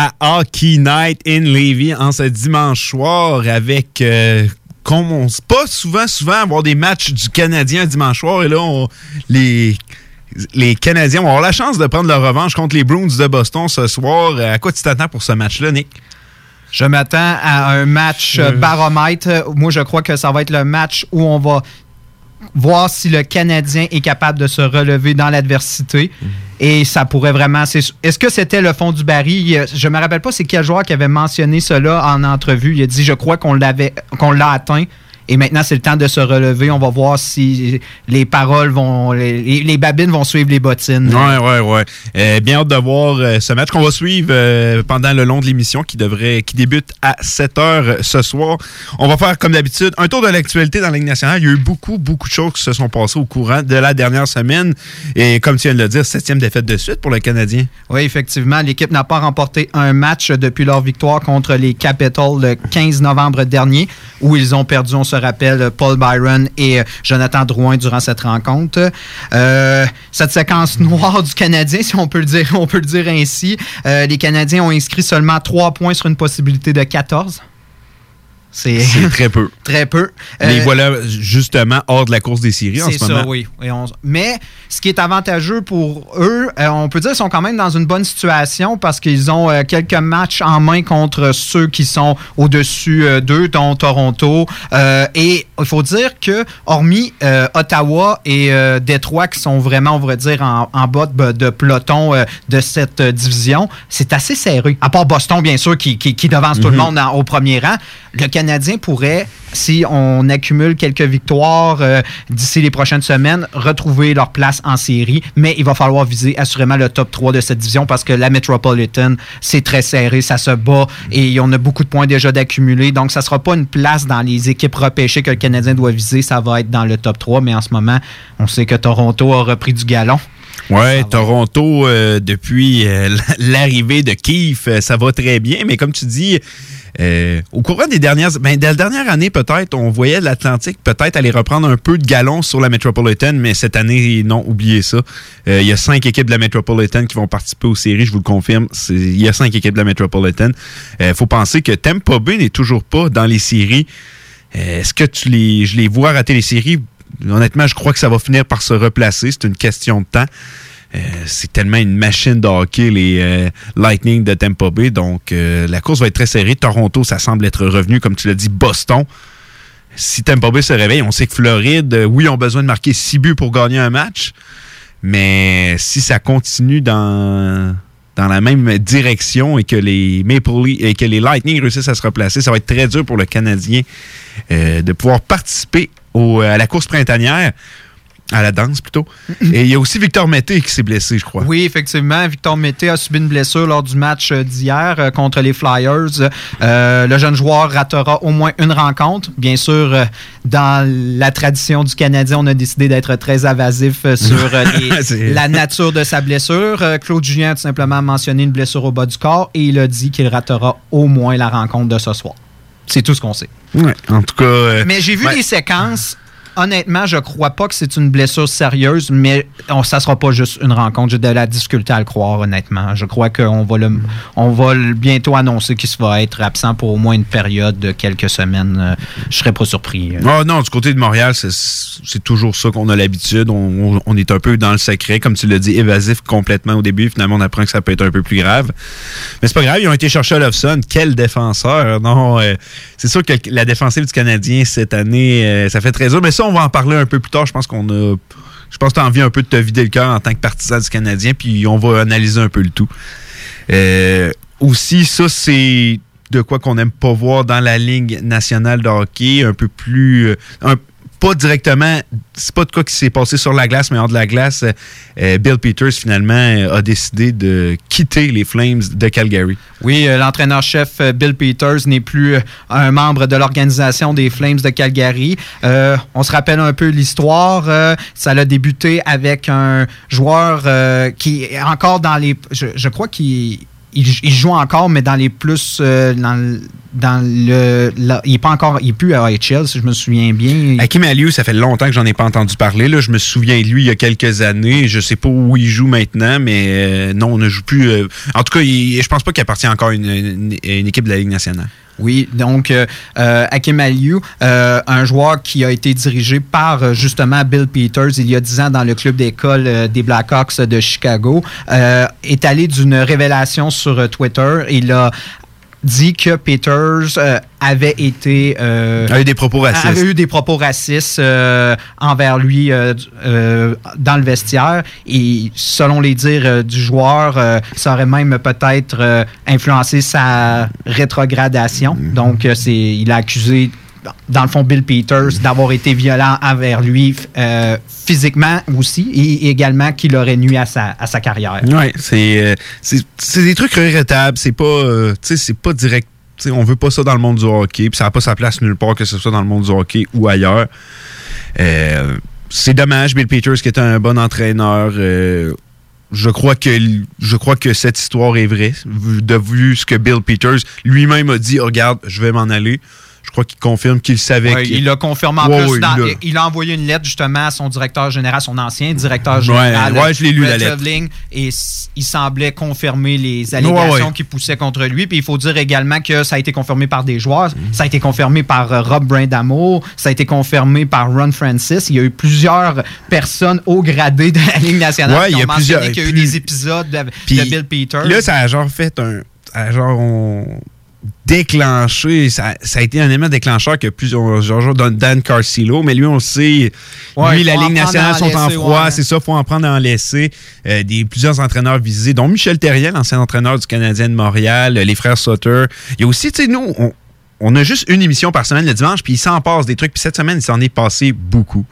à Hockey Night in Levy en ce dimanche soir avec. Euh, commence pas souvent, souvent avoir des matchs du Canadien dimanche soir et là, les les Canadiens vont avoir la chance de prendre leur revanche contre les Bruins de Boston ce soir. À quoi tu t'attends pour ce match-là, Nick? Je m'attends à un match euh, baromètre. Moi, je crois que ça va être le match où on va voir si le Canadien est capable de se relever dans l'adversité. Mhm. Et ça pourrait vraiment. Est-ce que c'était le fond du baril? Je me rappelle pas c'est quel joueur qui avait mentionné cela en entrevue. Il a dit Je crois qu'on l'avait qu'on l'a atteint. Et maintenant, c'est le temps de se relever. On va voir si les paroles vont. Les, babines vont suivre les bottines. Ouais, ouais, ouais. Euh, bien hâte de voir euh, ce match qu'on va suivre euh, pendant le long de l'émission qui devrait qui débute à 7 h ce soir. On va faire, comme d'habitude, un tour de l'actualité dans la Ligue nationale. Il y a eu beaucoup, beaucoup de choses qui se sont passées au courant de la dernière semaine. Et comme tu viens de le dire, septième défaite de suite pour le Canadien. Oui, effectivement. L'équipe n'a pas remporté un match depuis leur victoire contre les Capitals le 15 novembre dernier, où ils ont perdu, on se rappelle, Paul Byron et euh, Jonathan Drouin durant cette rencontre. Euh, cette séquence noire du Canadien, si on peut le dire, on peut le dire ainsi, euh, les Canadiens ont inscrit seulement trois points sur une possibilité de 14. C'est très peu. très peu. Mais euh, voilà justement hors de la course des séries en ce ça, oui. Mais ce qui est avantageux pour eux, euh, on peut dire qu'ils sont quand même dans une bonne situation parce qu'ils ont euh, quelques matchs en main contre ceux qui sont au-dessus d'eux, dont Toronto. et il faut dire que, hormis Ottawa et Détroit, qui sont vraiment, on va dire, en, bas de, peloton de cette division, c'est assez serré. À part Boston, bien sûr, qui, devance tout le mhm. monde au premier rang. Le Canadien pourrait, si on accumule quelques victoires euh, d'ici les prochaines semaines, retrouver leur place en série. Mais il va falloir viser assurément le top 3 de cette division parce que la Metropolitan, c'est très serré, ça se bat et on a beaucoup de points déjà d'accumuler. Donc, ça ne sera pas une place dans les équipes repêchées que le Canadien doit viser. Ça va être dans le top 3. Mais en ce moment, on sait que Toronto a repris du galon. Oui, Toronto, euh, depuis euh, l'arrivée de Keith, ça va très bien. Mais comme tu dis, euh, au courant des dernières, ben, de la dernière année, peut-être, on voyait l'Atlantique peut-être aller reprendre un peu de galon sur la Metropolitan, mais cette année, non, oubliez ça. Euh, il y a cinq équipes de la Metropolitan qui vont participer aux séries, je vous le confirme. Il y a cinq équipes de la Metropolitan. Il euh, faut penser que Tampa Bay n'est toujours pas dans les séries. Est-ce que tu les, je les vois rater les séries? Honnêtement, je crois que ça va finir par se replacer. C'est une question de temps. Euh, c'est tellement une machine de les euh, Lightning de Tampa Bay. Donc, euh, la course va être très serrée. Toronto, ça semble être revenu, comme tu l'as dit, Boston. Si Tampa Bay se réveille, on sait que Floride, oui, ont besoin de marquer six buts pour gagner un match. Mais si ça continue dans, dans la même direction et que les Maple et que les Lightning réussissent à se replacer, ça va être très dur pour le Canadien de pouvoir participer à la course printanière à la danse plutôt. Et il y a aussi Victor Mété qui s'est blessé, je crois. Oui, effectivement. Victor Mété a subi une blessure lors du match euh, d'hier euh, contre les Flyers. Euh, le jeune joueur ratera au moins une rencontre. Bien sûr, dans la tradition du Canadien, on a décidé d'être très évasif sur la nature de sa blessure. Claude Julien a tout simplement mentionné une blessure au bas du corps et il a dit qu'il ratera au moins la rencontre de ce soir. C'est tout ce qu'on sait. Ouais, en tout cas. Mais j'ai vu les séquences honnêtement, je crois pas que c'est une blessure sérieuse, mais on, ça sera pas juste une rencontre. J'ai de la difficulté à le croire, honnêtement. Je crois qu'on va, le, on va bientôt annoncer qu'il va être absent pour au moins une période de quelques semaines. Euh, je serais pas surpris. Oh non, du côté de Montréal, c'est toujours ça qu'on a l'habitude. On, est un peu dans le secret, comme tu l'as dit, évasif complètement au début. Finalement, on apprend que ça peut être un peu plus grave. Mais c'est pas grave, ils ont été chercher Olofsson. Quel défenseur! Non, euh, c'est sûr que la défensive du Canadien cette année, ça fait très dur. Mais ça, va en parler un peu plus tard. Je pense qu'on a. Je pense que tu as envie un peu de te vider le cœur en tant que partisan du Canadien, puis on va analyser un peu le tout. Euh, aussi, ça, c'est de quoi qu'on n'aime pas voir dans la Ligue nationale de hockey, un peu plus. Euh, pas directement, c'est pas de quoi qui s'est passé sur la glace, mais hors de la glace, euh, Bill Peters finalement euh, a décidé de quitter les Flames de Calgary. Oui, euh, l'entraîneur-chef Bill Peters n'est plus un membre de l'organisation des Flames de Calgary. on se rappelle un peu l'histoire. ça a débuté avec un joueur qui est encore dans les... Je, je crois qu'il il, joue encore, mais dans les plus. Euh, dans, le. il n'est pas encore. Il n'est plus à AHL, si je me souviens bien. Hakim Aliou, ça fait longtemps que j'en ai pas entendu parler. Là. Je me souviens de lui il y a quelques années. Je sais pas où il joue maintenant, mais euh, non, on ne joue plus. Euh, en tout cas, je pense pas qu'il appartient encore à une, équipe de la Ligue nationale. Oui, donc euh, Hakim Aliou, un joueur qui a été dirigé par justement Bill Peters il y a dix ans dans le club d'école des Blackhawks de Chicago, est allé d'une révélation sur Twitter. Il a dit que Peters euh, avait été euh, avait des propos racistes. avait eu des propos racistes euh, envers lui dans le vestiaire et selon les dires du joueur ça aurait même peut-être influencé sa rétrogradation mm-hmm. donc c'est il a accusé dans le fond, Bill Peters, d'avoir été violent envers lui euh, physiquement aussi et également qu'il aurait nuit à sa, carrière. Oui, euh, c'est des trucs regrettables. C'est pas, euh, c'est pas direct. on veut pas ça dans le monde du hockey, puis ça n'a pas sa place nulle part que ce soit dans le monde du hockey ou ailleurs. c'est dommage, Bill Peters, qui est un bon entraîneur je crois que je crois que cette histoire est vraie. De vu ce que Bill Peters lui-même a dit, regarde, je vais m'en aller je crois qu'il confirme qu'il savait. il l'a confirmé en plus. il, a... envoyé une lettre justement à son directeur général, son ancien directeur général. Ouais, je l'ai lu la lettre. Et il semblait confirmer les allégations qui poussaient contre lui. Puis il faut dire également que ça a été confirmé par des joueurs. Mm. Ça a été confirmé par euh, Rob Brindamo. Ça a été confirmé par Ron Francis. Il y a eu plusieurs personnes haut gradées de la Ligue nationale qui ont mentionné qu'il y a eu des épisodes de, Bill Peters. Là, ça a genre fait un. genre, on déclenché, ça, a été un élément déclencheur que plusieurs, genre, Dan Carcillo, mais lui, on le sait, lui, la Ligue nationale sont en froid, c'est ça, il faut en prendre en laisser. Euh, des, plusieurs entraîneurs visés, dont Michel Terriel, ancien entraîneur du Canadien de Montréal, les frères Sutter. Il y a aussi, tu sais, nous, on, a juste une émission par semaine le dimanche, puis il s'en passe des trucs, puis cette semaine, il s'en est passé beaucoup.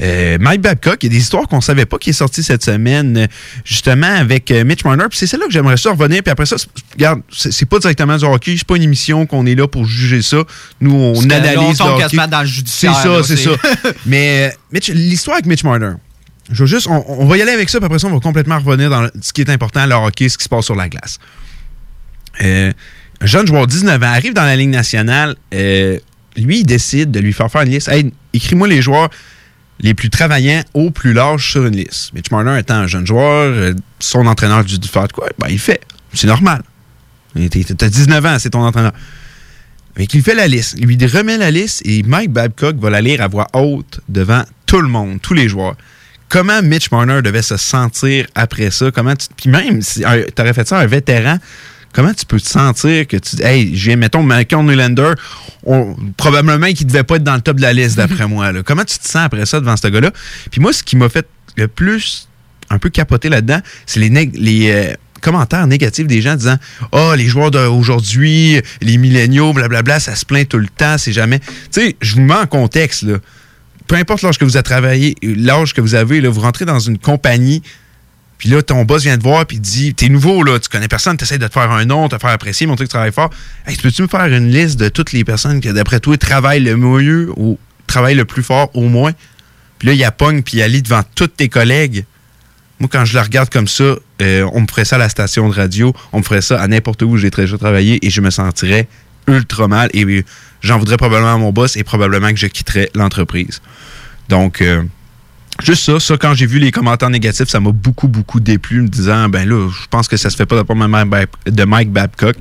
Euh, Mike Babcock, il y a des histoires qu'on savait pas qui est sorti cette semaine, euh, justement avec euh, Mitch Marner. Puis c'est celle-là que j'aimerais ça revenir. Puis après ça, regarde, c'est pas directement du hockey, c'est pas une émission qu'on est là pour juger ça. Nous, on analyse le hockey. dans le C'est ça, c'est ça. Mais Mitch, l'histoire avec Mitch Marner. Je veux juste, on, va y aller avec ça, puis après ça, on va complètement revenir dans ce qui est important, le hockey, ce qui se passe sur la glace. un jeune joueur, 19 ans, arrive dans la Ligue nationale. lui, il décide de lui faire faire une liste. Hey, écris-moi les joueurs les plus travaillants au plus large sur une liste. Mitch Marner étant un jeune joueur, euh, son entraîneur du fait quoi? Ben, il fait. C'est normal. T'as 19 ans, c'est ton entraîneur. Mais qu'il fait la liste. Il lui remet la liste et Mike Babcock va la lire à voix haute devant tout le monde, tous les joueurs. Comment Mitch Marner devait se sentir après ça? Comment. Puis même, si tu aurais fait ça un vétéran, comment tu peux te sentir que tu hey, j'ai mettons Malcolm Nylander, probablement qu'il devait pas être dans le top de la liste d'après moi. Comment tu te sens après ça devant ce gars-là? Puis moi, ce qui m'a fait le plus un peu capoter là-dedans, c'est les, les euh, commentaires négatifs des gens disant oh, les joueurs d'aujourd'hui, les milléniaux, blablabla, ça se plaint tout le temps, c'est jamais. Tu sais, je vous mets en contexte, là. Peu importe l'âge que vous avez travaillé, l'âge que vous avez, là, vous rentrez dans une compagnie puis là, ton boss vient te voir puis dit T'es nouveau, là, tu connais personne, tu essaies de te faire un nom, te faire apprécier, montrer que tu travailles fort. Hey, peux-tu me faire une liste de toutes les personnes qui, d'après toi, travaillent le mieux ou travaillent le plus fort au moins? Puis là, il y a Pogne puis Ali devant tous tes collègues. Moi, quand je la regarde comme ça, euh, on me ferait ça à la station de radio, on me ferait ça à n'importe où j'ai déjà travaillé et je me sentirais ultra mal et euh, j'en voudrais probablement à mon boss et probablement que je quitterais l'entreprise. Donc, euh, Juste ça, ça, quand j'ai vu les commentaires négatifs, ça m'a beaucoup, beaucoup déplu, me disant, ben là, je pense que ça se fait pas de Mike Babcock.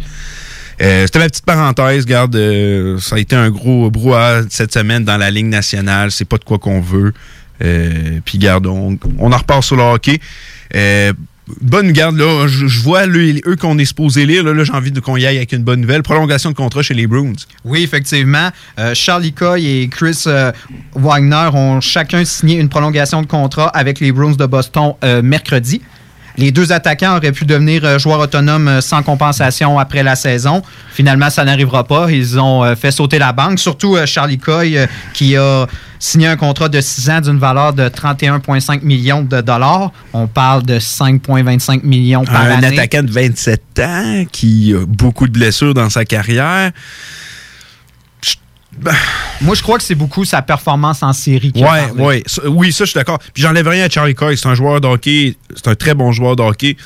Euh, C'était ma petite parenthèse, garde, euh, ça a été un gros brouhaha cette semaine dans la ligne nationale, c'est pas de quoi qu'on veut. Euh, Puis garde, on, on, en repart sur le hockey. Bonne garde, là. Je, vois eux qu'on est supposé lire. Là, j'ai envie qu'on y aille avec une bonne nouvelle. Prolongation de contrat chez les Bruins. Oui, effectivement. Euh, Charlie Coy et Chris euh, Wagner ont chacun signé une prolongation de contrat avec les Bruins de Boston euh, mercredi. Les deux attaquants auraient pu devenir euh, joueurs autonomes euh, sans compensation après la saison. Finalement, ça n'arrivera pas. Ils ont euh, fait sauter la banque, surtout Charlie Coy qui a signé un contrat de 6 ans d'une valeur de 31,5 millions de dollars. On parle de 5,25 millions par année. Un attaquant de 27 ans qui a beaucoup de blessures dans sa carrière. Ben, Moi, je crois que c'est beaucoup sa performance en série. Qui ouais, oui, ça, je suis d'accord. Puis j'enlève rien à Charlie Coy. C'est un joueur de hockey. C'est un très bon joueur de hockey.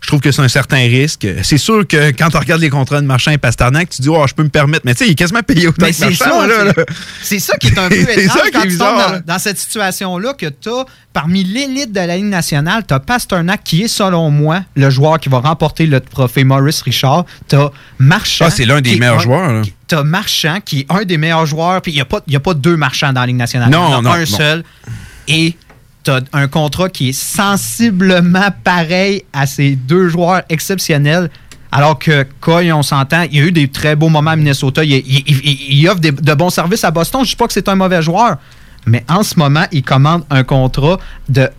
Je trouve que c'est un certain risque. C'est sûr que quand tu regardes les contrats de Marchand et Pasternak, tu dis, oh, je peux me permettre. Mais tu sais, il est quasiment payé autant Mais que c'est Marchand. ça, c'est ça qui est un peu C'est étrange ça quand est tu bizarre, dans, dans cette situation-là que tu as, parmi l'élite de la Ligue nationale, tu as Pasternak qui est, selon moi, le joueur qui va remporter le trophée Maurice Richard. Tu as Marchand. Ah, c'est l'un des meilleurs un- joueurs, là. T'as Marchand, qui est un des meilleurs joueurs. Puis il n'y a, a pas deux marchands dans la Ligue nationale. Non, il y en a non, un non. seul. Et un contrat qui est sensiblement pareil à ces deux joueurs exceptionnels. Alors que Coy, on s'entend, il y a eu des très beaux moments à Minnesota. Il, offre de bons services à Boston. Je ne dis pas que c'est un mauvais joueur. Mais en ce moment, il commande un contrat de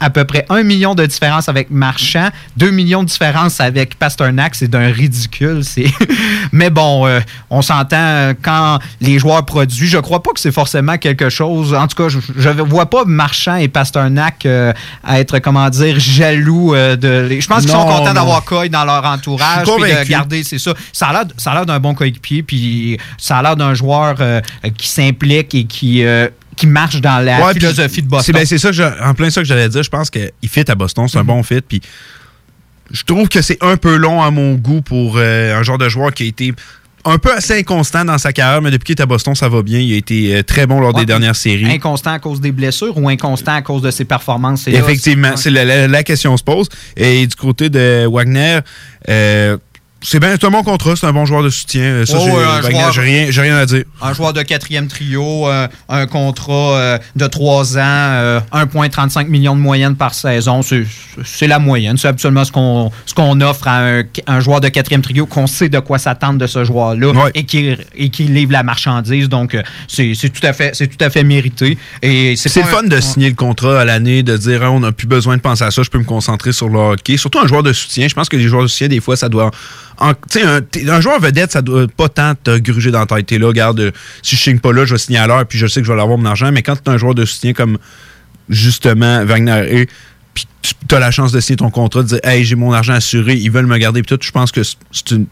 à peu près un million de différence avec Marchand, 2 millions de différence avec Pasternak, c'est d'un ridicule. c'est- Mais bon, euh, on s'entend euh, quand les joueurs produisent. Je crois pas que c'est forcément quelque chose. En tout cas, je, je vois pas Marchand et Pasternak euh, être, comment dire, jaloux euh, de. Je pense qu'ils sont contents d'avoir Coy dans leur entourage, Je suis puis de garder, c'est ça. Ça a l'air, d'un bon coéquipier, puis ça a l'air d'un joueur qui s'implique et qui. Qui marche dans la Ouais, philosophie de C'est Boston. ben, c'est ça que je- en plein ça que j'allais dire. Je pense qu'il fit à Boston. C'est un bon fit. Puis je trouve que c'est un peu long à mon goût pour euh, un genre de joueur qui a été un peu assez inconstant dans sa carrière, mais depuis qu'il est à Boston, ça va bien. Il a été euh, très bon lors Ouais, des dernières séries. Inconstant à cause des blessures ou inconstant à cause de ses performances? Effectivement, c'est- c'est la, la- la question se pose. Et du côté de Wagner, euh, c'est bien, un bon contrat, c'est un bon joueur de soutien. Ça, j'ai ouais, Wagner, joueur- j'ai rien, j'ai rien à dire. Un joueur de quatrième trio, euh, un contrat euh, de trois ans, euh, 1,35 millions de moyenne par saison. C'est c'est la moyenne. C'est absolument ce qu'on ce qu'on offre à un, un joueur de quatrième trio, qu'on sait de quoi s'attendre de ce joueur-là Ouais. et, qui, et qui livre la marchandise. Donc, euh, c'est c'est tout, à fait- c'est tout à fait mérité. Et C'est le fun de signer le contrat à l'année, de dire Ah, on n'a plus besoin de penser à ça, je peux me concentrer sur le hockey. Surtout un joueur de soutien. Je pense que les joueurs de soutien, des fois, ça doit. En- Tu sais, un, un joueur vedette, ça doit pas tant te gruger dans la tête. T'es là, regarde, euh, si je signe pas là, je vais signer à l'heure, puis je sais que je vais avoir mon argent. Mais quand tu un joueur de soutien comme justement Wagner et puis tu as la chance de signer ton contrat, de dire Hey, j'ai mon argent assuré, ils veulent me garder, puis tout, je pense que c'est- une,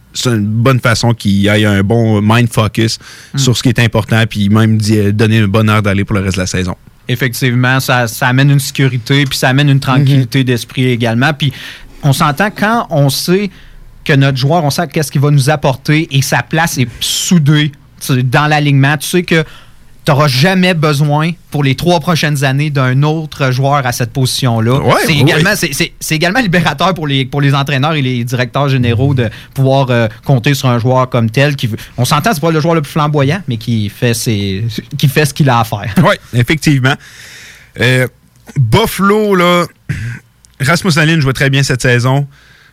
bonne façon qu'il y ait un bon mind focus sur ce qui est important, puis même d'y- donner une bonne heure d'aller pour le reste de la saison. Effectivement, ça, ça amène une sécurité, puis ça amène une tranquillité d'esprit également. Puis on s'entend quand on sait que notre joueur, on sait qu'est-ce qu'il va nous apporter et sa place est soudée dans l'alignement. Tu sais que tu n'auras jamais besoin pour les trois prochaines années d'un autre joueur à cette position-là. Ouais, c'est également, ouais. c'est- c'est- c'est également libérateur pour les, pour les entraîneurs et les directeurs généraux de pouvoir euh, compter sur un joueur comme tel. Qui, veut- on s'entend, c'est pas le joueur le plus flamboyant, mais qui fait, ses, qui fait ce qu'il a à faire. Oui, effectivement. Euh, Buffalo, là, Rasmus Allen jouait très bien cette saison.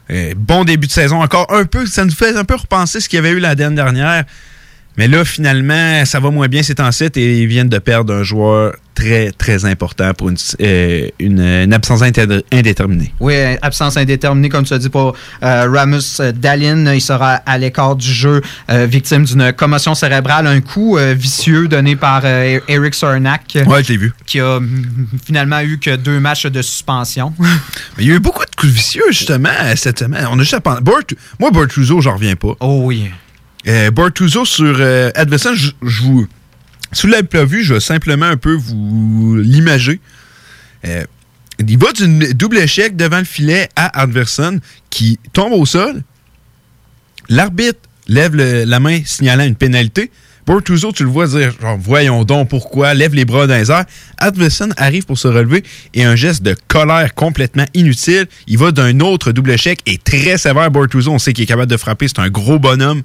Euh, bon début de saison. Encore un peu, ça nous fait un peu repenser ce qu'il y avait eu la dernière dernière. Mais là, finalement, ça va moins bien ces temps-ci et ils viennent de perdre un joueur très, très important pour une, euh, une- une absence indé- indéterminée. Oui, absence indéterminée, comme tu as dit pour euh, Ramus Dallin. Il sera à l'écart du jeu, euh, victime d'une commotion cérébrale, un coup vicieux donné par Eric Cernak, Ouais, je l'ai vu. qui a mm, finalement eu que deux matchs de suspension. Mais il y a eu beaucoup de coups vicieux, justement, cette semaine. On a juste à penser. Bert- moi, Bertuzzo, j'en reviens pas. oh oui. Euh, sur euh, je vous. Si vous l'avez pas vu, je vais simplement un peu vous l'imager. Euh, il va d'une double échec devant le filet à Adverson qui tombe au sol. L'arbitre lève la main signalant une pénalité. Bortuzzo, tu le vois dire genre, voyons donc pourquoi, lève les bras dans les airs. Adverson arrive pour se relever et un geste de colère complètement inutile. Il va d'un autre double échec et très sévère. Bortuzzo, on sait qu'il est capable de frapper, c'est un gros bonhomme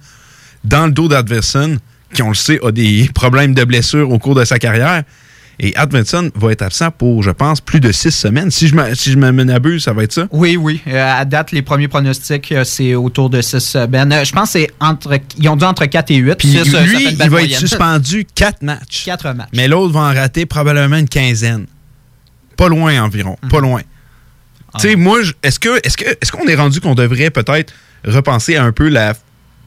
dans le dos d'Adverson, qui, on le sait, a des problèmes de blessure au cours de sa carrière. Et Adverson va être absent pour, je pense, plus de six semaines. Si je me, si je me abuse, ça va être ça? Oui, oui. Euh, à date, les premiers pronostics, euh, c'est autour de 6 semaines. Euh, je pense que c'est entre. Ils ont dit entre 4 et 8. Puis Six, ça lui, une il va être suspendu quatre matchs. 4 matchs. Mais l'autre va en rater probablement une quinzaine. Pas loin environ. Pas loin. Ah. Tu sais, moi, est-ce que est-ce que est-ce qu'on est rendu qu'on devrait peut-être repenser à un peu la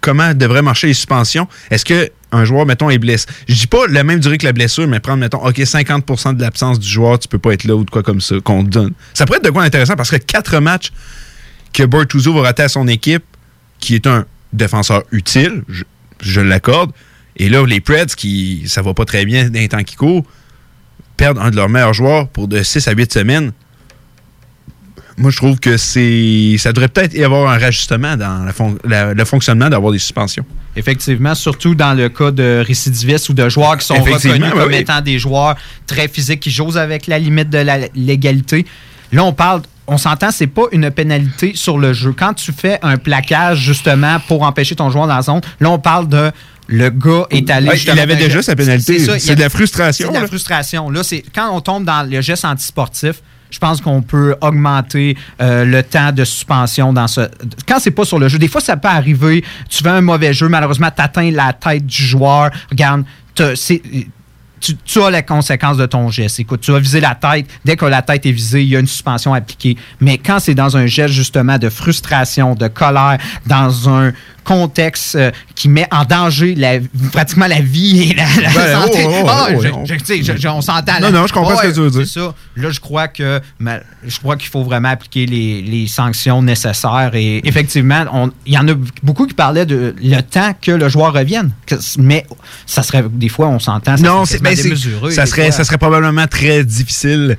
comment devraient marcher les suspensions? Est-ce que un joueur, mettons, est blessé? Je dis pas la même durée que la blessure, mais prendre, mettons, OK, 50% de l'absence du joueur, tu peux pas être là ou de quoi comme ça, qu'on te donne. Ça pourrait être de quoi intéressant parce que quatre matchs que Bertuzzo va rater à son équipe, qui est un défenseur utile, je, l'accorde, et là, les Preds, qui ça va pas très bien dans les temps qui courent, perdent un de leurs meilleurs joueurs pour de 6 à 8 semaines. Moi, je trouve que c'est ça devrait peut-être y avoir un rajustement dans le fonctionnement d'avoir des suspensions. Effectivement, surtout dans le cas de récidivistes ou de joueurs qui sont reconnus comme étant des joueurs très physiques qui jouent avec la limite de la légalité. Là, on parle on s'entend, c'est pas une pénalité sur le jeu. Quand tu fais un plaquage, justement, pour empêcher ton joueur dans la zone, là, on parle de le gars est allé. il avait déjà sa pénalité. C'est de la frustration. C'est de la frustration. Là, c'est quand on tombe dans le geste antisportif, je pense qu'on peut augmenter euh, le temps de suspension dans ce. Quand c'est pas sur le jeu, des fois ça peut arriver. Tu fais un mauvais jeu, malheureusement, tu atteins la tête du joueur. Regarde, c'est tu, as les conséquences de ton geste. Écoute, tu as visé la tête. Dès que la tête est visée, il y a une suspension appliquée. Mais quand c'est dans un geste, justement, de frustration, de colère, dans un contexte euh, qui met en danger pratiquement la vie et la, santé. on s'entend. Non, non, je comprends ce que tu veux dire. Ça. Là, je crois que je crois qu'il faut vraiment appliquer les, sanctions nécessaires. Et effectivement, il y en a beaucoup qui parlaient de le temps que le joueur revienne. Mais ça serait des fois, on s'entend. Non, c'est ça serait, ça serait probablement très difficile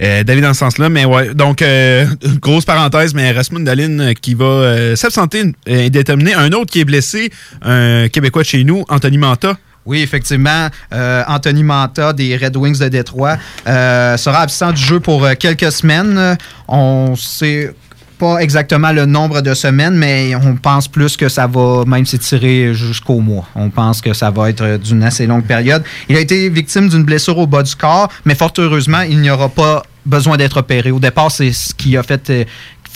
euh, d'aller dans ce sens-là. Mais ouais, donc, euh, grosse parenthèse, mais Rasmus Dalin euh, qui va s'absenter indéterminé. Un autre qui est blessé, un Québécois de chez nous, Anthony Manta. Oui, effectivement. Anthony Manta des Red Wings de Détroit sera absent du jeu pour quelques semaines. On sait pas exactement le nombre de semaines, mais on pense plus que ça va même s'étirer jusqu'au mois. On pense que ça va être d'une assez longue période. Il a été victime d'une blessure au bas du corps, mais fort heureusement, il n'y aura pas besoin d'être opéré. Au départ, c'est ce qui a fait euh,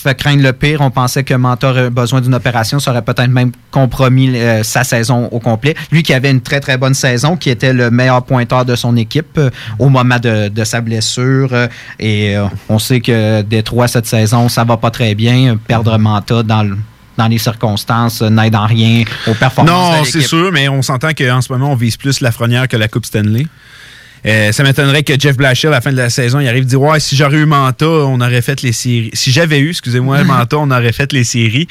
fait craindre le pire. On pensait que Mentor aurait besoin d'une opération. Ça aurait peut-être même compromis euh, sa saison au complet. Lui qui avait une très, très bonne saison, qui était le meilleur pointeur de son équipe euh, au moment de, sa blessure. Euh, et on sait que Détroit, cette saison, ça va pas très bien. Perdre Manta dans dans les circonstances n'aide en rien aux performances. Non, c'est sûr, mais on s'entend qu'en ce moment, on vise plus la Frenière que la Coupe Stanley. Euh, ça m'étonnerait que Jeff Blashill, à la fin de la saison, il arrive à dire Ouais, si j'aurais eu Manta, on aurait fait les séries. Si j'avais eu, excusez-moi, Manta, on aurait fait les séries.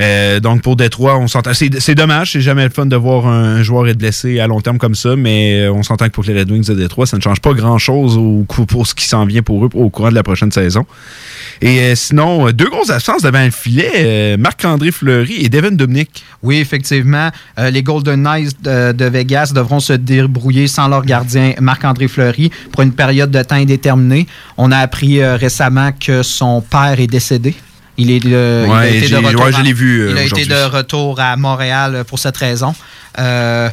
Euh, donc pour Détroit, on s'entend. C'est dommage, c'est jamais le fun de voir un joueur être blessé à long terme comme ça, mais euh, on s'entend que pour les Red Wings de Détroit, ça ne change pas grand-chose pour ce qui s'en vient pour eux au courant de la prochaine saison. Et euh, sinon, deux grosses absences devant le filet, Marc-André Fleury et Devin Dominic. Oui, effectivement. les Golden Knights de, Vegas devront se débrouiller sans leur gardien Marc-André Fleury pour une période de temps indéterminée. On a appris récemment que son père est décédé. Il est de, il a été de retour. je l'ai vu. il a été de retour à Montréal pour cette raison. Euh,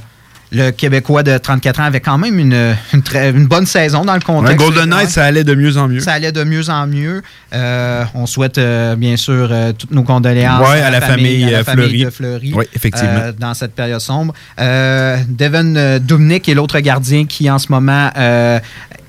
le Québécois de 34 ans avait quand même une, une, bonne saison dans le contexte. Golden Knight, ça allait de mieux en mieux. Ça allait de mieux en mieux. Euh, on souhaite euh, bien sûr euh, toutes nos condoléances à, la famille, à la famille de Fleury. Oui, effectivement. dans cette période sombre. Devin Dumnick est l'autre gardien qui en ce moment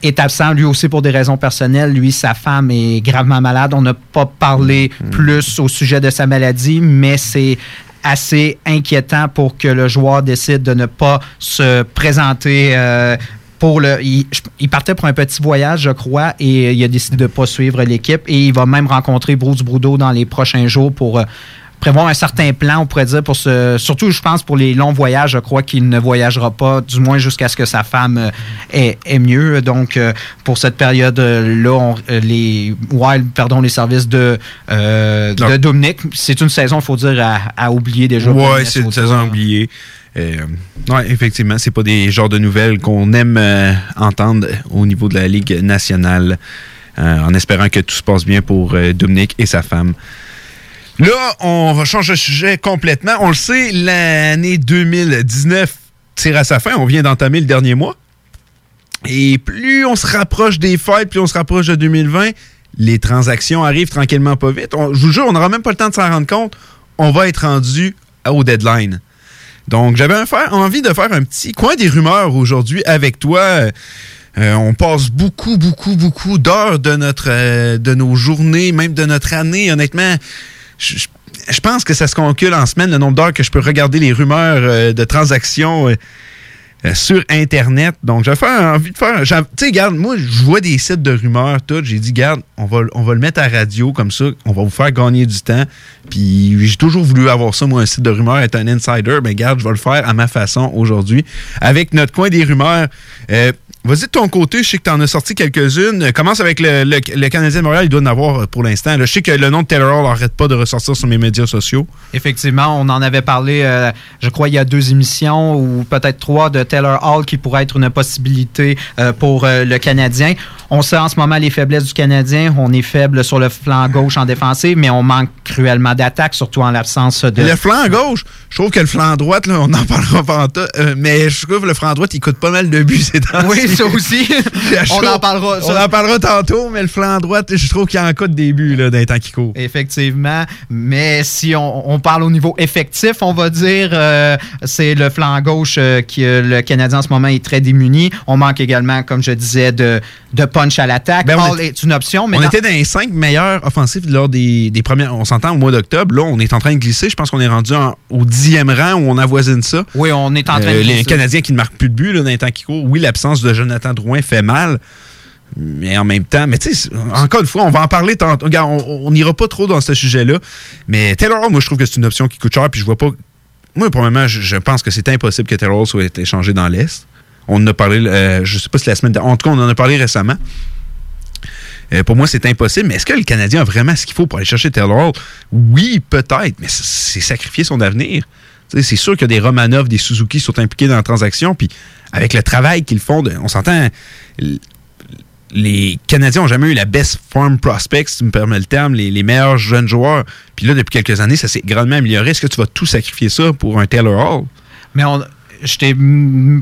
est absent, lui aussi pour des raisons personnelles. Lui, sa femme est gravement malade. On n'a pas parlé mm. plus au sujet de sa maladie, mais c'est assez inquiétant pour que le joueur décide de ne pas se présenter euh, pour le. Il, partait pour un petit voyage, je crois, et il a décidé de ne pas suivre l'équipe. Et il va même rencontrer Bruce Brudeau dans les prochains jours pour. Prévoir un certain plan, on pourrait dire, pour ce. Surtout, je pense, pour les longs voyages, je crois qu'il ne voyagera pas, du moins jusqu'à ce que sa femme euh, est, mieux. Donc, euh, pour cette période-là, euh, les Wild, pardon, les services de, de Dominique, c'est une saison, il faut dire, à, oublier déjà. Oui, c'est une saison oubliée. oui, effectivement, c'est pas des genres de nouvelles qu'on aime entendre au niveau de la Ligue nationale, en espérant que tout se passe bien pour Dominique et sa femme. Là, on va changer de sujet complètement. On le sait, l'année 2019 tire à sa fin. On vient d'entamer le dernier mois. Et plus on se rapproche des fêtes, plus on se rapproche de 2020, les transactions arrivent tranquillement pas vite. je vous jure, on n'aura même pas le temps de s'en rendre compte. On va être rendu au deadline. Donc, j'avais envie de faire un petit coin des rumeurs aujourd'hui avec toi. Euh, on passe beaucoup, beaucoup, beaucoup d'heures euh, de nos journées, même de notre année. Honnêtement, je, pense que ça se concule en semaine le nombre d'heures que je peux regarder les rumeurs euh, de transactions euh, euh, sur Internet. Donc, j'ai envie de faire. Tu sais, garde, moi, je vois des sites de rumeurs, tout. J'ai dit, garde, on va, on va le mettre à radio comme ça, on va vous faire gagner du temps. Puis, j'ai toujours voulu avoir ça, moi, un site de rumeurs, être un insider. Mais garde, je vais le faire à ma façon aujourd'hui avec notre coin des rumeurs Vas-y de ton côté, je sais que tu en as sorti quelques-unes. Commence avec le, le, Canadien de Montréal, il doit en avoir pour l'instant. Je sais que le nom de Taylor Hall n'arrête pas de ressortir sur mes médias sociaux. Effectivement, on en avait parlé, euh, je crois, il y a deux émissions ou peut-être trois de Taylor Hall qui pourrait être une possibilité euh, pour euh, le Canadien. On sait en ce moment les faiblesses du Canadien. On est faible sur le flanc gauche en défensive, mais on manque cruellement d'attaque, surtout en l'absence de. Le flanc gauche, je trouve que le flanc droit, là, on en parlera pas en euh, mais je trouve que le flanc droit, il coûte pas mal de buts ces temps Oui, ça aussi. on en parlera. On en parlera tantôt, mais le flanc droit, je trouve qu'il en coûte des buts là, dans les temps qui courent. Effectivement. Mais si on, parle au niveau effectif, on va dire, euh, c'est le flanc gauche euh, qui le Canadien en ce moment est très démuni. On manque également, comme je disais, de, de punch à l'attaque. Ben, est une option. Mais on était dans les cinq meilleurs offensifs lors des, des premières. On s'entend au mois d'octobre. Là, on est en train de glisser. Je pense qu'on est rendu au dixième rang où on avoisine ça. Oui, on est en train de euh, glisser. Les Canadiens qui ne marquent plus de but là, dans les temps qui courent. Oui, l'absence de Jonathan Drouin fait mal. Mais en même temps, mais tu sais, encore une fois, on va en parler tantôt. Regarde, on n'ira pas trop dans ce sujet-là. Mais Taylor moi, je trouve que c'est une option qui coûte cher. Puis je vois pas. Moi, probablement, je, je pense que c'est impossible que Taylor soit échangé dans l'Est. On en a parlé, euh, je sais pas si la semaine. En tout cas, on en a parlé récemment. Euh, pour moi, c'est impossible. Mais est-ce que le Canadien a vraiment ce qu'il faut pour aller chercher Taylor Hall? Oui, peut-être, mais c'est sacrifier son avenir. C'est sûr que des Romanov, des Suzuki sont impliqués dans la transaction. Puis avec le travail qu'ils font, on s'entend. Les Canadiens n'ont jamais eu la best farm prospect, si tu me permets le terme, les, les meilleurs jeunes joueurs. Puis là, depuis quelques années, ça s'est grandement amélioré. Est-ce que tu vas tout sacrifier ça pour un Taylor Hall? Mais on, je t'ai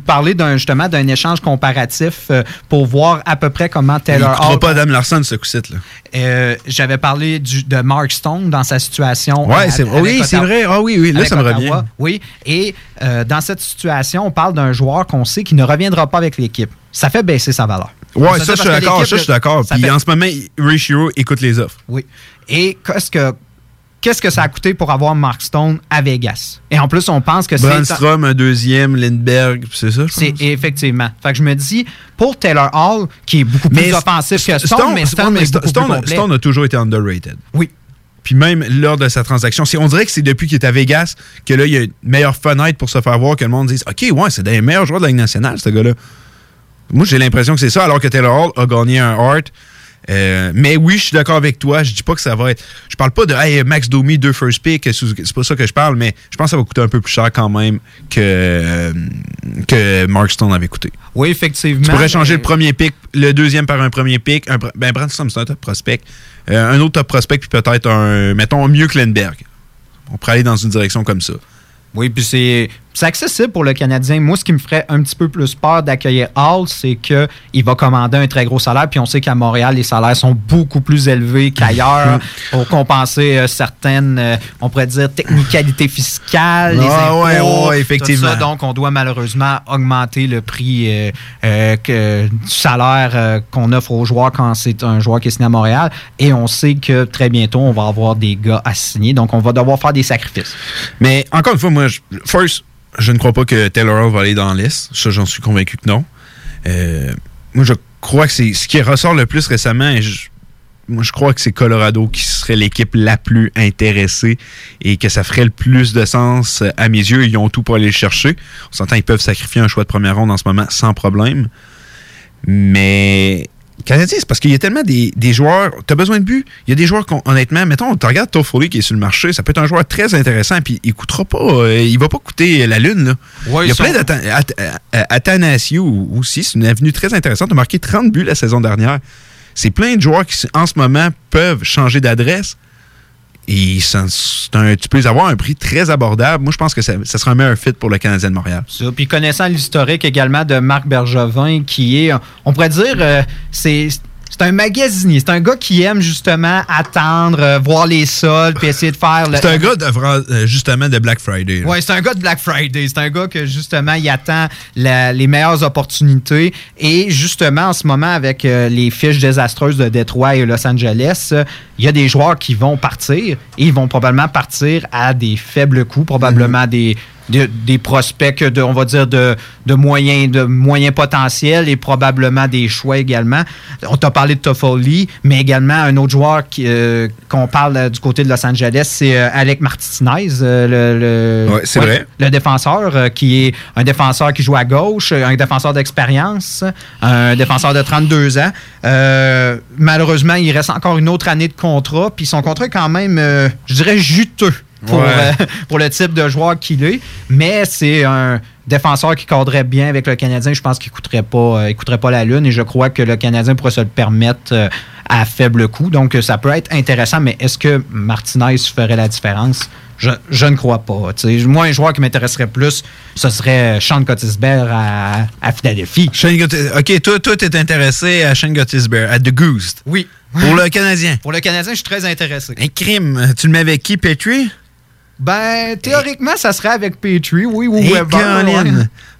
parlé d'un justement d'un échange comparatif euh, pour voir à peu près comment Taylor Hall. pas Adam Larson ce coup-ci. Euh, j'avais parlé du, de Mark Stone dans sa situation. Ouais, c'est oui, c'est vrai. Ah oui, oui, là ça me revient. Oui, et euh, dans cette situation, on parle d'un joueur qu'on sait qui ne reviendra pas avec l'équipe. Ça fait baisser sa valeur. Oui, ça, je suis d'accord. Ça, je suis d'accord. Puis en ce moment, Richiro écoute les offres. Oui. Et qu'est-ce que qu'est-ce que ça a coûté pour avoir Mark Stone à Vegas? Et en plus, on pense que c'est. Brandstrom, un deuxième, Lindbergh, c'est ça, je C'est effectivement. Fait que je me dis, pour Taylor Hall, qui est beaucoup plus offensif que Stone, mais Stone, est beaucoup Stone, plus Stone a toujours été underrated. Oui. Puis même lors de sa transaction, on dirait que c'est depuis qu'il est à Vegas que là, il y a une meilleure fenêtre pour se faire voir que le monde dise OK, ouais, c'est des meilleurs joueurs de la Ligue nationale, ce gars-là. Moi, j'ai l'impression que c'est ça, alors que Taylor Hall a gagné un Hart euh, mais oui, je suis d'accord avec toi. Je dis pas que ça va être. Je parle pas de hey, Max Domi, deux first pick. C'est pas ça que je parle, mais je pense que ça va coûter un peu plus cher quand même que, euh, que Mark Stone avait coûté. Oui, effectivement. Tu pourrais changer le premier pick, le deuxième par un premier pick. Un, ben, Brandstrom, c'est un top prospect. Euh, un autre top prospect, puis peut-être un, mettons, mieux que Lindbergh. On pourrait aller dans une direction comme ça. Oui, puis c'est c'est accessible pour le Canadien. Moi, ce qui me ferait un petit peu plus peur d'accueillir Hall, c'est qu'il va commander un très gros salaire. Puis on sait qu'à Montréal, les salaires sont beaucoup plus élevés qu'ailleurs pour compenser euh, certaines, euh, on pourrait dire, technicalités fiscales, les ah, impôts, effectivement. Donc, on doit malheureusement augmenter le prix euh, que, du salaire qu'on offre aux joueurs quand c'est un joueur qui est signé à Montréal. Et on sait que très bientôt, on va avoir des gars à signer. Donc, on va devoir faire des sacrifices. Mais encore une fois, moi, je, first, je ne crois pas que Taylor va aller dans l'Est. Ça, j'en suis convaincu que non. Euh, moi, je crois que c'est ce qui ressort le plus récemment. moi, je crois que c'est Colorado qui serait l'équipe la plus intéressée et que ça ferait le plus de sens à mes yeux. Ils ont tout pour aller le chercher. On s'entend, ils peuvent sacrifier un choix de première ronde en ce moment sans problème. Mais Canadien, c'est parce qu'il y a tellement des, joueurs. Tu as besoin de but. Il y a des joueurs, honnêtement, mettons, tu regardes Toffoli qui est sur le marché, ça peut être un joueur très intéressant, puis il coûtera pas. Euh, il va pas coûter la Lune. Là. il y a plein d'Athanasio aussi. C'est une avenue très intéressante. Tu as marqué 30 buts la saison dernière. C'est plein de joueurs qui, en ce moment, peuvent changer d'adresse. Et tu peux avoir un prix très abordable. Moi, je pense que ça, sera un meilleur fit pour le Canadien de Montréal. Puis connaissant l'historique également de Marc Bergevin, qui est, on pourrait dire, euh, c'est c'est un magasinier. C'est un gars qui aime justement attendre, euh, voir les soldes, puis essayer de faire. C'est un gars de, euh, justement de Black Friday. Oui, c'est un gars de Black Friday. C'est un gars que justement il attend les meilleures opportunités. Et justement, en ce moment, avec euh, les fiches désastreuses de Détroit et Los Angeles, il y a des joueurs qui vont partir et ils vont probablement partir à des faibles coûts, probablement mm-hmm. des des prospects, de, on va dire, de, de, moyens, de moyens potentiels et probablement des choix également. On t'a parlé de Toffoli, mais également un autre joueur euh, qu'on parle du côté de Los Angeles, c'est Alec Martinez, le, le, le défenseur, qui est un défenseur qui joue à gauche, un défenseur d'expérience, un défenseur de 32 ans. malheureusement, il reste encore une autre année de contrat, puis son contrat est quand même, je dirais, juteux pour, euh, pour le type de joueur qu'il est. Mais c'est un défenseur qui cadrerait bien avec le Canadien. Je pense qu'il ne coûterait, pas, euh, coûterait pas la Lune et je crois que le Canadien pourrait se le permettre euh, à faible coût. Donc, ça peut être intéressant, mais est-ce que Martinez ferait la différence? Je, ne crois pas. Moi, un joueur qui m'intéresserait plus, ce serait Sean Gottisberg à, à Philadelphie. OK, toi, toi, tu es intéressé à Sean Gottisberg, à The Goose. Oui. Pour le Canadien. Pour le Canadien, je suis très intéressé. Un crime. Tu le mets avec qui, Petrie? Ben, théoriquement, ça serait avec Petrie, oui, ou Weber.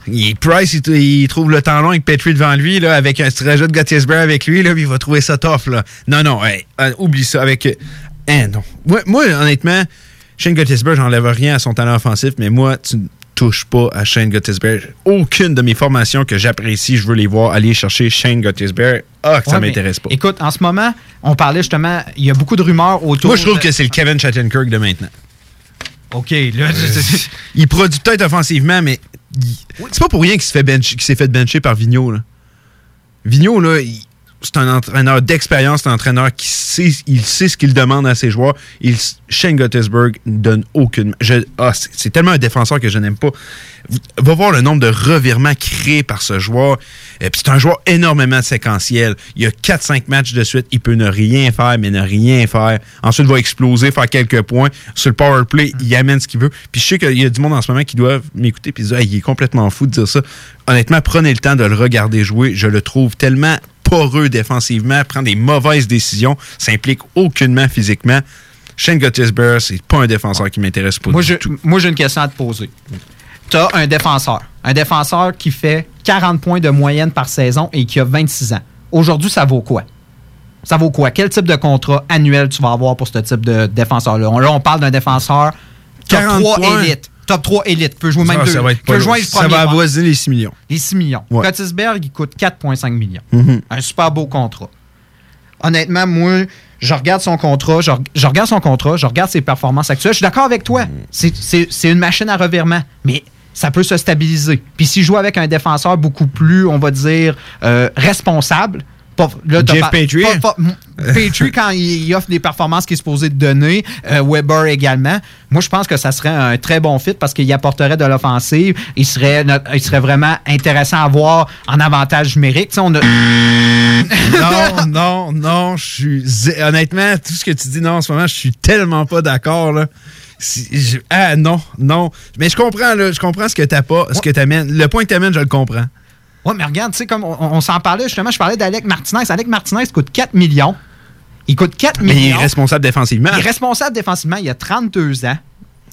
Il, Price, il, trouve le temps long avec Petrie devant lui, là, avec un trajet de Gottisberg avec lui, là, il va trouver ça tough. Là. Non, non, euh, oublie ça. Avec, hein, non. Moi, honnêtement, Shane Gottisberg, j'enlève rien à son talent offensif, mais moi, tu ne touches pas à Shane Gottisberg. Aucune de mes formations que j'apprécie, je veux les voir aller chercher Shane Gottisberg. Ah, que ça m'intéresse pas. Écoute, en ce moment, on parlait justement, il y a beaucoup de rumeurs autour. Moi, je trouve que c'est le Kevin Shattenkirk de maintenant. OK, là, il produit peut-être offensivement, mais c'est pas pour rien qu'il s'est fait, bencher par Vigneault. Là. Vigneault, là, c'est un entraîneur d'expérience, c'est un entraîneur qui sait, il sait ce qu'il demande à ses joueurs. Il, Shane Gottesberg ne donne aucune. Ah, c'est tellement un défenseur que je n'aime pas. Va voir le nombre de revirements créés par ce joueur. C'est un joueur énormément séquentiel. Il y a 4-5 matchs de suite. Il peut ne rien faire, mais ne rien faire. Ensuite, il va exploser, faire quelques points. Sur le power play, il amène ce qu'il veut. Puis je sais qu'il y a du monde en ce moment qui doit m'écouter et dire il est complètement fou de dire ça. Honnêtement, prenez le temps de le regarder jouer. Je le trouve tellement poreux défensivement, prend des mauvaises décisions, s'implique aucunement physiquement. Shane Gottisberg, c'est pas un défenseur qui m'intéresse pas moi, du tout. Moi, j'ai une question à te poser. Tu as un défenseur. Un défenseur qui fait 40 points de moyenne par saison et qui a 26 ans. Aujourd'hui, ça vaut quoi? Ça vaut quoi? Quel type de contrat annuel tu vas avoir pour ce type de défenseur-là? Là, on parle d'un défenseur 43 élites top 3 élite. Peut jouer même deux. Ça va, peut jouer ça va avoisiner les 6 millions. Les 6 millions. Ouais. il coûte 4,5 millions. Mm-hmm. Un super beau contrat. Honnêtement, moi, je regarde son contrat, je, regarde son contrat, je regarde ses performances actuelles. Je suis d'accord avec toi. C'est une machine à revirement. Mais ça peut se stabiliser. Puis s'il joue avec un défenseur beaucoup plus, on va dire, euh, responsable, Jeff Petrie. Petrie, quand il, offre des performances qu'il est supposé donner, euh, Weber également, moi, je pense que ça serait un très bon fit parce qu'il apporterait de l'offensive. Il serait, il serait vraiment intéressant à voir en avantage numérique. non, non, non. Je suis, honnêtement, tout ce que tu dis, non, en ce moment, je suis tellement pas d'accord. Là. ah non, non. Mais je comprends, là, je comprends ce que tu pas, ce que tu amènes. Le point que tu amènes, je le comprends. Oui, mais regarde, tu sais, comme on, s'en parlait justement, je parlais d'Alec Martinez. Alec Martinez coûte 4 millions. Il coûte 4 millions. Mais il est responsable défensivement. Il est responsable défensivement. Il a 32 ans.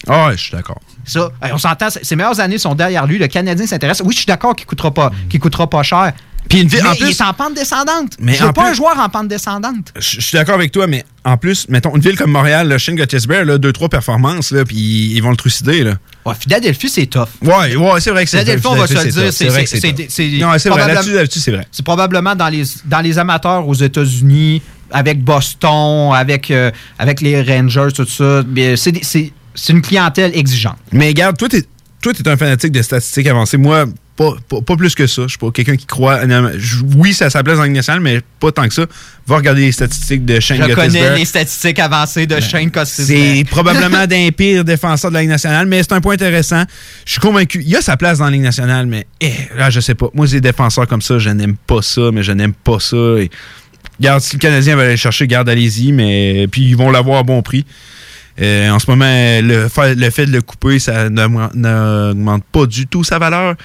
Ah, je suis d'accord. Ça, on s'entend, ses meilleures années sont derrière lui. Le Canadien s'intéresse. Oui, je suis d'accord qu'il ne coûtera, pas, coûtera pas cher. Puis une mais en plus, il est en pente descendante. Mais je veux pas un joueur en pente descendante. Je suis d'accord avec toi, mais en plus, mettons, une ville comme Montréal, le Shane Gottisberg, là, deux, trois performances, là, puis ils vont le trucider. Là. Ouais, Philadelphie, c'est tough. Ouais, ouais c'est vrai que c'est Philadelphie, on va se le dire. C'est vrai c'est Non, c'est vrai. Là-dessus, c'est vrai. C'est probablement dans les, dans les amateurs aux États-Unis, avec Boston, avec, euh, avec les Rangers, tout ça. C'est une clientèle exigeante. Mais regarde, toi, tu es, un fanatique de statistiques avancées. Moi, pas, pas, plus que ça. Je suis pas quelqu'un qui croit. Oui, ça a sa place dans nationale, mais pas tant que ça. Va regarder les statistiques de Shane Je connais les statistiques avancées de Shane C'est probablement d'un pire défenseur de la Ligue nationale, mais c'est un point intéressant. Je suis convaincu. Il a sa place dans la Ligue nationale, mais eh, là, je sais pas. Moi, des défenseurs comme ça, je n'aime pas ça, mais je n'aime pas ça. Et, garde, si le Canadien va aller chercher, garde, allez-y, mais puis ils vont l'avoir à bon prix. Euh, en ce moment, le, fait de le couper, ça n'augmente pas du tout sa valeur.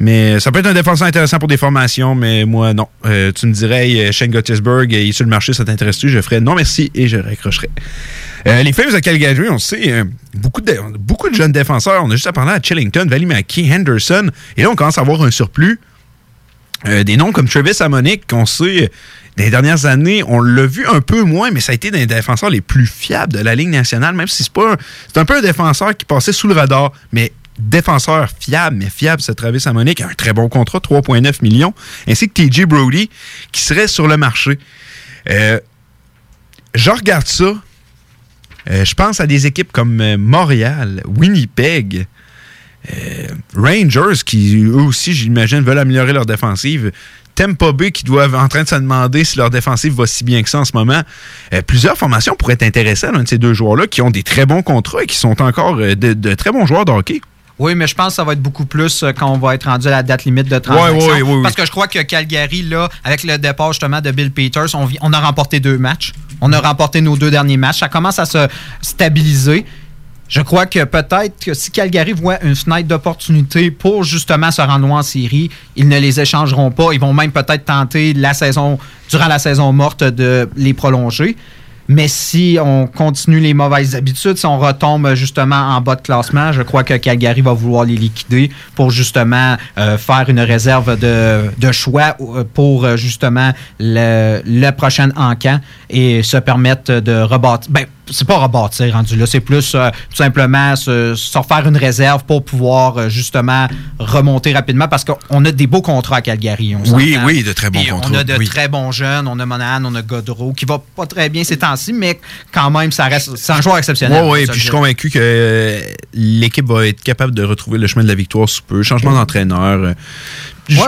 Mais ça peut être un défenseur intéressant pour des formations, mais moi, non. Euh, tu me dirais, Shane Gottisberg, il est sur le marché, ça t'intéresse-tu? Je ferais non merci et je raccrocherais. Euh, les Flames de Calgary, on sait, beaucoup, de, beaucoup de jeunes défenseurs. On a juste à parler à Chillington, Valimaki, Henderson. Et là, on commence à avoir un surplus. des noms comme Travis Amonic, qu'on sait les dernières années, on l'a vu un peu moins, mais ça a été des défenseurs les plus fiables de la Ligue nationale, même si c'est pas. C'est un peu un défenseur qui passait sous le radar, mais défenseur fiable, mais fiable, c'est Travis Monique, un très bon contrat, 3,9 millions, ainsi que TJ Brody, qui serait sur le marché. Euh, je regarde ça. Euh, je pense à des équipes comme euh, Montréal, Winnipeg, Rangers, qui eux aussi, j'imagine, veulent améliorer leur défensive. Tempo Bay qui doivent en train de se demander si leur défensive va si bien que ça en ce moment. Euh, plusieurs formations pourraient être intéressées à l'un de ces deux joueurs-là qui ont des très bons contrats et qui sont encore euh, de, très bons joueurs de hockey. Oui, mais je pense que ça va être beaucoup plus euh, quand on va être rendu à la date limite de transaction. Oui, oui, oui, Parce que je crois que Calgary, là, avec le départ justement de Bill Peters, on, on a remporté deux matchs. On a remporté nos deux derniers matchs. Ça commence à se stabiliser. Je crois que peut-être que si Calgary voit une fenêtre d'opportunité pour justement se rendre en série, ils ne les échangeront pas. Ils vont même peut-être tenter la saison, durant la saison morte, de les prolonger. Mais si on continue les mauvaises habitudes, si on retombe justement en bas de classement, je crois que Calgary va vouloir les liquider pour justement euh, faire une réserve de, choix euh, pour euh, justement le, le prochain encan et se permettre de rebâtir. Ben, c'est pas rebâtir rendu là, c'est plus euh, tout simplement se, se, refaire une réserve pour pouvoir euh, justement remonter rapidement parce qu'on a des beaux contrats à Calgary. oui, oui, de très bons contrats. On a de très bons jeunes, on a Monahan, on a Godreau qui va pas très bien ces temps-ci, mais quand même, ça reste c'est un joueur exceptionnel. Oui, oui, puis je suis convaincu que euh, l'équipe va être capable de retrouver le chemin de la victoire sous peu. Changement d'entraîneur.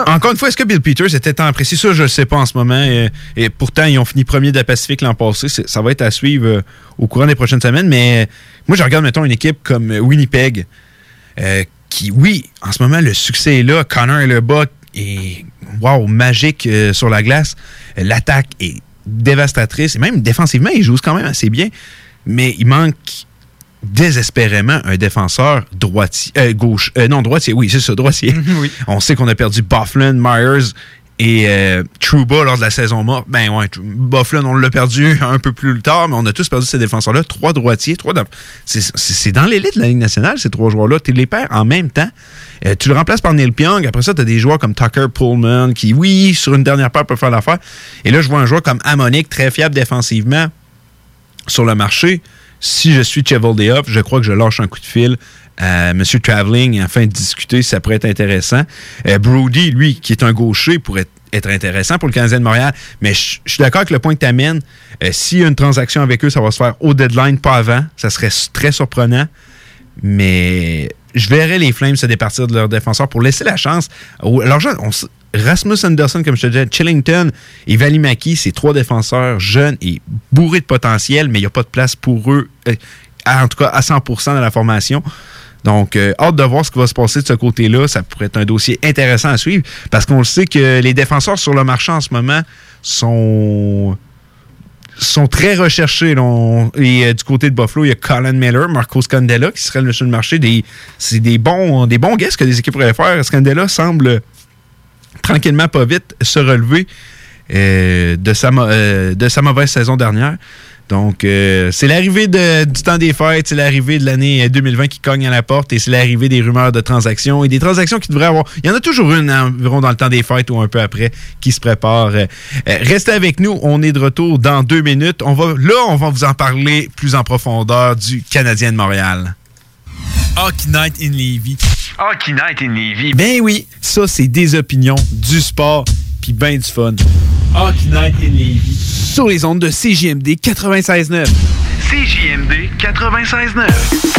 Encore une fois, est-ce que Bill Peters était tant apprécié? Ça, je ne sais pas en ce moment. Et, pourtant, ils ont fini premier de la Pacifique l'an passé. Ça va être à suivre euh, au courant des prochaines semaines. Mais moi, je regarde, mettons, une équipe comme euh, Winnipeg, euh, qui, oui, en ce moment, le succès est là. Connor et le bas est, wow, magique sur la glace. L'attaque est dévastatrice. Et même défensivement, ils jouent quand même assez bien. Mais il manque désespérément un défenseur droitier, euh, gauche, euh, non droitier, oui c'est ça, droitier. On sait qu'on a perdu Bufflin, Myers et euh, Trouba lors de la saison morte. Ben ouais, Bufflin on l'a perdu un peu plus tard, mais on a tous perdu ces défenseurs-là. Trois droitiers, trois. C'est dans l'élite de la Ligue nationale ces trois joueurs-là. Tu les perds en même temps. tu le remplaces par Neil Pionk. Après ça, tu as des joueurs comme Tucker Pullman qui, oui, sur une dernière paire peut faire l'affaire. Et là, je vois un joueur comme Amonic, très fiable défensivement sur le marché si je suis Chevaldeoff, je crois que je lâche un coup de fil à M. Traveling afin de discuter si ça pourrait être intéressant. Euh, Brody, lui, qui est un gaucher, pourrait être intéressant pour le Canadien de Montréal. Mais je, suis d'accord avec le point que tu amènes. Euh, s'il y a une transaction avec eux, ça va se faire au deadline, pas avant. Ça serait très surprenant. Mais je verrais les Flames se départir de leurs défenseurs pour laisser la chance. Alors, on, Rasmus Anderson, comme je te disais, Chillington et Valimaki, c'est trois défenseurs jeunes et bourrés de potentiel, mais il n'y a pas de place pour eux, euh, en tout cas à 100% dans la formation. Donc, euh, hâte de voir ce qui va se passer de ce côté-là. Ça pourrait être un dossier intéressant à suivre parce qu'on le sait que les défenseurs sur le marché en ce moment sont très recherchés. Et euh, du côté de Buffalo, il y a Colin Miller, Marco Scandella qui serait sur le marché. c'est des bons, des bons guests que les équipes pourraient faire. Scandella semble tranquillement, pas vite, se relever euh, de, sa, euh, de sa mauvaise saison dernière. Donc, euh, c'est l'arrivée du temps des fêtes, c'est l'arrivée de l'année 2020 qui cogne à la porte et c'est l'arrivée des rumeurs de transactions et des transactions qui devraient avoir. Il y en a toujours une environ dans le temps des fêtes ou un peu après qui se prépare. restez avec nous, on est de retour dans deux minutes. On va, là, on va vous en parler plus en profondeur du Canadien de Montréal. Hockey Night in Levy. Hockey Night in Levy. Ben oui, ça, c'est des opinions, du sport, puis ben du fun. Hockey Night in Levy. Sur les ondes de CJMD 96.9. CJMD 96.9.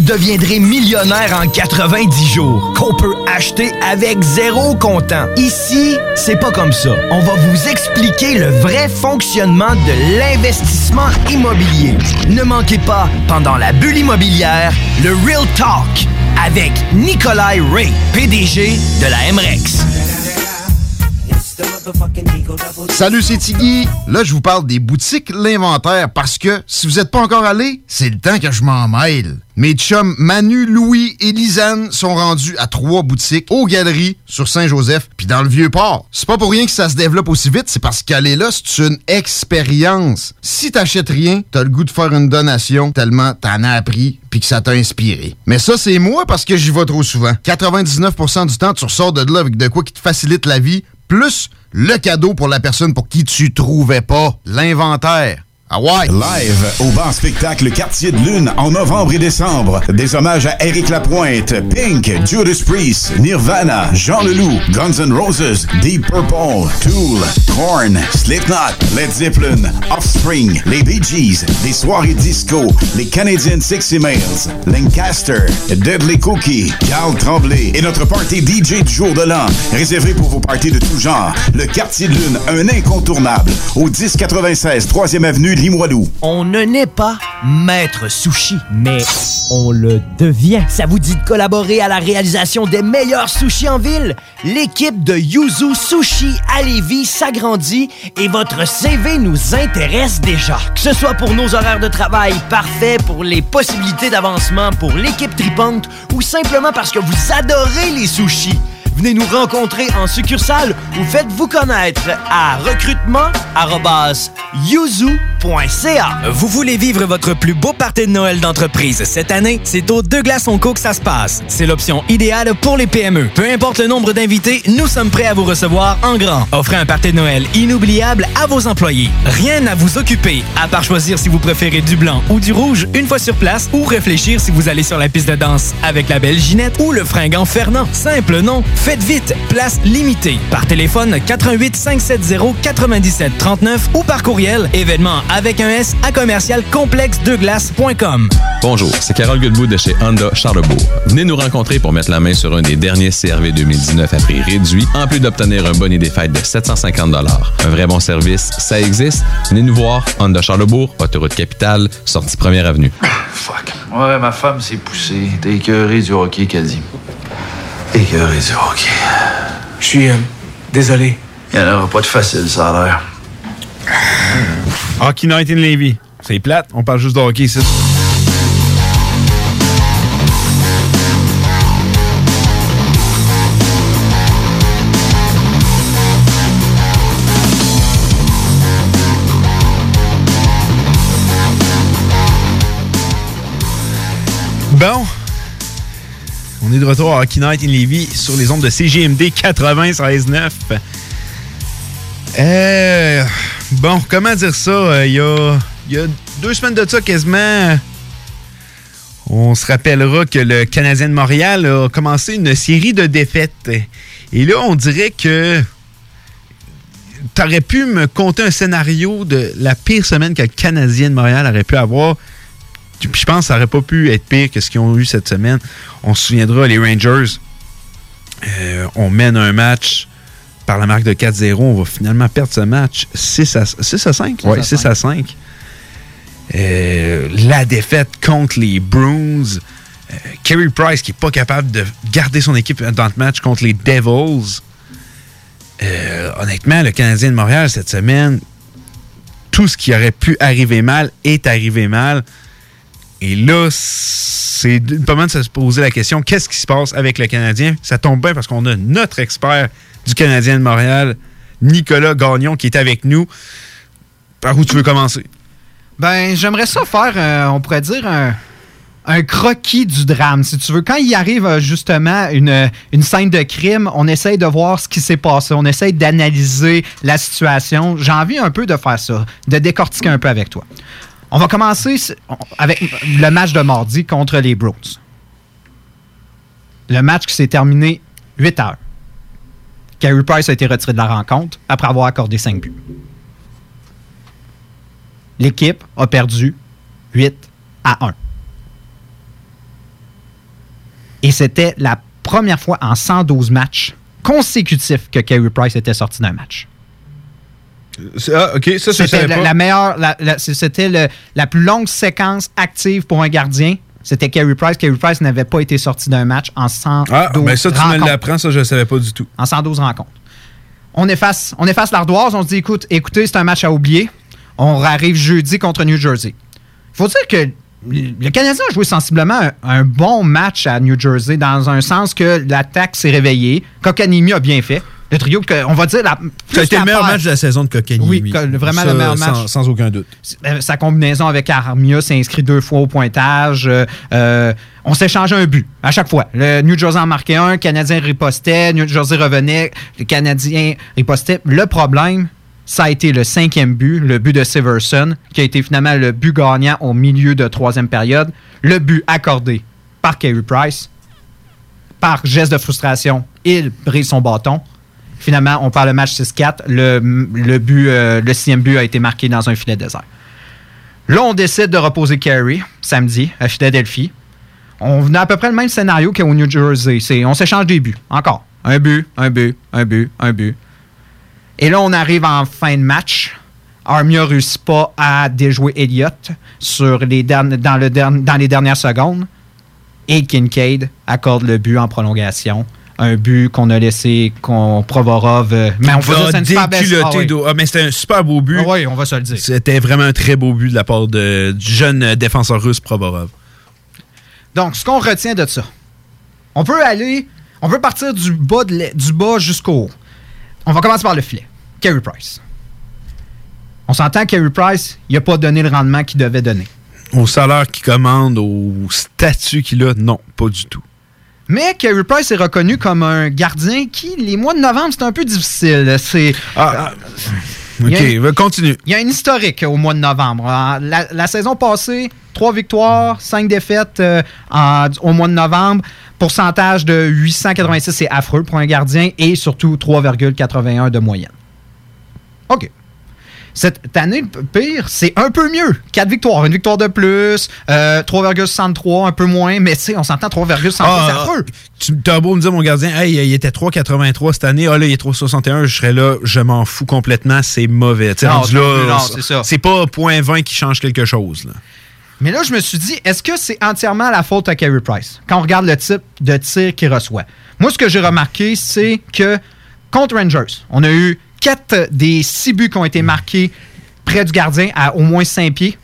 deviendrez millionnaire en 90 jours, qu'on peut acheter avec zéro comptant. Ici, c'est pas comme ça. On va vous expliquer le vrai fonctionnement de l'investissement immobilier. Ne manquez pas, pendant la bulle immobilière, le Real Talk avec Nikolai Ray, PDG de la MREX. Salut, c'est Tiggy. Là, je vous parle des boutiques L'Inventaire parce que si vous n'êtes pas encore allé, c'est le temps que je m'en mêle. Mes chums Manu, Louis et Lisanne sont rendus à trois boutiques aux Galeries sur Saint-Joseph puis dans le Vieux-Port. C'est pas pour rien que ça se développe aussi vite, c'est parce qu'aller là, c'est une expérience. Si t'achètes rien, t'as le goût de faire une donation tellement t'en as appris puis que ça t'a inspiré. Mais ça, c'est moi parce que j'y vais trop souvent. 99% du temps, tu ressors de là avec de quoi qui te facilite la vie, plus le cadeau pour la personne pour qui tu trouvais pas l'inventaire. Ah. Live au bar spectacle Quartier de Lune en novembre et décembre. Des hommages à Eric Lapointe, Pink, Judas Priest, Nirvana, Jean Leloup, Guns N' Roses, Deep Purple, Tool, Korn, Slipknot, Led Zeppelin, Offspring, les Bee Gees, des soirées disco, les Canadian Sexy Males, Lancaster, Deadly Cookie, Carl Tremblay et notre party DJ du jour de l'an, réservé pour vos parties de tout genre. Le Quartier de Lune, un incontournable, au 1096 3e avenue On ne naît pas maître sushi, mais on le devient. Ça vous dit de collaborer à la réalisation des meilleurs sushis en ville? L'équipe de Yuzu Sushi à Lévis s'agrandit et votre CV nous intéresse déjà. Que ce soit pour nos horaires de travail parfaits, pour les possibilités d'avancement pour l'équipe tripante ou simplement parce que vous adorez les sushis. Venez nous rencontrer en succursale ou faites-vous connaître à recrutement@yuzu.ca. Vous voulez vivre votre plus beau party de Noël d'entreprise cette année? C'est au Deux Glaces Co que ça se passe. C'est l'option idéale pour les PME. Peu importe le nombre d'invités, nous sommes prêts à vous recevoir en grand. Offrez un party de Noël inoubliable à vos employés. Rien à vous occuper, à part choisir si vous préférez du blanc ou du rouge une fois sur place ou réfléchir si vous allez sur la piste de danse avec la belle Ginette ou le fringant Fernand. Simple, non? Faites vite, place limitée. Par téléphone 88 570 97 39 ou par courriel événement avec un S à commercial complexe de glace.com. Bonjour, c'est Carole Goodwood de chez Honda Charlebourg. Venez nous rencontrer pour mettre la main sur un des derniers CRV 2019 à prix réduit, en plus d'obtenir un bonnet des fêtes de 750 Un vrai bon service, ça existe. Venez nous voir, Honda Charlebourg, autoroute capitale, sortie première avenue. Fuck. Ouais, ma femme s'est poussée. T'es écœuré du hockey dit. Écœuré du hockey. Je suis euh, désolé. Il n'y en aura pas de facile, ça a l'air. Hockey Night in Levy. C'est plate, on parle juste de hockey ici. Bon. On est de retour à Hockey Night in Levy sur les ondes de CGMD 96.9. Euh, bon, comment dire ça? Euh, Il y, a, y a deux semaines de ça quasiment, on se rappellera que le Canadien de Montréal a commencé une série de défaites. Et là, on dirait que t'aurais pu me conter un scénario de la pire semaine que le Canadien de Montréal aurait pu avoir. Puis je pense que ça aurait pas pu être pire que ce qu'ils ont eu cette semaine. On se souviendra, les Rangers, euh, on mène un match par la marque de 4-0. On va finalement perdre ce match 6 à, 6 à 5. Oui, 6 à 5. Euh, la défaite contre les Bruins. Euh, Kerry Price qui n'est pas capable de garder son équipe dans le match contre les Devils. Euh, honnêtement, le Canadien de Montréal cette semaine, tout ce qui aurait pu arriver mal est arrivé mal. Et là, c'est pas mal de se poser la question qu'est-ce qui se passe avec le Canadien? Ça tombe bien parce qu'on a notre expert du Canadien de Montréal, Nicolas Gagnon, qui est avec nous. Par où tu veux commencer? Ben, j'aimerais ça faire, euh, on pourrait dire, un, croquis du drame, si tu veux. Quand il arrive euh, justement une, une scène de crime, on essaye de voir ce qui s'est passé, on essaye d'analyser la situation. J'ai envie un peu de faire ça, de décortiquer un peu avec toi. On va commencer avec le match de mardi contre les Browns. Le match qui s'est terminé 8 heures. Carey Price a été retiré de la rencontre après avoir accordé 5 buts. L'équipe a perdu 8 à 1. Et c'était la première fois en 112 matchs consécutifs que Carey Price était sorti d'un match. Ah, OK, ça, C'était la, la meilleure, la, la- c'était la plus longue séquence active pour un gardien. C'était Carey Price. Carey Price n'avait pas été sorti d'un match en 112 Ah, ben ça, tu me rencontres. l'apprends, ça, je ne savais pas du tout. En 112 rencontres. on efface, on efface l'ardoise, on se dit, écoute, écoutez, c'est un match à oublier. On arrive jeudi contre New Jersey. Il faut dire que le Canadien a joué sensiblement un, un bon match à New Jersey dans un sens que l'attaque s'est réveillée. Kokanimi a bien fait. Le trio, que- on va dire... La, Ça a été le meilleur match de la saison de Kotkaniemi. Oui, vraiment Ça, le meilleur match. Sans, sans aucun doute. Euh, sa combinaison avec Armia s'est inscrit deux fois au pointage. Euh, euh, on s'est changé un but à chaque fois. Le New Jersey en marquait un, le Canadien ripostait, New Jersey revenait, le Canadien ripostait. Le problème, ça a été le cinquième but, le but de Severson, qui a été finalement le but gagnant au milieu de troisième période. Le but accordé par Carey Price. Par geste de frustration, il brise son bâton. Finalement, on parle le match 6-4. Le, le, but, euh, le sixième but a été marqué dans un filet désert. Là, on décide de reposer Carey samedi à Philadelphie. On a à peu près le même scénario qu'au New Jersey. On s'échange des buts. Encore. Un but, un but, un but, un but. Et là, on arrive en fin de match. Armia ne réussit pas à déjouer Elliott sur les dans, le dans les dernières secondes. Et Kincaid accorde le but en prolongation. Un but qu'on a laissé qu'on Provorov. euh, mais on peut dire une super belle- Ah oui. d'eau. Ah, mais c'était un super beau but. Ah oui, on va se le dire. C'était vraiment un très beau but de la part de- du jeune euh, défenseur russe Provorov. Donc, ce qu'on retient de ça, on peut aller, on peut partir du bas, de du bas jusqu'au haut. On va commencer par le filet. Carey Price. On s'entend que Carey Price, il n'a pas donné le rendement qu'il devait donner. Au salaire qu'il commande, au statut qu'il a, non, pas du tout. Mais Carey Price est reconnu comme un gardien qui, les mois de novembre, c'est un peu difficile. C'est. Ah, a OK, une- va, continue. Il y a un historique au mois de novembre. En- La, la saison passée, trois victoires, cinq défaites euh, en- au mois de novembre. Pourcentage de 886, c'est affreux pour un gardien et surtout 3,81 de moyenne. OK. Cette année, pire, c'est un peu mieux. Quatre victoires, une victoire de plus, euh, 3,63, un peu moins, mais tu sais, on s'entend 3,63, Ah, c'est. Tu as beau me dire, mon gardien, hey, il était 3,83 cette année. Ah là, il est 3,61. Je serais là, je m'en fous complètement. C'est mauvais. Non, là, c'est pas point 20 qui change quelque chose. Là. Mais là, je me suis dit, est-ce que c'est entièrement la faute à Carey Price quand on regarde le type de tir qu'il reçoit? Moi, ce que j'ai remarqué, c'est que contre Rangers, on a eu quatre des six buts qui ont été marqués près du gardien à au moins 5 pieds.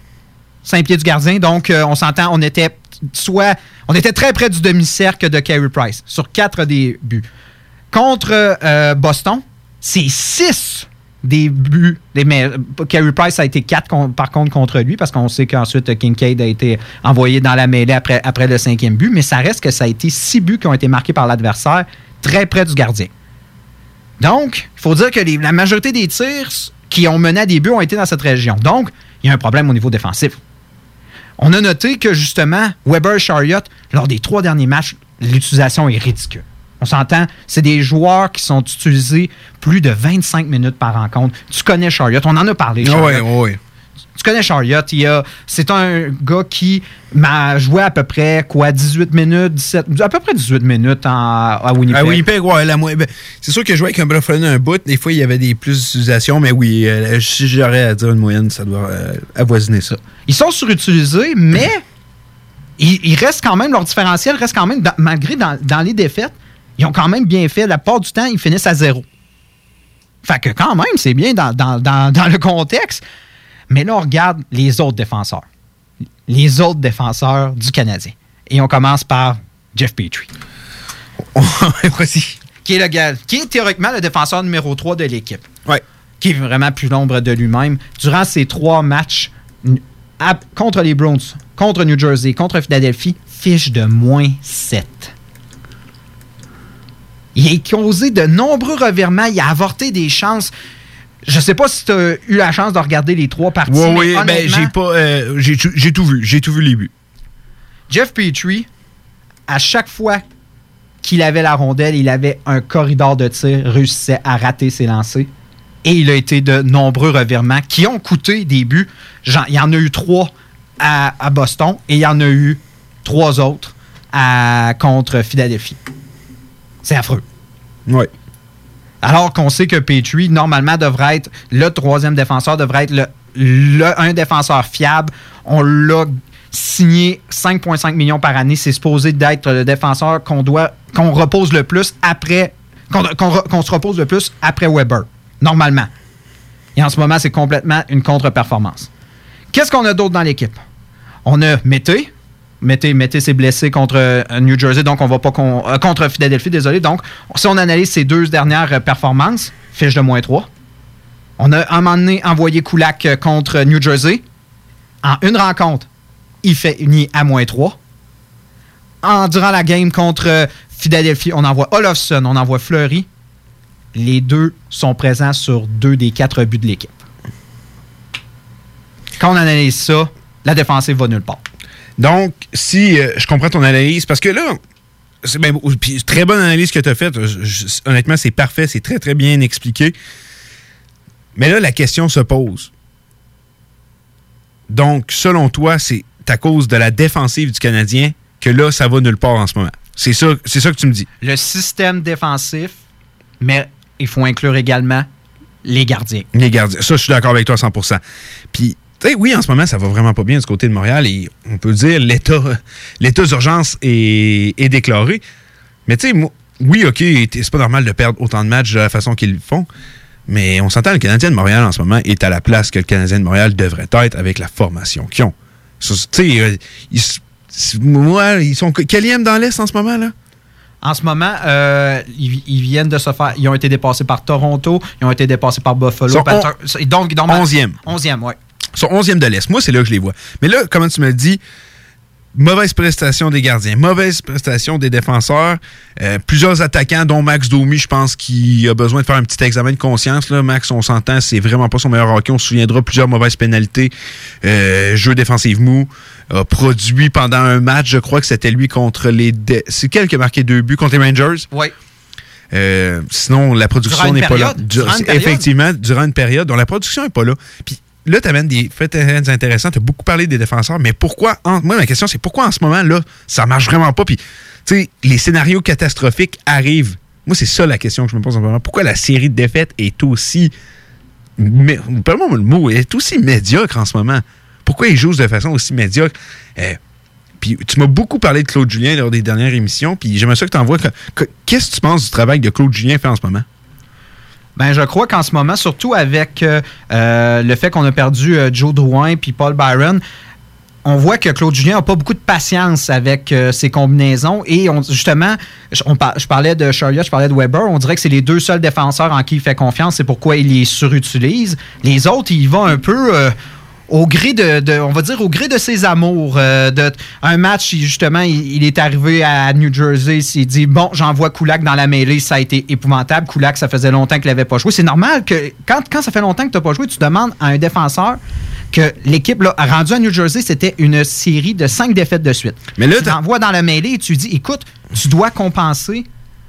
5 pieds du gardien. Donc, euh, on s'entend, on était soit. On était très près du demi-cercle de Carey Price sur quatre des buts. Contre euh, Boston, c'est 6 des buts. Carey Price a été 4 par contre contre lui parce qu'on sait qu'ensuite Kincaid a été envoyé dans la mêlée après, le cinquième but. Mais ça reste que ça a été 6 buts qui ont été marqués par l'adversaire très près du gardien. Donc, il faut dire que les- la majorité des tirs qui ont mené à des buts ont été dans cette région. Donc, il y a un problème au niveau défensif. On a noté que justement, Weber et Chariot, lors des trois derniers matchs, l'utilisation est ridicule. On s'entend, c'est des joueurs qui sont utilisés plus de 25 minutes par rencontre. Tu connais Chariot, on en a parlé. Chariot. Ouais, ouais. Tu connais Chariot, il a- c'est un gars qui m'a joué à peu près quoi 18 minutes, 17, à peu près 18 minutes en- à Winnipeg. À Winnipeg, ouais, ben, c'est sûr que je jouais avec un Buffalo un bout. Des fois, il y avait des plus d'utilisation, mais oui, euh, si j'aurais à dire une moyenne, ça doit euh, avoisiner ça. Ils sont surutilisés, mais ils, ils restent quand même, leur différentiel reste quand même, dans- malgré dans, dans les défaites, ils ont quand même bien fait. La part du temps, ils finissent à zéro. Fait que quand même, c'est bien dans, dans- dans- dans le contexte. Mais là, on regarde les autres défenseurs. Les autres défenseurs du Canadien. Et on commence par Jeff Petrie. Qui est le gars, qui est théoriquement le défenseur numéro 3 de l'équipe. Ouais. Qui est vraiment plus l'ombre de lui-même. Durant ces trois matchs à- contre les Browns, contre New Jersey, contre Philadelphie, fiche de moins 7. Il a causé de nombreux revirements. Il a avorté des chances. Je sais pas si tu as eu la chance de regarder les trois parties. Mais oui, ben, honnêtement, j'ai pas. euh, j'ai tout- vu. J'ai tout vu les buts. Jeff Petrie, à chaque fois qu'il avait la rondelle, il avait un corridor de tir, réussissait à rater ses lancers. Et il a été de nombreux revirements qui ont coûté des buts. Il y en a eu trois à, à Boston et il y en a eu trois autres à- contre Philadelphie. C'est affreux. Oui. Alors qu'on sait que Petrie, normalement, devrait être le troisième défenseur, devrait être un défenseur fiable. On l'a signé 5,5 millions par année. C'est supposé d'être le défenseur qu'on doit qu'on le plus après se repose le plus après Weber, normalement. Et en ce moment, c'est complètement une contre-performance. Qu'est-ce qu'on a d'autre dans l'équipe? On a Mété. Mété, Mété s'est blessé contre euh, New Jersey, donc on va pas euh, contre Philadelphie, désolé. Donc, si on analyse ses deux dernières euh, performances, fiche de moins 3. On a un envoyé Kulak contre New Jersey. En une rencontre, il fait uni à moins 3. En, durant la game contre Philadelphie, on envoie Olofsson, on envoie Fleury. Les deux sont présents sur deux des quatre buts de l'équipe. Quand on analyse ça, la défensive va nulle part. Donc, si euh, je comprends ton analyse, parce que là, c'est ben, très bonne analyse que tu as faite. Honnêtement, c'est parfait, c'est très, très bien expliqué. Mais là, la question se pose. Donc, selon toi, c'est à cause de la défensive du Canadien que là, ça va nulle part en ce moment. C'est ça, c'est ça que tu me dis. Le système défensif, mais il faut inclure également les gardiens. Les gardiens. Ça, je suis d'accord avec toi à 100 Puis, tu sais, oui, en ce moment, ça va vraiment pas bien du côté de Montréal et on peut dire l'état l'état d'urgence est, est déclaré. Mais tu sais, oui, OK, c'est pas normal de perdre autant de matchs de la façon qu'ils le font. Mais on s'entend, le Canadien de Montréal en ce moment est à la place que le Canadien de Montréal devrait être avec la formation qu'ils ont. Tu sais, euh, ils, moi, ils sont quatrième dans l'Est en ce moment, là? En ce moment, euh, ils, ils viennent de se faire. Ils ont été dépassés par Toronto, ils ont été dépassés par Buffalo. Sont Panther- donc, donc, Onzième. 11e, oui. Sont 11e de l'Est. Moi, c'est là que je les vois. Mais là, comment tu me le dis, mauvaise prestation des gardiens, mauvaise prestation des défenseurs, euh, plusieurs attaquants, dont Max Domi, je pense qu'il a besoin de faire un petit examen de conscience. Là. Max, on s'entend, c'est vraiment pas son meilleur hockey. On se souviendra plusieurs mauvaises pénalités, euh, jeu défensif mou, a produit pendant un match, je crois que c'était lui contre les... C'est quel qui a marqué deux buts contre les Rangers? Oui. Euh, sinon, la production n'est pas là. Durant. Effectivement, durant une période dont la production n'est pas là. Puis là, tu amènes des faits intéressants. Tu as beaucoup parlé des défenseurs, mais pourquoi, moi, ma question, c'est pourquoi en ce moment-là, ça marche vraiment pas? Puis, tu sais, les scénarios catastrophiques arrivent. Moi, c'est ça la question que je me pose en ce moment. Pourquoi la série de défaites est aussi. Mais, moi le mot, est aussi médiocre en ce moment? Pourquoi ils jouent de façon aussi médiocre? Euh, puis tu m'as beaucoup parlé de Claude Julien lors des dernières émissions, puis j'aimerais ça que tu envoies. Qu'est-ce que tu penses du travail que Claude Julien fait en ce moment? Ben, je crois qu'en ce moment, surtout avec euh, euh, le fait qu'on a perdu euh, Joe Drouin puis Paul Byron, on voit que Claude Julien n'a pas beaucoup de patience avec ses combinaisons. Et justement, je, parlais de Charlotte, je parlais de Weber. On dirait que c'est les deux seuls défenseurs en qui il fait confiance. C'est pourquoi il les surutilise. Les autres, il va un peu. Au gré de, de- on va dire au gré de ses amours. euh, de, un match, justement, il, il est arrivé à New Jersey, il s'est dit bon, j'envoie Kulak dans la mêlée, ça a été épouvantable. Kulak, ça faisait longtemps qu'il n'avait pas joué. C'est normal que quand, quand ça fait longtemps que tu n'as pas joué, tu demandes à un défenseur que l'équipe là, a rendu à New Jersey, c'était une série de cinq défaites de suite. Mais là, tu l'envoies dans la mêlée et tu dis écoute, tu dois compenser.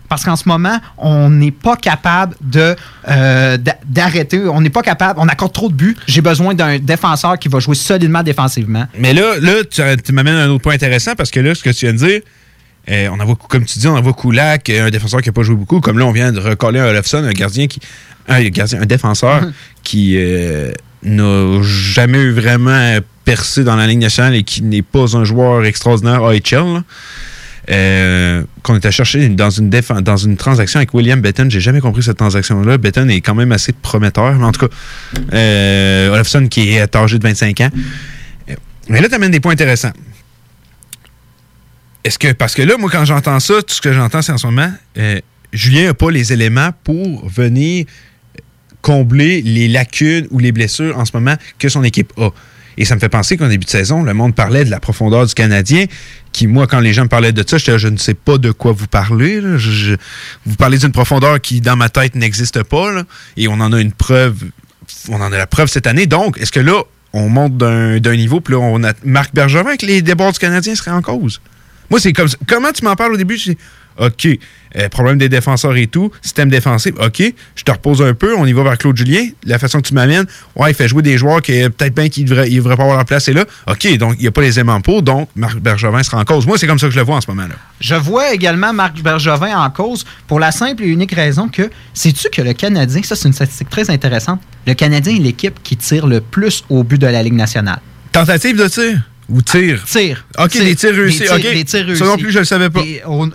Parce qu'en ce moment, on n'est pas capable de euh, d'a- d'arrêter. On n'est pas capable. On accorde trop de buts. J'ai besoin d'un défenseur qui va jouer solidement défensivement. Mais là, là tu, tu m'amènes à un autre point intéressant parce que là, ce que tu viens de dire, on envoie, comme tu dis, on envoie Kulak, euh, un défenseur qui n'a pas joué beaucoup. Comme là, on vient de recoller un Olofsson, un gardien qui. Un gardien, un défenseur qui euh, n'a jamais eu vraiment percé dans la Ligue nationale et qui n'est pas un joueur extraordinaire AHL. là. Euh, qu'on était cherché dans une, dans une transaction avec William Betton. J'ai jamais compris cette transaction-là. Betton est quand même assez prometteur. Mais en tout cas, euh, qui est âgé de 25 ans. Euh, Mais là, tu amènes des points intéressants. Est-ce que, parce que là, moi, quand j'entends ça, tout ce que j'entends, c'est en ce moment, euh, Julien n'a pas les éléments pour venir combler les lacunes ou les blessures en ce moment que son équipe a. Et ça me fait penser qu'en début de saison, le monde parlait de la profondeur du Canadien, qui, moi, quand les gens me parlaient de ça, j'étais, je ne sais pas de quoi vous parlez. Je- je- vous parlez d'une profondeur qui, dans ma tête, n'existe pas. Et on en a une preuve, on en a la preuve cette année. Donc, est-ce que là, on monte d'un, d'un niveau, puis là, on a Marc Bergevin que les débords du Canadien seraient en cause? Moi, c'est comme ça. Comment tu m'en parles au début? OK, euh, problème des défenseurs et tout, système défensif, OK, je te repose un peu, on y va vers Claude Julien. La façon que tu m'amènes, ouais, il fait jouer des joueurs qui peut-être bien qu'ils ne devraient, pas avoir leur place, et là, OK, donc il n'y a pas les aimants pour, donc Marc Bergevin sera en cause. Moi, c'est comme ça que je le vois en ce moment-là. Je vois également Marc Bergevin en cause pour la simple et unique raison que, sais-tu que le Canadien, ça c'est une statistique très intéressante, le Canadien est l'équipe qui tire le plus au but de la Ligue nationale. Tentative de tir ou tir? Tir. OK, des tirs réussis. Des tirs, des tirs Ça non réussis. plus, je ne le savais pas. Et on-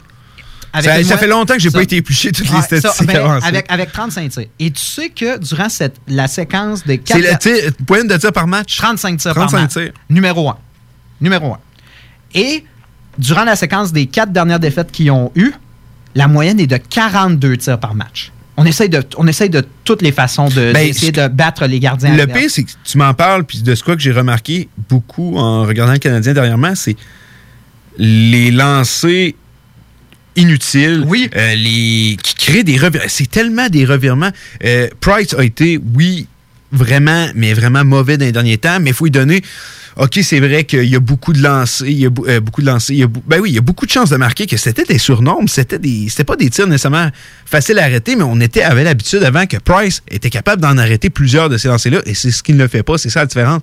avec Ça, fait longtemps que j'ai pas été épluché toutes les ça, statistiques ben, avec, avec 35 tirs. Et tu sais que durant cette, la séquence des C'est 4 le tir, moyenne de tir par match? 35 tirs 35 par match. tirs. Numéro 1. Numéro 1. Et durant la séquence des quatre dernières défaites qu'ils ont eues, la moyenne est de 42 tirs par match. On essaye de, on essaye de toutes les façons de, Ben, d'essayer de battre les gardiens. Le pire, c'est que tu m'en parles, puis de ce quoi que j'ai remarqué beaucoup en regardant le Canadien dernièrement, c'est les lancers inutiles, euh, les qui créent des revirements. C'est tellement des revirements. Euh, Price a été, oui, vraiment, mais vraiment mauvais dans les derniers temps, mais il faut lui donner. OK, c'est vrai qu'il y a beaucoup de lancers, il y a euh, beaucoup de lancers, il y a bou- ben oui, il y a beaucoup de chances de marquer que c'était des surnombres, c'était des c'était pas des tirs nécessairement faciles à arrêter, mais on était avait l'habitude avant que Price était capable d'en arrêter plusieurs de ces lancers-là et c'est ce qu'il ne fait pas, c'est ça la différence.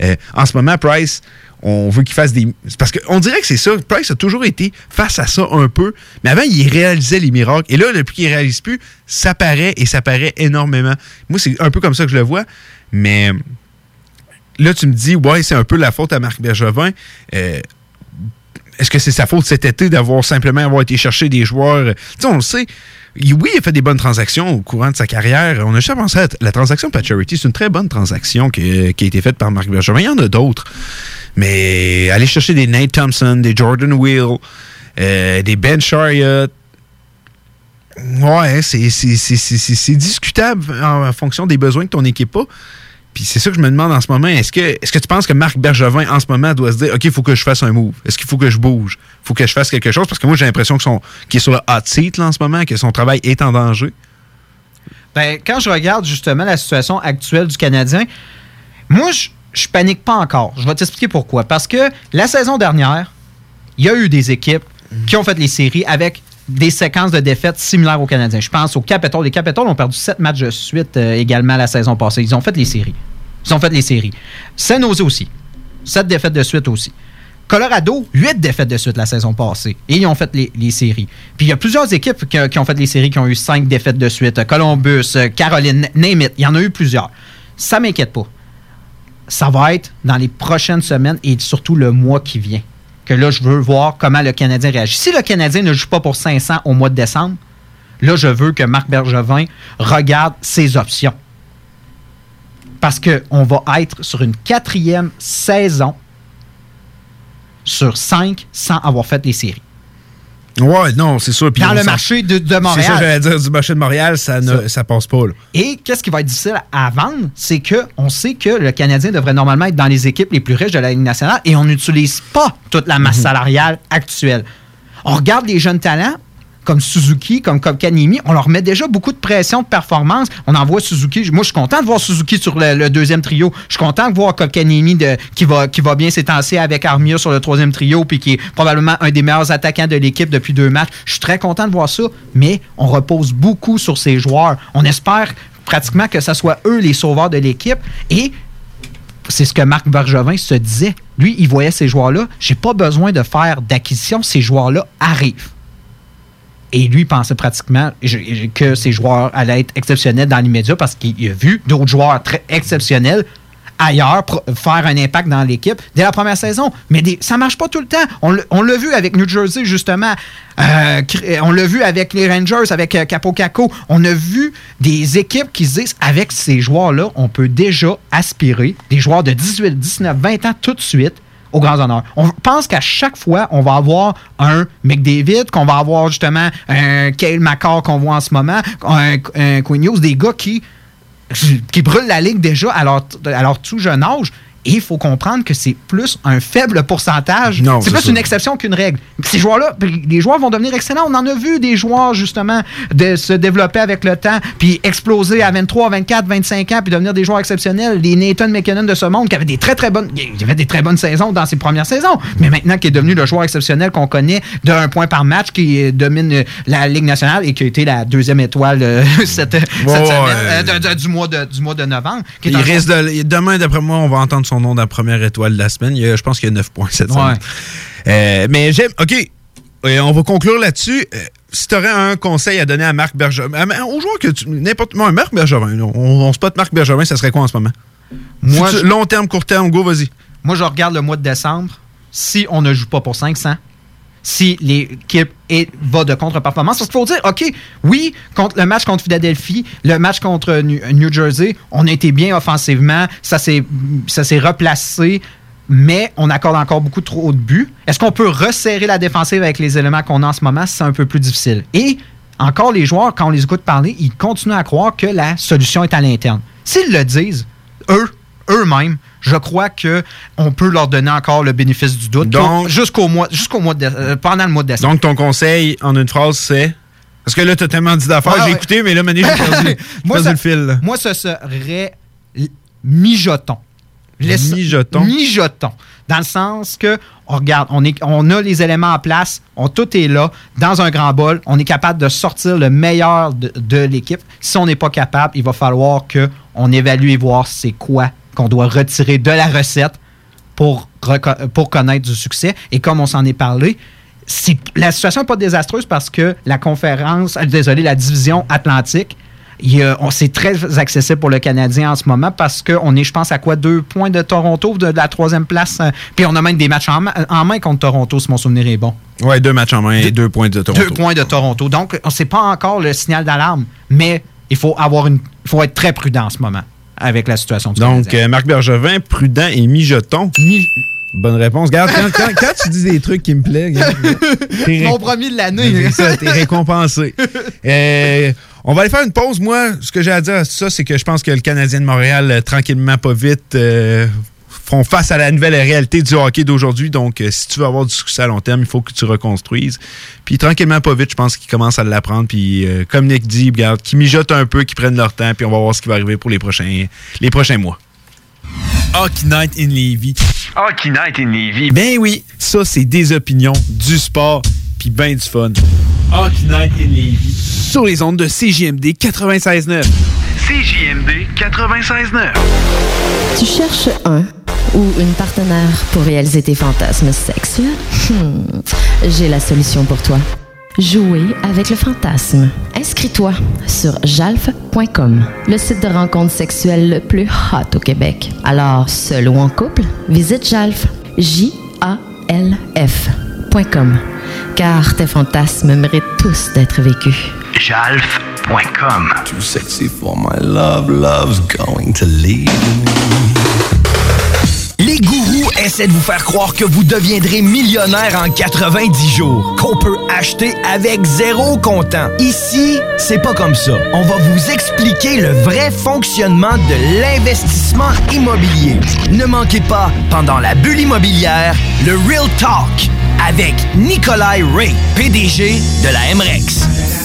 Euh, en ce moment, Price, on veut qu'il fasse des parce qu'on dirait que c'est ça, Price a toujours été face à ça un peu, mais avant il réalisait les miracles et là depuis qu'il réalise plus, ça paraît et ça paraît énormément. Moi, c'est un peu comme ça que je le vois, mais là, tu me dis, ouais, c'est un peu la faute à Marc Bergevin. Euh, Est-ce que c'est sa faute cet été d'avoir simplement avoir été chercher des joueurs? Tu sais, on le sait. Oui, il a fait des bonnes transactions au courant de sa carrière. On a jamais pensé à la transaction Charity. C'est une très bonne transaction qui a été faite par Marc Bergevin. Il y en a d'autres. Mais aller chercher des Nate Thompson, des Jordan Will, euh, des Ben Chariot, ouais, c'est discutable en, fonction des besoins que ton équipe a. Puis c'est ça que je me demande en ce moment. Est-ce que, est que tu penses que Marc Bergevin, en ce moment, doit se dire OK, il faut que je fasse un move? Est-ce qu'il faut que je bouge? Il faut que je fasse quelque chose? Parce que moi, j'ai l'impression qu'il est sur le hot seat là, en ce moment, que son travail est en danger. Ben, quand je regarde justement la situation actuelle du Canadien, moi, je, je panique pas encore. Je vais t'expliquer pourquoi. Parce que la saison dernière, il y a eu des équipes qui ont fait les séries avec des séquences de défaites similaires aux Canadiens. Je pense aux Capitals. Les Capitals ont perdu sept matchs de suite euh, également la saison passée. Ils ont fait les séries. Ils ont fait les séries. San Jose aussi. Sept défaites de suite aussi. Colorado, huit défaites de suite la saison passée. Et ils ont fait les, séries. Puis il y a plusieurs équipes qui, ont fait les séries qui ont eu cinq défaites de suite. Columbus, Caroline, name. Il y en a eu plusieurs. Ça m'inquiète pas. Ça va être dans les prochaines semaines et surtout le mois qui vient. Que là, je veux voir comment le Canadien réagit. Si le Canadien ne joue pas pour 500 au mois de décembre, là, je veux que Marc Bergevin regarde ses options. Parce qu'on va être sur une quatrième saison sur cinq sans avoir fait les séries. Ouais, non, c'est sûr. Puis Dans le marché de, de C'est ça, Montréal. j'allais dire, du marché de Montréal, ça, ne, Ça. ça passe pas. Là. Et qu'est-ce qui va être difficile à vendre? C'est que on sait que le Canadien devrait normalement être dans les équipes les plus riches de la Ligue nationale et on n'utilise pas toute la masse salariale actuelle. On regarde les jeunes talents comme Suzuki, comme Kotkaniemi, on leur met déjà beaucoup de pression de performance. On envoie Suzuki. Moi, je suis content de voir Suzuki sur le, deuxième trio. Je suis content de voir Kotkaniemi de, qui, va, qui va bien s'étancer avec Armia sur le troisième trio, puis qui est probablement un des meilleurs attaquants de l'équipe depuis deux matchs. Je suis très content de voir ça, mais on repose beaucoup sur ces joueurs. On espère pratiquement que ce soit eux les sauveurs de l'équipe. Et c'est ce que Marc Bergevin se disait. Lui, il voyait ces joueurs-là. J'ai pas besoin de faire d'acquisition. Ces joueurs-là arrivent. Et lui pensait pratiquement que ces joueurs allaient être exceptionnels dans l'immédiat parce qu'il a vu d'autres joueurs très exceptionnels ailleurs faire un impact dans l'équipe dès la première saison. Mais des- ça marche pas tout le temps. On l'a- vu avec New Jersey, justement. Euh, cr- on l'a vu avec les Rangers, avec euh, Capo Caco. On a vu des équipes qui se disent, avec ces joueurs-là, on peut déjà aspirer, des joueurs de 18, 19, 20 ans tout de suite, aux grands honneurs. On pense qu'à chaque fois, on va avoir un McDavid, qu'on va avoir justement un Kale McCall qu'on voit en ce moment, un, un des gars qui, qui brûlent la ligue déjà à leur tout jeune âge. Et il faut comprendre que c'est plus un faible pourcentage. C'est plus ça. une exception qu'une règle. Ces joueurs-là, les joueurs vont devenir excellents. On en a vu des joueurs, justement, de se développer avec le temps, puis exploser à 23, 24, 25 ans, puis devenir des joueurs exceptionnels. Les Nathan McKinnon de ce monde, qui avaient des très, très bonnes, il avait des très bonnes saisons dans ses premières saisons, mais maintenant qui est devenu le joueur exceptionnel qu'on connaît d'un point par match, qui domine la Ligue nationale et qui a été la deuxième étoile euh, cette, cette semaine, euh, du, mois de, du mois de novembre. qui est Il un risque de, demain, d'après moi, on va entendre son nom dans la première étoile de la semaine. Il y a- je pense qu'il y a 9 points cette Ouais. semaine. Euh, mais j'aime. OK. On va conclure là-dessus. Euh, si tu aurais un conseil à donner à Marc Bergevin, aux joueurs que tu. N'importe. Moi, Marc Bergevin, on, on spot Marc Bergevin, ça serait quoi en ce moment? Moi, je- long terme, court terme, go, vas-y. Moi, je regarde le mois de décembre. Si on ne joue pas pour 500, si l'équipe va de contre-performance. Parce qu'il faut dire, OK, oui, contre le match contre Philadelphie, le match contre New, Jersey, on a été bien offensivement, ça s'est replacé, mais on accorde encore beaucoup trop de buts. Est-ce qu'on peut resserrer la défensive avec les éléments qu'on a en ce moment? C'est un peu plus difficile. Et encore, les joueurs, quand on les écoute parler, ils continuent à croire que la solution est à l'interne. S'ils le disent, eux-mêmes, je crois que on peut leur donner encore le bénéfice du doute jusqu'au mois, jusqu'au mois de, euh, pendant le mois de décembre. Donc, ton conseil en une phrase, c'est? Parce que là, t'as tellement dit d'affaires, Ouais, j'ai ouais. écouté, mais là, Mané, j'ai perdu, moi, perdu ça- le fil. moi, ce serait mijoton. Laisse- Mijoton? Mijoton. Dans le sens que, on regarde, on, est, on a les éléments en place, on, tout est là, dans un grand bol, on est capable de sortir le meilleur de, de l'équipe. Si on n'est pas capable, il va falloir qu'on évalue et voir c'est quoi qu'on doit retirer de la recette pour, connaître du succès. Et comme on s'en est parlé, c'est- la situation n'est pas désastreuse parce que la conférence, euh, désolé, la division Atlantique, il y a- on- c'est très accessible pour le Canadien en ce moment parce qu'on est, je pense, à quoi, deux points de Toronto, de, de la troisième place. euh, Puis on a même des matchs en, ma- en main contre Toronto, si mon souvenir est bon. Ouais, deux matchs en main et deux points de Toronto. Deux points de Toronto. Donc, on sait pas encore le signal d'alarme, mais il faut avoir une, il faut être très prudent en ce moment avec la situation du Donc, Canadien. euh, Marc Bergevin, prudent et mijoton. Bonne réponse. Regarde, quand, quand- quand tu dis des trucs qui me plaisent, Mon premier de l'année. Ça, t'es récompensé. Euh, on va aller faire une pause. Moi, ce que j'ai à dire à ça, c'est que je pense que le Canadien de Montréal, euh, tranquillement, pas vite, euh, font face à la nouvelle réalité du hockey d'aujourd'hui. Donc, euh, si tu veux avoir du succès à long terme, il faut que tu reconstruises. Puis, tranquillement, pas vite, je pense qu'ils commencent à l'apprendre. Puis, euh, comme Nick dit, regarde, qu'ils mijotent un peu, qu'ils prennent leur temps, puis on va voir ce qui va arriver pour les prochains, les prochains mois. Hockey Night in Levy. Hockey Night in Levy. Ben oui, ça, c'est des opinions, du sport, puis ben du fun. Hockey Night in Levy. Sur les ondes de CJMD 96.9. CJMD 96.9. Tu cherches un ou une partenaire pour réaliser tes fantasmes sexuels? Hmm, J'ai la solution pour toi. Jouer avec le fantasme. Inscris-toi sur jalf.com, le site de rencontre sexuelle le plus hot au Québec. Alors, seul ou en couple, visite jalf. J-A-L-F.com. Car tes fantasmes méritent tous d'être vécus. Jalf.com. Too sexy for my love, love's going to leave Les gourous essaient de vous faire croire que vous deviendrez millionnaire en 90 jours, qu'on peut acheter avec zéro comptant. Ici, c'est pas comme ça. On va vous expliquer le vrai fonctionnement de l'investissement immobilier. Ne manquez pas, pendant la bulle immobilière, le Real Talk avec Nikolai Ray, PDG de la MREX.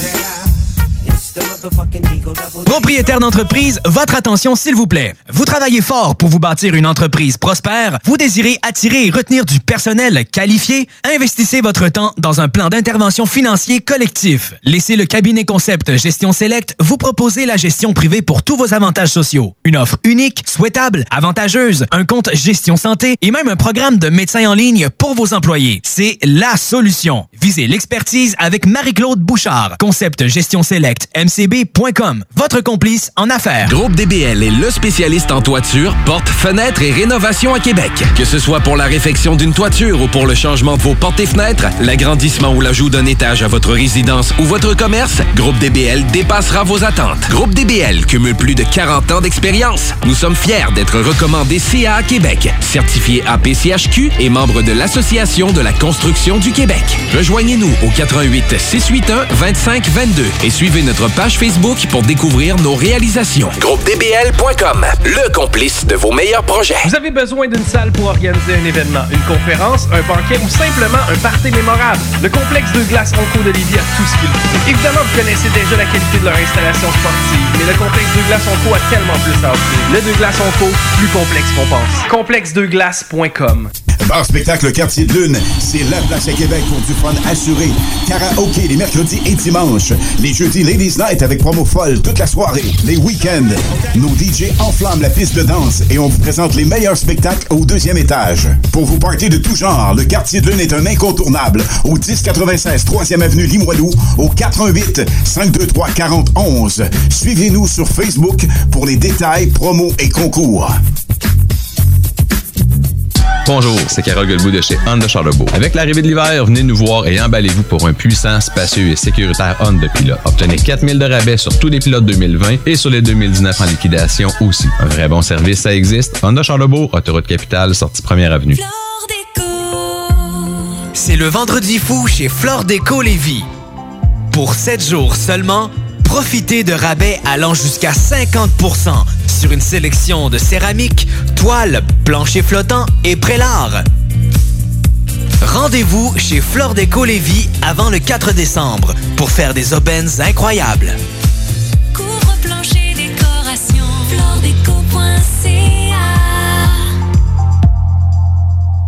Propriétaire d'entreprise, votre attention s'il vous plaît. Vous travaillez fort pour vous bâtir une entreprise prospère, vous désirez attirer et retenir du personnel qualifié, investissez votre temps dans un plan d'intervention financier collectif. Laissez le cabinet concept Gestion Select vous proposer la gestion privée pour tous vos avantages sociaux. Une offre unique, souhaitable, avantageuse, un compte gestion santé et même un programme de médecin en ligne pour vos employés. C'est la solution. Visez l'expertise avec Marie-Claude Bouchard. Concept Gestion Select, mcb.com. Votre complice en affaires. Groupe DBL est le spécialiste en toiture, portes, fenêtres et rénovation à Québec. Que ce soit pour la réfection d'une toiture ou pour le changement de vos portes et fenêtres, l'agrandissement ou l'ajout d'un étage à votre résidence ou votre commerce, Groupe DBL dépassera vos attentes. Groupe DBL cumule plus de 40 ans d'expérience. Nous sommes fiers d'être recommandés CA Québec, certifié APCHQ et membre de l'Association de la construction du Québec. Rejoignez-nous au 88 681 25 22 et suivez notre page Facebook pour découvrir nos réalisations. GroupeDBL.com, le complice de vos meilleurs projets. Vous avez besoin d'une salle pour organiser un événement, une conférence, un banquet ou simplement un party mémorable? Le complexe de glace Onco de Lévis a tout ce qu'il faut. Évidemment, vous connaissez déjà la qualité de leur installation sportive, mais le complexe de glace Onco a tellement plus à offrir. Le de glace Onco, plus complexe qu'on pense. Complexedeglace.com Bar spectacle Quartier de Lune, c'est la place à Québec pour du fun assuré. Karaoke les mercredis et dimanches. Les jeudis Ladies Night avec promo folle toute la soirée. Les week-ends, nos DJ enflamment la piste de danse et on vous présente les meilleurs spectacles au deuxième étage. Pour vous partir de tout genre, le Quartier de Lune est un incontournable au 1096 3e avenue Limoilou au 418 523 4011. Suivez-nous sur Facebook pour les détails, promos et concours. Bonjour, c'est Carole Guilbeault de chez Honda Charlebourg. Avec l'arrivée de l'hiver, venez nous voir et emballez-vous pour un puissant, spacieux et sécuritaire Honda Pilot. Obtenez 4000 de rabais sur tous les pilotes 2020 et sur les 2019 en liquidation aussi. Un vrai bon service, ça existe. Honda Charlebourg, autoroute capitale, sortie première avenue. C'est le vendredi fou chez Flore Déco Lévis. Pour 7 jours seulement, profitez de rabais allant jusqu'à 50% sur une sélection de céramique, toiles, planchers flottants et prélard. Rendez-vous chez Flore Déco Lévis avant le 4 décembre pour faire des aubaines incroyables.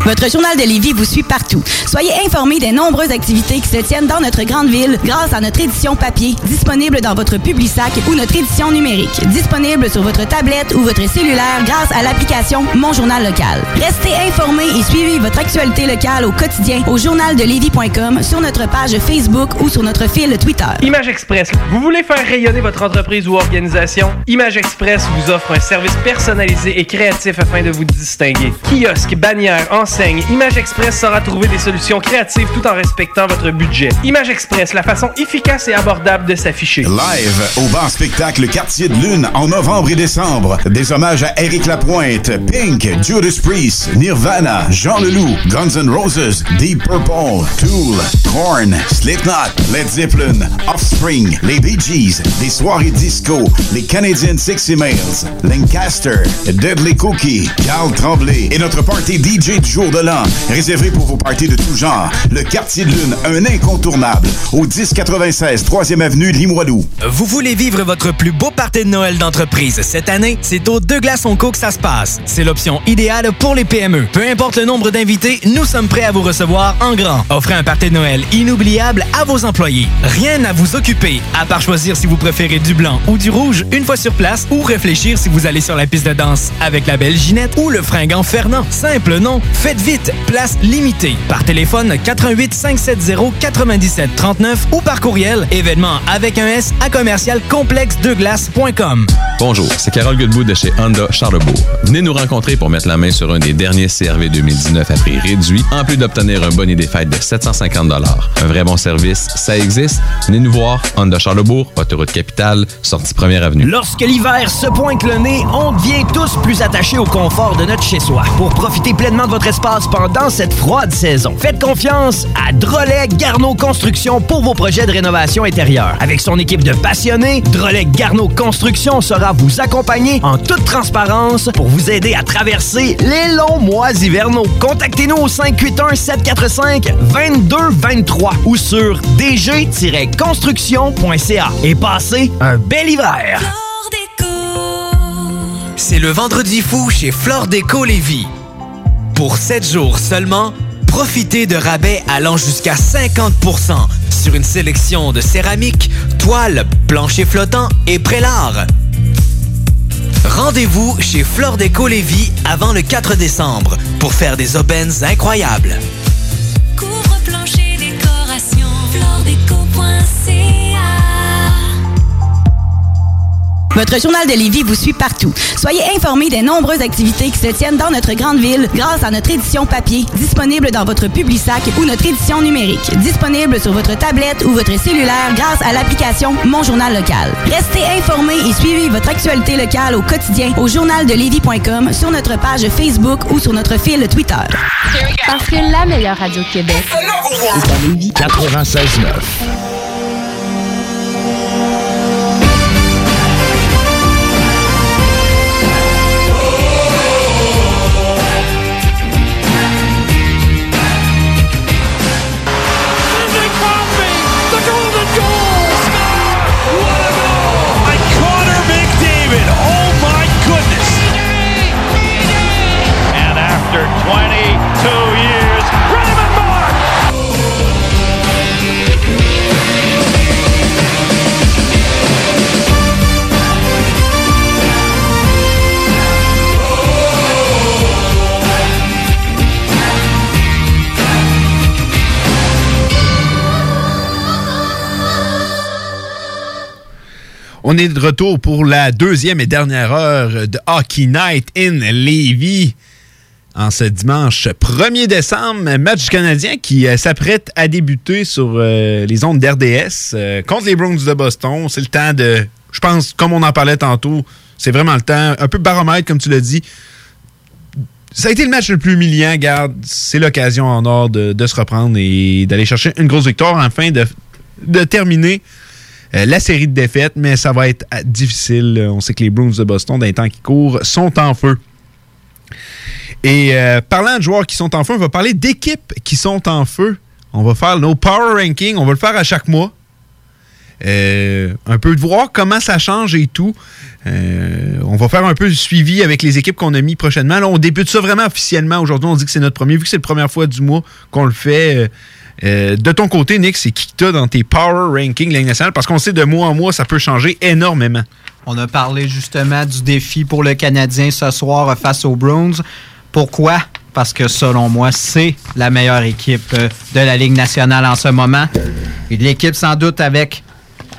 Votre journal de Lévis vous suit partout. Soyez informés des nombreuses activités qui se tiennent dans notre grande ville grâce à notre édition papier, disponible dans votre Publisac ou notre édition numérique, disponible sur votre tablette ou votre cellulaire grâce à l'application Mon Journal Local. Restez informés et suivez votre actualité locale au quotidien au journaldelévis.com, sur notre page Facebook ou sur notre fil Twitter. Image Express. Vous voulez faire rayonner votre entreprise ou organisation? Image Express vous offre un service personnalisé et créatif afin de vous distinguer. Kiosque, bannière, Image Express saura trouver des solutions créatives tout en respectant votre budget. Image Express, la façon efficace et abordable de s'afficher. Live au bar spectacle Quartier de Lune en novembre et décembre. Des hommages à Eric Lapointe, Pink, Judas Priest, Nirvana, Jean Leloup, Guns N' Roses, Deep Purple, Tool, Korn, Slipknot, Led Zeppelin, Offspring, les Bee Gees, des soirées disco, les Canadian Sexy Males, Lancaster, Deadly Cookie, Carl Tremblay et notre party DJ du jour de l'an, réservé pour vos parties de tout genre. Le Quartier de Lune, un incontournable, au 1096 3e avenue Limoilou. Vous voulez vivre votre plus beau party de Noël d'entreprise cette année? C'est au Deux Glaces Co que ça se passe. C'est l'option idéale pour les PME. Peu importe le nombre d'invités, nous sommes prêts à vous recevoir en grand. Offrez un party de Noël inoubliable à vos employés. Rien à vous occuper, à part choisir si vous préférez du blanc ou du rouge une fois sur place ou réfléchir si vous allez sur la piste de danse avec la belle Ginette ou le fringant Fernand. Simple, non? Vite, place limitée. Par téléphone 88 570 97 39 ou par courriel événement avec un S à commercial complexe de glace.com. Bonjour, c'est Carole Guilbeault de chez Honda Charlebourg. Venez nous rencontrer pour mettre la main sur un des derniers CRV 2019 à prix réduit, en plus d'obtenir un bonnet des fêtes de 750 Un vrai bon service, ça existe. Venez nous voir, Honda Charlebourg, autoroute capitale, sortie première avenue. Lorsque l'hiver se pointe le nez, on devient tous plus attachés au confort de notre chez-soi. Pour profiter pleinement de votre espace pendant cette froide saison, faites confiance à Drolet Garneau Construction pour vos projets de rénovation intérieure. Avec son équipe de passionnés, Drolet Garneau Construction sera vous accompagner en toute transparence pour vous aider à traverser les longs mois hivernaux. Contactez-nous au 581-745-2223 ou sur dg-construction.ca et passez un bel hiver. C'est le vendredi fou chez Flore Déco Lévis. Pour 7 jours seulement, profitez de rabais allant jusqu'à 50% sur une sélection de céramique, toiles, planchers flottants et prélard. Rendez-vous chez Flore Déco Lévis avant le 4 décembre pour faire des aubaines incroyables. Votre journal de Lévis vous suit partout. Soyez informés des nombreuses activités qui se tiennent dans notre grande ville grâce à notre édition papier, disponible dans votre Publisac ou notre édition numérique, disponible sur votre tablette ou votre cellulaire grâce à l'application Mon Journal Local. Restez informés et suivez votre actualité locale au quotidien au journaldelévis.com, sur notre page Facebook ou sur notre fil Twitter. Parce que la meilleure radio de Québec est à Lévis. 96.9. On est de retour pour la deuxième et dernière heure de Hockey Night in Levy. en ce dimanche 1er décembre, match Canadien qui euh, s'apprête à débuter sur euh, les ondes d'RDS euh, contre les Browns de Boston. C'est le temps de, je pense, comme on en parlait tantôt, c'est vraiment le temps, un peu baromètre, comme tu l'as dit. Ça a été le match le plus humiliant, garde. C'est l'occasion en or de, de se reprendre et d'aller chercher une grosse victoire afin de, de terminer euh, la série de défaites, mais ça va être euh, difficile. On sait que les Bruins de Boston, dans les temps qui courent, sont en feu. Et euh, parlant de joueurs qui sont en feu, on va parler d'équipes qui sont en feu. On va faire nos power rankings. On va le faire à chaque mois. Euh, un peu de voir comment ça change et tout. Euh, on va faire un peu de suivi avec les équipes qu'on a mis prochainement. On débute ça vraiment officiellement. Aujourd'hui, on dit que c'est notre premier, vu que c'est la première fois du mois qu'on le fait. Euh, euh, de ton côté, Nick, c'est qui que t'as dans tes power rankings Ligue nationale? Parce qu'on sait de mois en mois, ça peut changer énormément. On a parlé justement du défi pour le Canadien ce soir face aux Browns. Pourquoi? Parce que selon moi, c'est la meilleure équipe euh, de la Ligue nationale en ce moment. Et L'équipe sans doute avec...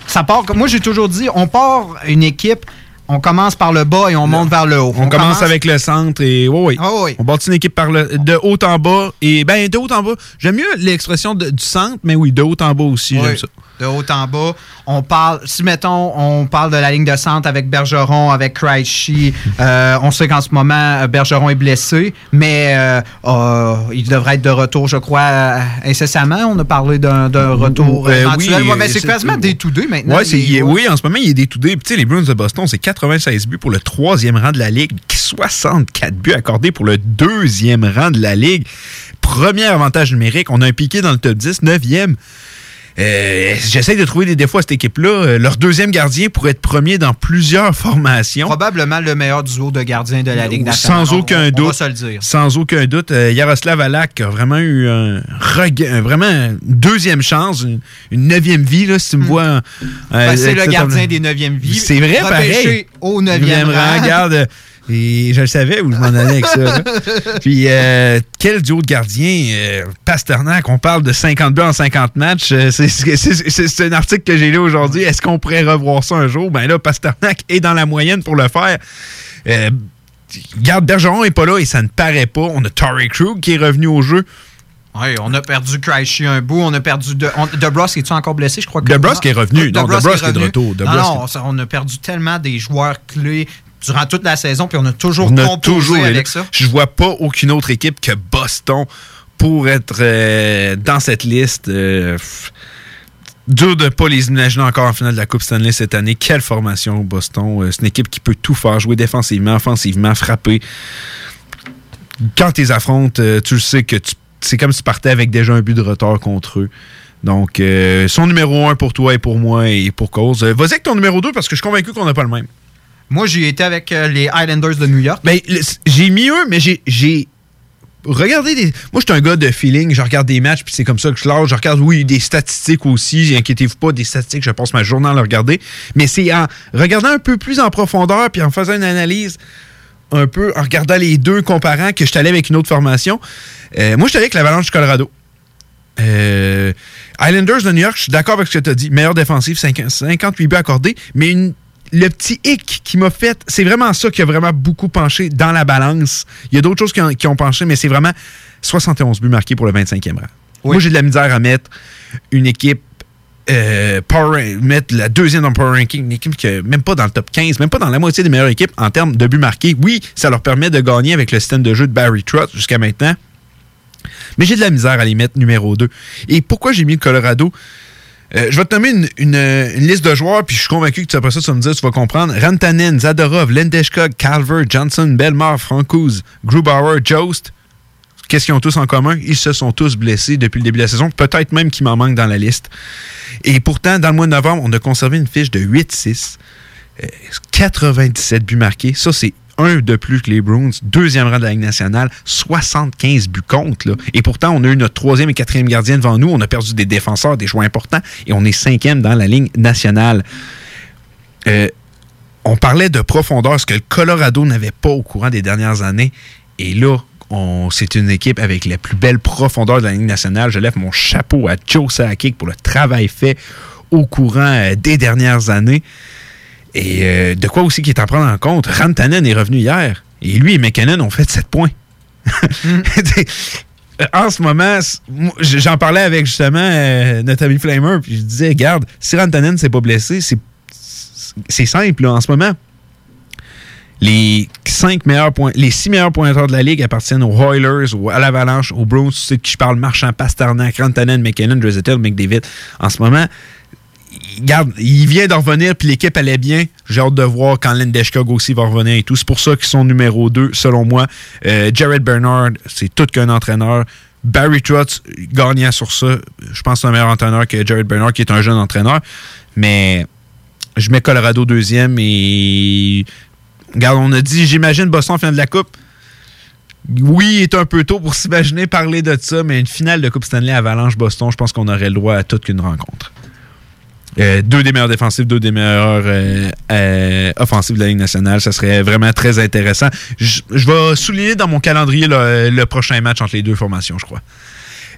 Ça part, moi j'ai toujours dit, on part une équipe, on commence par le bas et on monte vers le haut. On, commence avec le centre et oui, oui. On bâtit une équipe par le, de haut en bas. Et ben de haut en bas, j'aime mieux l'expression de- du centre, mais oui, de haut en bas aussi, Oui, j'aime ça. De haut en bas. On parle, si mettons, on parle de la ligne de centre avec Bergeron, avec Krejci. euh, on sait qu'en ce moment, euh, Bergeron est blessé, mais euh, euh, il devrait être de retour, je crois, incessamment. On a parlé d'un retour Euh, éventuel. oui, Ouais, mais c'est quasiment deux maintenant. Ouais, les est- oui, en ce moment, il est des tout deux. Puis, tu sais, les Bruins de Boston, c'est 96 buts pour le troisième rang de la Ligue, 64 buts accordés pour le deuxième rang de la Ligue. Premier avantage numérique, on a un piqué dans le top 10, neuvième. Euh, J'essaie de trouver des défauts à cette équipe-là. Euh, leur deuxième gardien pourrait être premier dans plusieurs formations. Probablement le meilleur duo de gardiens de la Ligue nationale. Sans On- aucun on doute. va se le dire. Sans aucun doute. Euh, Yaroslav Alak a vraiment eu un, vraiment une deuxième chance, une, une neuvième vie, là, si tu me vois. euh, Ben, c'est le gardien des 9e vies. C'est vrai, Repêché pareil. au 9e rang. Regarde. Et je le savais où je m'en allais avec ça. là. Puis, euh, quel duo de gardiens. euh, Pasternak, on parle de 50 buts en 50 matchs. Euh, c'est- un article que j'ai lu aujourd'hui. Est-ce qu'on pourrait revoir ça un jour? Ben là, Pasternak est dans la moyenne pour le faire. Euh, Garde Bergeron est pas là et ça ne paraît pas. On a Torrey Krug qui est revenu au jeu. Oui, on a perdu Krejci un bout, on a perdu de, on, DeBrusque, est-tu encore blessé? Je crois que DeBrusque est revenu. Non, DeBrusque DeBrusque est de revenu. retour. Non, DeBrusque non, on a perdu tellement des joueurs clés durant toute la saison, puis on a toujours On a composé toujours avec ça. Je vois pas aucune autre équipe que Boston pour être euh, dans cette liste. euh, dur de ne pas les imaginer encore en finale de la Coupe Stanley cette année. Quelle formation Boston. Euh, C'est une équipe qui peut tout faire, jouer défensivement, offensivement, frapper. Quand tu les affrontes, euh, tu le sais que tu- c'est comme si tu partais avec déjà un but de retard contre eux. Donc, son numéro un pour toi et pour moi et pour cause. Vas-y avec ton numéro 2 parce que je suis convaincu qu'on n'a pas le même. Moi, j'y étais avec euh, les Islanders de New York. Ben, j'ai mis eux, mais j'ai- j'ai regardé des. Moi, je suis un gars de feeling. Je regarde des matchs, puis c'est comme ça que je lâche. Je regarde, oui, des statistiques aussi. Inquiétez-vous pas, des statistiques. Je passe ma journée à le regarder. Mais c'est en regardant un peu plus en profondeur, puis en faisant une analyse un peu, en regardant les deux comparant, que je suis allé avec une autre formation. Euh, moi, je suis allé avec l'Avalanche du Colorado. Euh, Islanders de New York, je suis d'accord avec ce que tu as dit. Meilleure défensive, 50 58 buts accordés. Mais une- le petit hic qui m'a fait, c'est vraiment ça qui a vraiment beaucoup penché dans la balance. Il y a d'autres choses qui ont, qui ont penché, mais c'est vraiment 71 buts marqués pour le 25e rang. Moi, j'ai de la misère à mettre une équipe. euh, power, mettre la deuxième dans le power ranking, une équipe qui est même pas dans le top 15, même pas dans la moitié des meilleures équipes en termes de buts marqués. Oui, ça leur permet de gagner avec le système de jeu de Barry Trotz jusqu'à maintenant. Mais j'ai de la misère à les mettre numéro 2. Et pourquoi j'ai mis le Colorado? Euh, je vais te nommer une, euh, liste de joueurs, puis je suis convaincu que tu après ça, tu vas me dire, tu vas comprendre. Rantanen, Zadorov, Lendeshkog, Calver, Johnson, Belmar, Francouz, Grubauer, Jost. Qu'est-ce qu'ils ont tous en commun? Ils se sont tous blessés depuis le début de la saison. Peut-être même qu'il m'en manque dans la liste. Et pourtant, dans le mois de novembre, on a conservé une fiche de 8-6. euh, 97 buts marqués. Ça, c'est un de plus que les Bruins. Deuxième rang de la Ligue nationale. 75 buts contre. Et pourtant, on a eu notre troisième et quatrième gardien devant nous. On a perdu des défenseurs, des joueurs importants. Et on est cinquième dans la ligne nationale. Euh, on parlait de profondeur, ce que le Colorado n'avait pas au courant des dernières années. Et là, c'est une équipe avec la plus belle profondeur de la Ligue nationale. Je lève mon chapeau à Joe Sakic pour le travail fait au courant euh, des dernières années. Et euh, de quoi aussi qui est à prendre en compte, Rantanen est revenu hier. Et lui et McKinnon ont fait 7 points. Euh, en ce moment, j'en parlais avec justement euh, notre ami Flamer, puis je disais, regarde, si Rantanen s'est pas blessé, c'est simple là, en ce moment. Les cinq meilleurs points, les six meilleurs pointeurs de la ligue appartiennent aux Oilers, ou à l'Avalanche, aux Bruins, ceux qui je parle, Marchand, Pasternak, Rantanen, McKinnon, Drizzettel, McDavid. En ce moment, regarde, il vient de revenir, puis l'équipe allait bien. J'ai hâte de voir quand Landeskog aussi va revenir et tout. C'est pour ça qu'ils sont numéro 2, selon moi. Euh, Jared Bernard, c'est tout qu'un entraîneur. Barry Trotz, gagnant sur ça. Je pense que c'est un meilleur entraîneur que Jared Bernard, qui est un jeune entraîneur. Mais je mets Colorado deuxième et. Regarde, on a dit, j'imagine Boston en de la Coupe. Oui, il est un peu tôt pour s'imaginer parler de ça, mais une finale de Coupe Stanley Avalanche-Boston, je pense qu'on aurait le droit à toute qu'une rencontre. Euh, deux des meilleurs défensifs, deux des meilleurs euh, euh, offensifs de la Ligue nationale. Ça serait vraiment très intéressant. Je vais souligner dans mon calendrier le, prochain match entre les deux formations, je crois.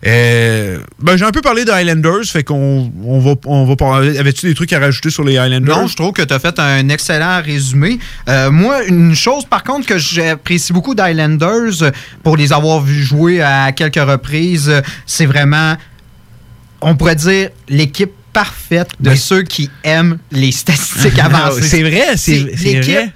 Euh, ben, j'ai un peu parlé des Highlanders, fait qu'on on va, on va parler. Avais-tu des trucs à rajouter sur les Highlanders? Non, je trouve que tu as fait un excellent résumé. Moi, une chose par contre que j'apprécie beaucoup d'Highlanders, pour les avoir vus jouer à quelques reprises, c'est vraiment, on pourrait dire, l'équipe parfaite de ceux qui aiment les statistiques avancées. C'est vrai, c'est- l'équipe-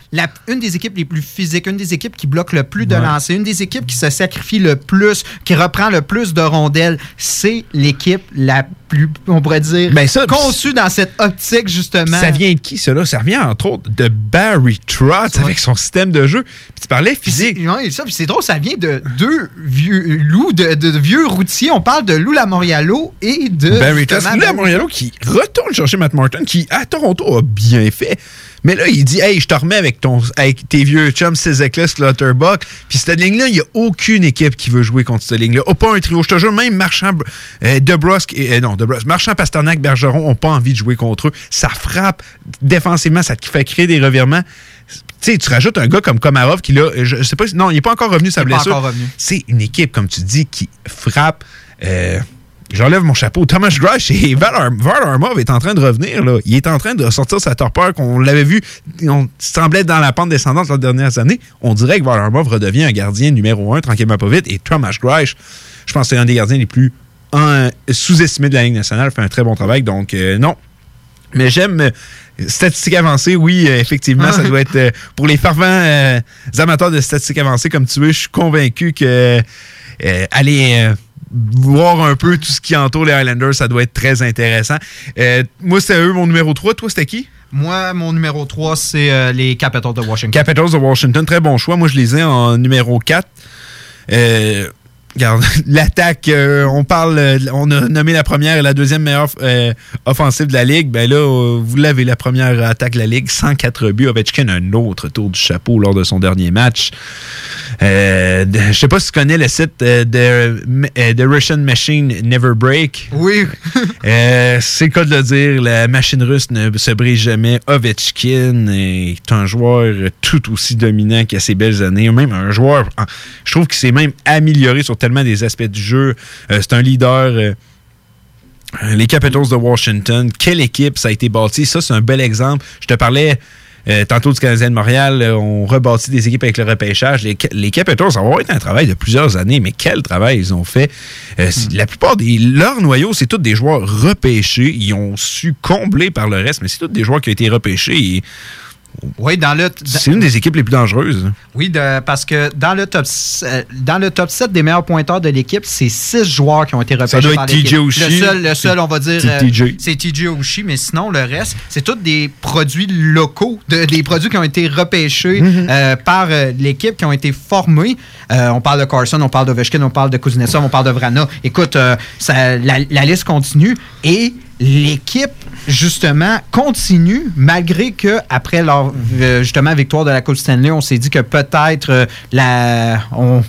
une des équipes les plus physiques, une des équipes qui bloque le plus de lancers, une des équipes qui se sacrifie le plus, qui reprend le plus de rondelles, c'est l'équipe la plus, on pourrait dire, Ben ça, conçue dans cette optique justement. Ça vient de qui, là? Ça vient, entre autres, de Barry Trotz avec son système de jeu. Puis tu parlais physique. Oui, ça, puis c'est drôle, ça vient de deux vieux loups, de, de vieux routiers. On parle de Lou Lamoriello et de. Barry Trotz. Là, Moriello qui retourne chercher Matt Martin, qui, à Toronto, a bien fait. Mais là, il dit, hey, je te remets avec, ton, avec tes vieux chums, Cezekla, Slaughterbuck. Puis cette ligne-là, il n'y a aucune équipe qui veut jouer contre cette ligne-là. Oh, pas un trio. Je te jure, même Marchand, euh, DeBrusque, et, euh, non, DeBrusque, Marchand, Pasternak, Bergeron n'ont pas envie de jouer contre eux. Ça frappe défensivement, ça te fait créer des revirements. Tu sais, tu rajoutes un gars comme Komarov qui, là, je, je sais pas si. Non, il n'est pas encore revenu de sa Il est pas blessure. encore revenu. C'est une équipe, comme tu dis, qui frappe. Euh, J'enlève mon chapeau. Thomas Grush et Val, Ar- Val Armov est en train de revenir. Là. Il est en train de sortir sa torpeur qu'on l'avait vu. On semblait dans la pente descendante les dernières années. On dirait que Val Armov redevient un gardien numéro un tranquillement pas vite. Et Thomas Grush, je pense que c'est un des gardiens les plus sous-estimés de la Ligue nationale. fait un très bon travail. Donc, euh, non. Mais j'aime. euh, Statistiques avancées, oui, euh, effectivement, ça doit être pour les fervents amateurs de statistiques avancées comme tu veux. Je suis convaincu que aller voir un peu tout ce qui entoure les Highlanders, ça doit être très intéressant. Euh, moi, c'était eux, mon numéro 3. Toi, c'était qui? Moi, mon numéro 3, c'est euh, les Capitals de Washington. Capitals de Washington, très bon choix. Moi, je les ai en numéro 4. Euh, regarde, l'attaque, on parle, on a nommé la première et la deuxième meilleure offensive de la Ligue. Ben là, vous l'avez, la première attaque de la Ligue, 104 buts. Ovechkin, un autre tour du chapeau lors de son dernier match. Euh, de- je sais pas si tu connais le site euh, de, euh, The Russian Machine Never Break. Oui. Euh, c'est le cas de le dire, la machine russe ne se brise jamais. Ovechkin est un joueur tout aussi dominant qu'à ses belles années. Même un joueur, je trouve qu'il s'est même amélioré sur tellement des aspects du jeu. Euh, c'est un leader. les Capitals de Washington, quelle équipe ça a été bâti? Ça, c'est un bel exemple. Je te parlais euh, tantôt du Canadien de Montréal. euh, on rebâtit des équipes avec le repêchage. Les, les Capitals, ça va été un travail de plusieurs années, mais quel travail ils ont fait. Euh, c'est- La plupart des leurs noyaux, c'est tous des joueurs repêchés. Ils ont su combler par le reste, mais c'est tous des joueurs qui ont été repêchés. et Oui, dans le. C'est une des équipes les plus dangereuses. Oui, de- parce que dans le top euh, dans le top 7 des meilleurs pointeurs de l'équipe, c'est 6 joueurs qui ont été repêchés doit par être. TJ Oshie. Le seul, le seul, on va dire, C'est euh, TJ. c'est TJ Oshie, mais sinon, le reste, c'est tous des produits locaux, de- des produits qui ont été repêchés Mm-hmm. euh, par l'équipe, qui ont été formés. Euh, on parle de Carson, on parle de Ovechkin, on parle de Kuznetsov, on parle de Vrana. Écoute, euh, ça- la, la liste continue et l'équipe justement continue malgré que après leur euh, justement victoire de la Coupe Stanley, on s'est dit que peut-être euh, la on,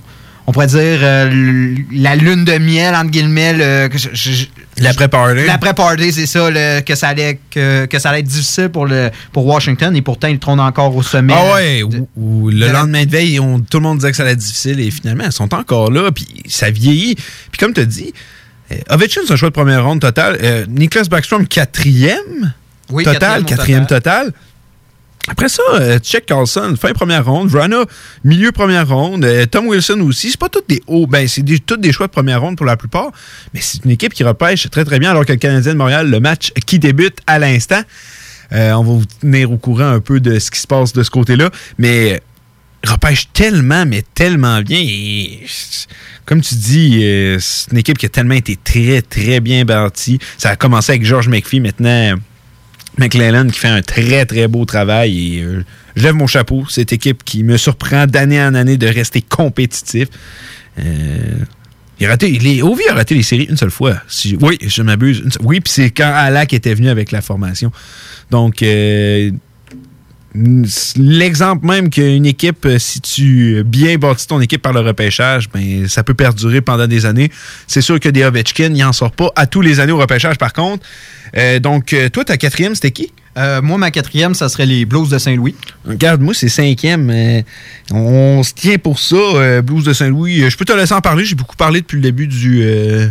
on pourrait dire euh, la lune de miel entre guillemets le- que je- je- L'après-party. L'après-party, c'est ça, le- que, ça allait, que, que ça allait être difficile pour, le, pour Washington et pourtant ils trônent encore au sommet. Ah ouais, ou, ou le de la- lendemain de veille, on- tout le monde disait que ça allait être difficile et finalement, ils sont encore là, puis ça vieillit. Puis comme tu as dit, euh, Ovechkin, c'est un choix de première ronde total. Euh, Niklas Backstrom, quatrième? Oui, total, quatrième total. total. Après ça, euh, Chuck Carlson, fin première ronde. Vrana, milieu première ronde. Euh, Tom Wilson aussi. C'est pas toutes des hauts. Ben, c'est des, toutes des choix de première ronde pour la plupart. Mais c'est une équipe qui repêche très, très bien. Alors que le Canadien de Montréal, le match qui débute à l'instant. Euh, on va vous tenir au courant un peu de ce qui se passe de ce côté-là. Mais repêche tellement, mais tellement bien. Comme tu dis, euh, c'est une équipe qui a tellement été très, très bien bâtie. Ça a commencé avec George McPhee. Maintenant, McClellan qui fait un très, très beau travail. Et euh, je lève mon chapeau. Cette équipe qui me surprend d'année en année de rester compétitif. Euh, il a raté, les, Ovi a raté les séries une seule fois. Oui, je m'abuse. Oui, puis c'est quand Alak était venu avec la formation. Donc, l'exemple même qu'une équipe, euh, si tu bien bâtis ton équipe par le repêchage, ben, ça peut perdurer pendant des années. C'est sûr que des Ovechkin, il n'en sort pas à tous les années au repêchage, par contre. Euh, donc, euh, toi, ta quatrième, c'était qui? Euh, moi, ma quatrième, ça serait les Blues de Saint-Louis. Regarde, moi, c'est cinquième. euh, on se tient pour ça, euh, Blues de Saint-Louis. Euh, Je peux te laisser en parler. J'ai beaucoup parlé depuis le début du, euh,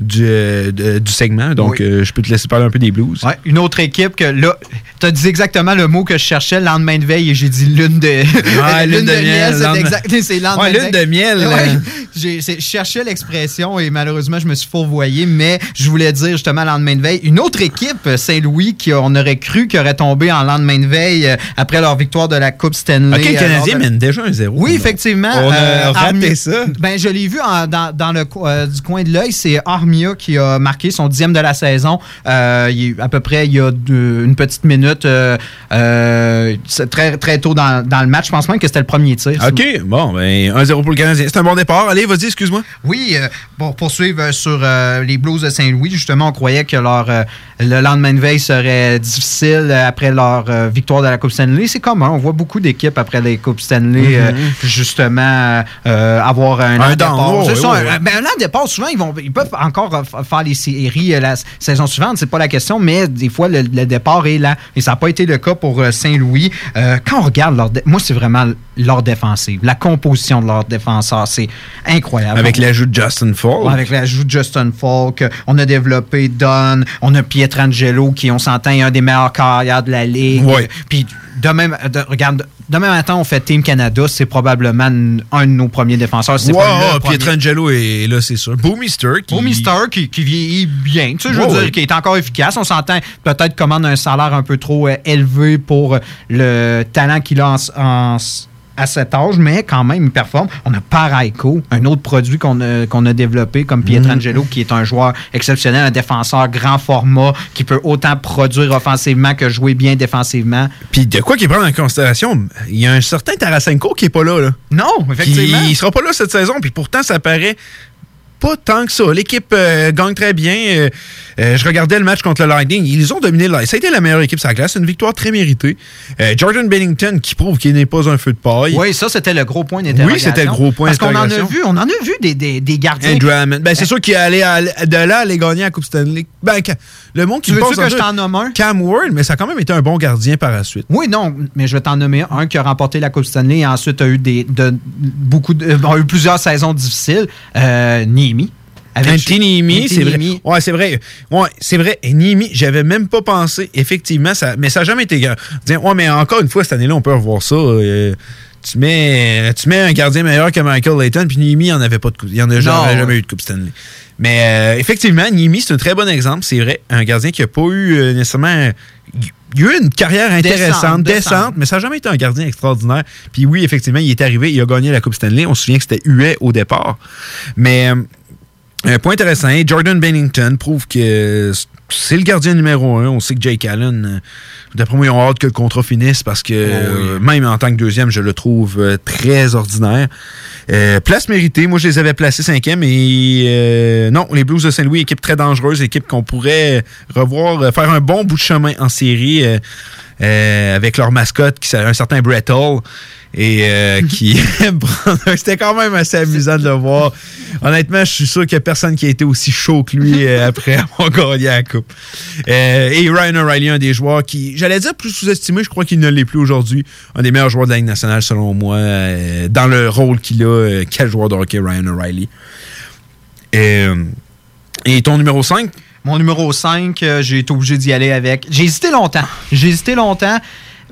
du, euh, de- du segment. Donc, Oui. euh, je peux te laisser parler un peu des Blues. Ouais, une autre équipe que là, t'as dit exactement le mot que je cherchais, le lendemain de veille, et j'ai dit lune de, Ouais, lune de miel, c'est lendemain- exact, c'est lendemain Ouais, lune de miel, euh. je cherchais l'expression et malheureusement, je me suis fourvoyé, mais je voulais dire justement lendemain de veille. Une autre équipe, Saint-Louis, qui on aurait cru qu'il aurait tombé en lendemain de veille après leur victoire de la Coupe Stanley. OK, le euh, Canadien lors de- mène déjà un zéro. Oui, effectivement. On a euh, raté ça. Ben, je l'ai vu en- dans, dans le euh, du coin de l'œil. C'est Armia qui a marqué son dixième de la saison. Euh, il à peu près il y a deux- une petite minute, euh, euh, très, très tôt dans, dans le match. Je pense même que c'était le premier tir. OK, bon, ben 1-0 pour le Canadien. C'est un bon départ. Allez, vas-y, excuse-moi. Oui, pour poursuivre sur les Blues de Saint-Louis, justement, on croyait que leur, le lendemain de veille serait difficile après leur victoire de la Coupe Stanley. C'est commun. On voit beaucoup d'équipes après les Coupes Stanley, Mhm. justement, avoir un, Un départ. C'est ben, un lent départ, souvent, ils, vont, ils peuvent encore faire les séries euh, la saison suivante. C'est pas la question, mais des fois, le, le départ est là. Et ça n'a pas été le cas pour euh, Saint-Louis. Euh, quand on regarde leur... Moi, c'est vraiment leur défensive. La composition de leur défenseur, c'est incroyable. Avec l'ajout de Justin. Ouais, avec l'ajout de Justin Falk, on a développé Don, on a Pietrangelo qui, on s'entend, est un des meilleurs carrières de la ligue. Ouais. Puis de- regarde, demain matin, on fait Team Canada, c'est probablement un de nos premiers défenseurs. c'est Ouais, pas le ouais, premier. Pietrangelo est là, c'est sûr. Boomister qui. Boomister qui, qui vieillit bien, tu sais, je veux dire, ouais. qui est encore efficace. On s'entend, peut-être commande un salaire un peu trop euh, élevé pour euh, le talent qu'il a en à cet âge, mais quand même, il performe. On a Paraiko, un autre produit qu'on a, qu'on a développé comme Pietrangelo, qui est un joueur exceptionnel, un défenseur grand format, qui peut autant produire offensivement que jouer bien défensivement. Puis de quoi qu'il prend en considération, il y a un certain Tarasenko qui est pas là. là. Non, effectivement. Qui- il sera pas là cette saison, puis pourtant, ça paraît pas tant que ça. L'équipe euh, gagne très bien. Euh, euh, je regardais le match contre le Lightning. Ils ont dominé le Lightning. Ça a été la meilleure équipe sur la glace. Une victoire très méritée. Jordan Bennington qui prouve qu'il n'est pas un feu de paille. Oui, ça, c'était le gros point d'interrogation. Oui, c'était le gros point Parce qu'on en a vu, on en a vu des, des, des gardiens. Andrew Hammond. Ben, c'est sûr qu'il est allé à- de là aller gagner la Coupe Stanley. Ben, le monde qui Tu me veux-tu pense en que je t'en nomme un? Cam Ward, mais ça a quand même été un bon gardien par la suite. Oui, non, mais je vais t'en nommer un qui a remporté la Coupe Stanley et ensuite a eu des, de, beaucoup de, a eu plusieurs saisons difficiles. Euh, Niemi. Niemi, c'est vrai. Ouais, c'est vrai. Ouais, c'est vrai. Niemi, j'avais même pas pensé. Effectivement, ça, mais ça n'a jamais été. Dire, ouais, mais encore une fois, cette année-là, on peut revoir ça. euh, tu mets, tu mets un gardien meilleur que Michael Layton, puis Niemi, il en avait pas de coupe. Il en a jamais, eu de Coupe Stanley. Mais euh, effectivement, Niemi, c'est un très bon exemple. C'est vrai. Un gardien qui n'a pas eu euh, nécessairement. Il a eu une carrière intéressante, décente. mais ça n'a jamais été un gardien extraordinaire. Puis oui, effectivement, il est arrivé, il a gagné la Coupe Stanley. On se souvient que c'était Huet au départ. Mais euh, un point intéressant, Jordan Bennington prouve que c'est le gardien numéro un. On sait que Jake Allen, euh, d'après moi, ils ont hâte que le contrat finisse parce que euh, même en tant que deuxième, je le trouve euh, très ordinaire. Euh, place méritée, moi je les avais placés cinquième et euh, non, les Blues de Saint-Louis, équipe très dangereuse, équipe qu'on pourrait revoir, faire un bon bout de chemin en série euh, avec leur mascotte qui s'appelle un certain Brett Hall et euh, qui C'était quand même assez amusant de le voir. Honnêtement, je suis sûr qu'il n'y a personne qui a été aussi chaud que lui euh, après avoir gagné la coupe. Euh, et Ryan O'Reilly, un des joueurs qui, j'allais dire plus sous-estimé, je crois qu'il ne l'est plus aujourd'hui. Un des meilleurs joueurs de la Ligue nationale, selon moi, euh, dans le rôle qu'il a. quel joueur de hockey, Ryan O'Reilly. Euh, et ton numéro 5? Mon numéro 5, j'ai été obligé d'y aller avec. J'ai hésité longtemps. J'ai hésité longtemps.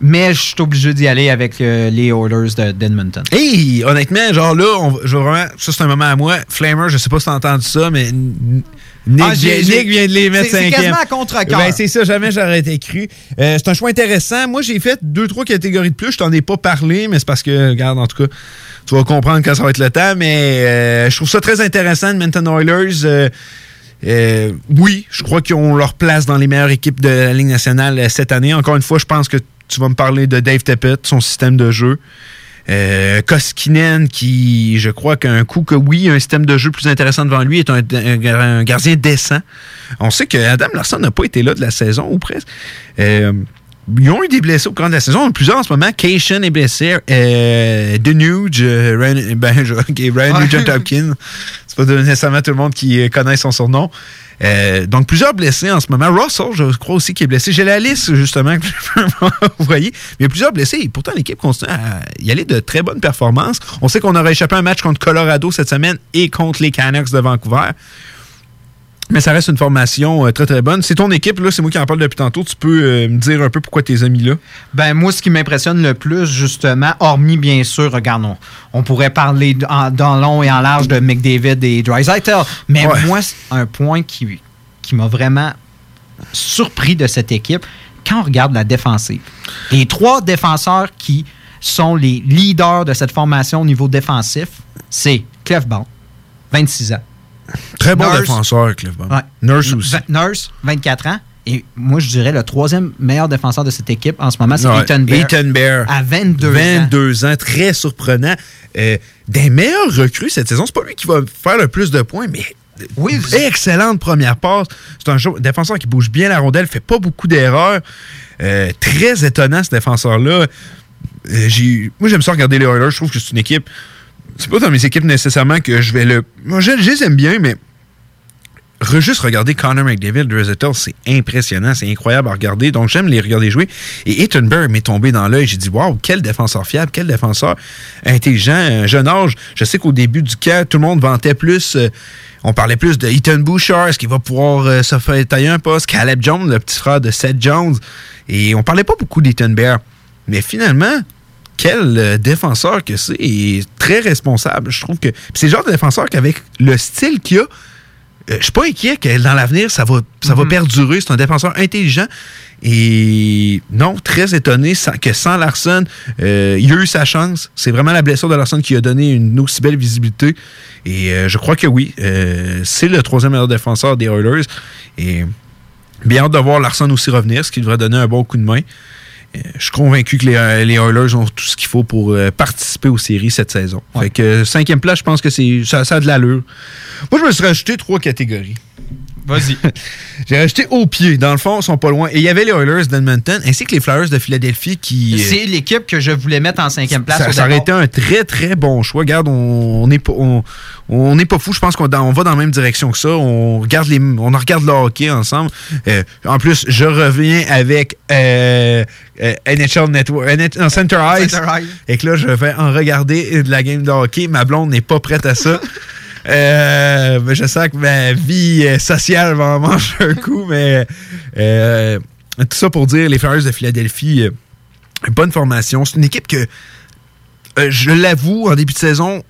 Mais je suis obligé d'y aller avec euh, les Oilers de- d'Edmonton. Hey, honnêtement, genre là, on je veux vraiment, ça c'est un moment à moi. Flamer, je sais pas si t'as entendu ça, mais Nick, Ah, vient, j'ai- Nick vient de les mettre c'est- c'est cinquième. quasiment à contre-cœur. Ben, c'est ça, jamais j'aurais été cru. Euh, c'est un choix intéressant. Moi, j'ai fait deux, trois catégories de plus. Je t'en ai pas parlé, mais c'est parce que, regarde, en tout cas, tu vas comprendre quand ça va être le temps. Mais euh, je trouve ça très intéressant, Edmonton Oilers. Euh, euh, oui, je crois qu'ils ont leur place dans les meilleures équipes de la Ligue nationale cette année. Encore une fois, je pense que tu vas me parler de Dave Tippett, son système de jeu. Euh, Koskinen, qui, je crois qu'un coup que oui, un système de jeu plus intéressant devant lui, est un, un- un gardien décent. On sait que Adam Larson n'a pas été là de la saison, ou presque. Euh, ils ont eu des blessés au cours de la saison. Plusieurs en ce moment. Cation est blessé. Euh, Denuge, euh, Ryan, ben, je- ok, Ryan Nugent Hopkins. C'est pas nécessairement tout le monde qui connaît son surnom. Euh, donc, plusieurs blessés en ce moment. Russell, je crois aussi, qui est blessé. J'ai la liste, justement, que vous voyez. Mais il y a plusieurs blessés. Pourtant, l'équipe continue à y aller de très bonnes performances. On sait qu'on aurait échappé un match contre Colorado cette semaine et contre les Canucks de Vancouver. Mais ça reste une formation euh, très très bonne. C'est ton équipe, là, c'est moi qui en parle depuis tantôt. Tu peux euh, me dire un peu pourquoi tes amis là? Ben moi, ce qui m'impressionne le plus, justement, hormis bien sûr, regarde, on, pourrait parler en, dans long et en large de McDavid et Drysdale, mais Ouais. moi, c'est un point qui, qui m'a vraiment surpris de cette équipe, quand on regarde la défensive. Les trois défenseurs qui sont les leaders de cette formation au niveau défensif, c'est Clef Bond, 26 ans. Très bon Nurse. défenseur, Cliff Bond. Ouais. Nurse aussi. Nurse, 24 ans. Et moi, je dirais le troisième meilleur défenseur de cette équipe en ce moment, c'est Ouais. Ethan Bear. Ethan Bear. À 22, ans. 22 ans, très surprenant. Euh, des meilleurs recrues cette saison. C'est pas lui qui va faire le plus de points, mais oui, excellente première passe. C'est un défenseur qui bouge bien la rondelle, fait pas beaucoup d'erreurs. Euh, très étonnant, ce défenseur-là. Euh, moi, j'aime ça regarder les Oilers. Je trouve que c'est une équipe. C'est pas dans mes équipes nécessairement que je vais le. Moi, je, les aime bien, mais juste regarder Connor McDavid, Drizzettel, c'est impressionnant, c'est incroyable à regarder. Donc, j'aime les regarder jouer. Et Ethan m'est tombé dans l'œil. J'ai dit, waouh, quel défenseur fiable, quel défenseur intelligent, un jeune âge. Je sais qu'au début du camp, tout le monde vantait plus. euh, on parlait plus de Ethan Bouchard, est-ce qu'il va pouvoir euh, se faire tailler un poste? Caleb Jones, le petit frère de Seth Jones. Et on parlait pas beaucoup d'Ethan Bear. Mais finalement, quel euh, défenseur que c'est et très responsable. Je trouve que c'est le genre de défenseur qu'avec le style qu'il a, euh, je suis pas inquiet que dans l'avenir, ça va, ça va perdurer. C'est un défenseur intelligent. Et non, très étonné que sans Larson, euh, il a eu sa chance. C'est vraiment la blessure de Larson qui a donné une aussi belle visibilité. Et euh, je crois que oui, c'est le troisième meilleur défenseur des Oilers. Et bien hâte de voir Larson aussi revenir, ce qui devrait donner un bon coup de main. Euh, je suis convaincu que les, euh, les Oilers ont tout ce qu'il faut pour euh, participer aux séries cette saison. Fait que cinquième place, je pense que c'est ça, ça a de l'allure. Moi, je me suis rajouté trois catégories. Vas-y. J'ai rajouté au pied. Dans le fond, ils sont pas loin. Et il y avait les Oilers d'Edmonton ainsi que les Flyers de Philadelphie qui. euh, C'est l'équipe que je voulais mettre en cinquième place. ça, au ça aurait été un très, très bon choix. Regarde, on n'est pas, on, pas fou. Je pense qu'on on va dans la même direction que ça. On regarde, les, on en regarde le hockey ensemble. Euh, en plus, je reviens avec euh, euh, NHL Network, NH non, Center Ice. Center Ice. Et que là, je vais en regarder de la game de hockey. Ma blonde n'est pas prête à ça. Euh, je sens que ma vie euh, sociale va en manger un coup, mais euh, tout ça pour dire les Flyers de Philadelphie, bonne formation. C'est une équipe que je l'avoue, en début de saison,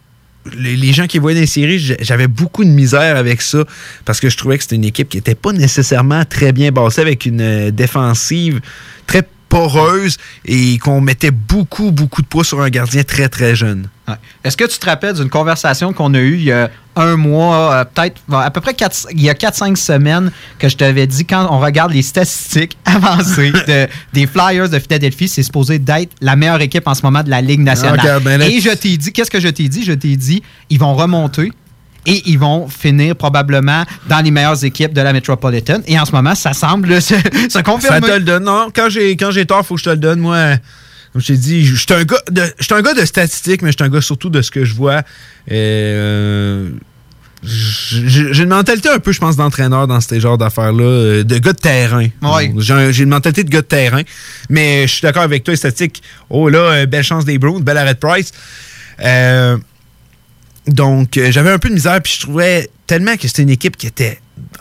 les, gens qui voyaient dans les séries, j'avais beaucoup de misère avec ça parce que je trouvais que c'était une équipe qui n'était pas nécessairement très bien bassée avec une défensive très poreuse et qu'on mettait beaucoup, beaucoup de poids sur un gardien très, très jeune. Ouais. Est-ce que tu te rappelles d'une conversation qu'on a eue il y a un mois, euh, peut-être à peu près quatre- il y a 4-5 semaines, que je t'avais dit quand on regarde les statistiques avancées de- des Flyers de Philadelphie, c'est supposé d'être la meilleure équipe en ce moment de la Ligue nationale. Ah, ben Et je t'ai dit, qu'est-ce que je t'ai dit? Je t'ai dit, ils vont remonter. Et ils vont finir probablement dans les meilleures équipes de la Metropolitan. Et en ce moment, ça semble se, se confirmer. Ça te le donne. Non, quand j'ai quand j'ai tort, faut que je te le donne. Moi, comme je t'ai dit, je suis un gars de un gars de statistiques, mais je suis un gars surtout de ce que je vois. Euh, j'ai une mentalité un peu, je pense, d'entraîneur dans ces genres d'affaires-là, euh, de gars de terrain. Ouais. J'ai un- j'ai une mentalité de gars de terrain. Mais je suis d'accord avec toi, les statistiques. Oh là, euh, belle chance des Bruins, belle arrêt de Price. Euh, donc, euh, j'avais un peu de misère, puis je trouvais tellement que c'était une équipe qui était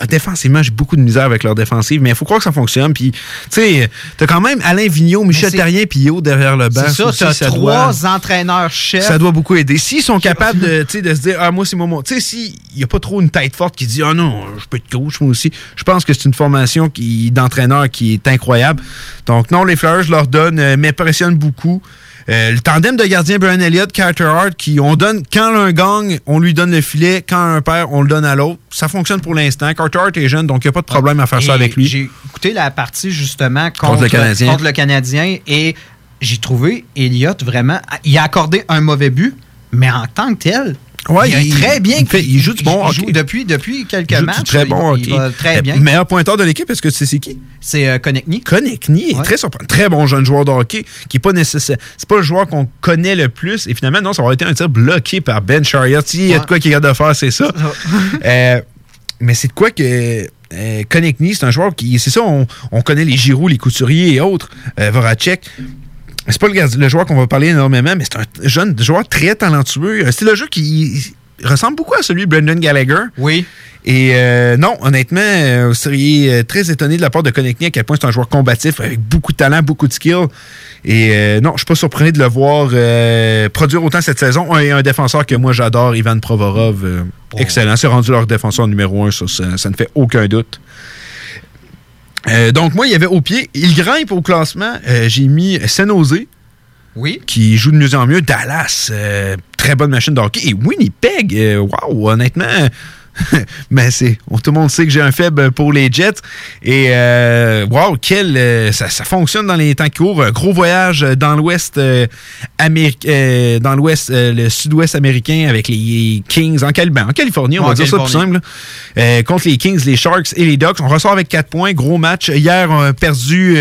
défensivement, j'ai beaucoup de misère avec leur défensive, mais il faut croire que ça fonctionne. Puis, tu sais, t'as quand même Alain Vigneault, Michel Terrien, puis Yo derrière le banc. C'est ça, aussi, tu as ça trois doit- entraîneurs-chefs. ça doit beaucoup aider. S'ils sont capables de, de se dire, ah, moi, c'est mon moment. Tu sais, s'il n'y a pas trop une tête forte qui dit, ah non, je peux être coach, moi aussi. Je pense que c'est une formation d'entraîneur qui est incroyable. Donc, non, les Flyers, je leur donne, euh, m'impressionnent beaucoup. Euh, le tandem de gardien Brian Elliott, Carter Hart, qui on donne, quand l'un gagne, on lui donne le filet, quand un perd, on le donne à l'autre. Ça fonctionne pour l'instant. Carter Hart est jeune, donc il n'y a pas de problème à faire ça avec lui. J'ai écouté la partie justement contre, Contre le Canadien. contre le Canadien et j'ai trouvé Elliott vraiment. Il a accordé un mauvais but, mais en tant que tel. Ouais, il, il- très bien. il fait- il joue du bon il joue hockey. depuis, depuis quelques Il joue du très bon il, hockey. il va très bien. Meilleur pointeur de l'équipe, est-ce que tu sais c'est qui? C'est euh, Konechny. Konechny est très surprenant. Très bon jeune joueur de hockey qui est pas nécessaire. C'est pas le joueur qu'on connaît le plus. Et finalement, non, ça aurait été un tir bloqué par Ben Chariot. S'il y a de quoi qu'il a de faire, c'est ça. Euh, mais c'est de quoi que. Euh, Konechny, c'est un joueur qui. C'est ça, on, on connaît les Giroud, les Couturiers et autres. Euh, Voracek. C'est pas le, le joueur qu'on va parler énormément, mais c'est un jeune joueur très talentueux. Un style de jeu qui ressemble beaucoup à celui de Brendan Gallagher. Oui. Et euh, non, honnêtement, euh, vous seriez euh, très étonné de la part de Konechny à quel point c'est un joueur combatif avec beaucoup de talent, beaucoup de skill. Et euh, non, je suis pas surpris de le voir euh, produire autant cette saison. Un, un défenseur que moi j'adore, Ivan Provorov, euh, excellent. C'est rendu leur défenseur numéro un, ça, ça, ça ne fait aucun doute. Euh, donc moi, il y avait au pied, il grimpe au classement. Euh, J'ai mis San. Oui. Qui joue de mieux en mieux. Dallas, euh, très bonne machine de hockey. Et Winnipeg, wow, honnêtement, mais c'est, tout le monde sait que j'ai un faible pour les Jets. Et euh, wow, quel, euh, ça, ça fonctionne dans les temps qui courent. Gros voyage dans l'Ouest euh, euh, dans l'Ouest, le Sud-Ouest américain avec les Kings en, en Californie, on En va dire ça plus Californie. simple. contre les Kings, les Sharks et les Ducks. On ressort avec 4 points. Gros match. Hier, on a perdu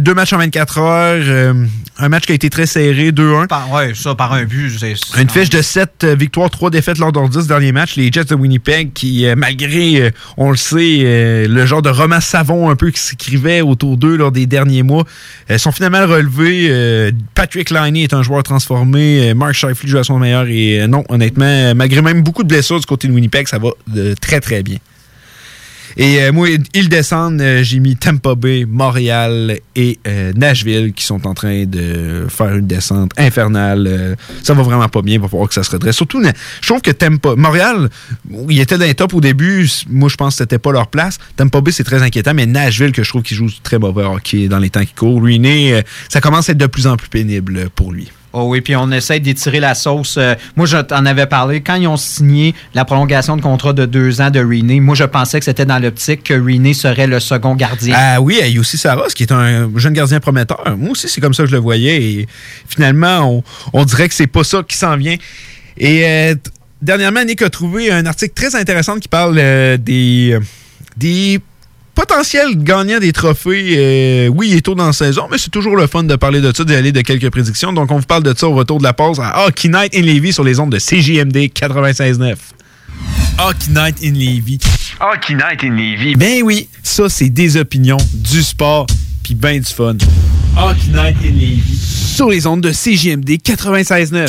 deux matchs en 24 heures. un match qui a été très serré, 2-1. Par, ouais, ça, par un but. Une fiche de 7 victoires, 3 défaites lors de leurs 10 derniers matchs. Les Jets de Winnipeg qui, euh, malgré, euh, on le sait, euh, le genre de roman savon un peu qui s'écrivait autour d'eux lors des derniers mois, sont finalement relevés. Patrick Liney est un joueur transformé. Mark Scheifele joue à son meilleur. Et non, honnêtement, malgré même beaucoup de blessures du côté de Winnipeg, ça va très, très bien. Et euh, moi, ils descendent, euh, j'ai mis Tampa Bay, Montréal et euh, Nashville qui sont en train de faire une descente infernale. Ça va vraiment pas bien, il va falloir que ça se redresse. Surtout, je trouve que Tampa, Montréal, ils étaient dans les top au début, moi je pense que c'était pas leur place. Tampa Bay, c'est très inquiétant, mais Nashville, que je trouve qu'il joue très mauvais hockey dans les temps qui courent, ruiné, ça commence à être de plus en plus pénible pour lui. Oh oui, puis on essaie d'étirer la sauce. Euh, moi, je t'en avais parlé. Quand ils ont signé la prolongation de contrat de deux ans de René, moi, je pensais que c'était dans l'optique que René serait le second gardien. Ah oui, il y a aussi Saros, qui est un jeune gardien prometteur. Moi aussi, c'est comme ça que je le voyais. Et finalement, on, dirait que c'est pas ça qui s'en vient. Et euh, dernièrement, Nick a trouvé un article très intéressant qui parle euh, des, euh, des potentiels gagnants des trophées. Euh, oui, il est tôt dans la saison, mais c'est toujours le fun de parler de ça, d'aller de quelques prédictions. Donc, on vous parle de ça au retour de la pause à Hockey Night in Levy sur les ondes de CJMD 96.9. Hockey Night in Levy. Hockey Night in Levy. Ben oui, ça c'est des opinions, du sport, puis ben du fun. Hockey Night in Levy. Sur les ondes de CJMD 96.9.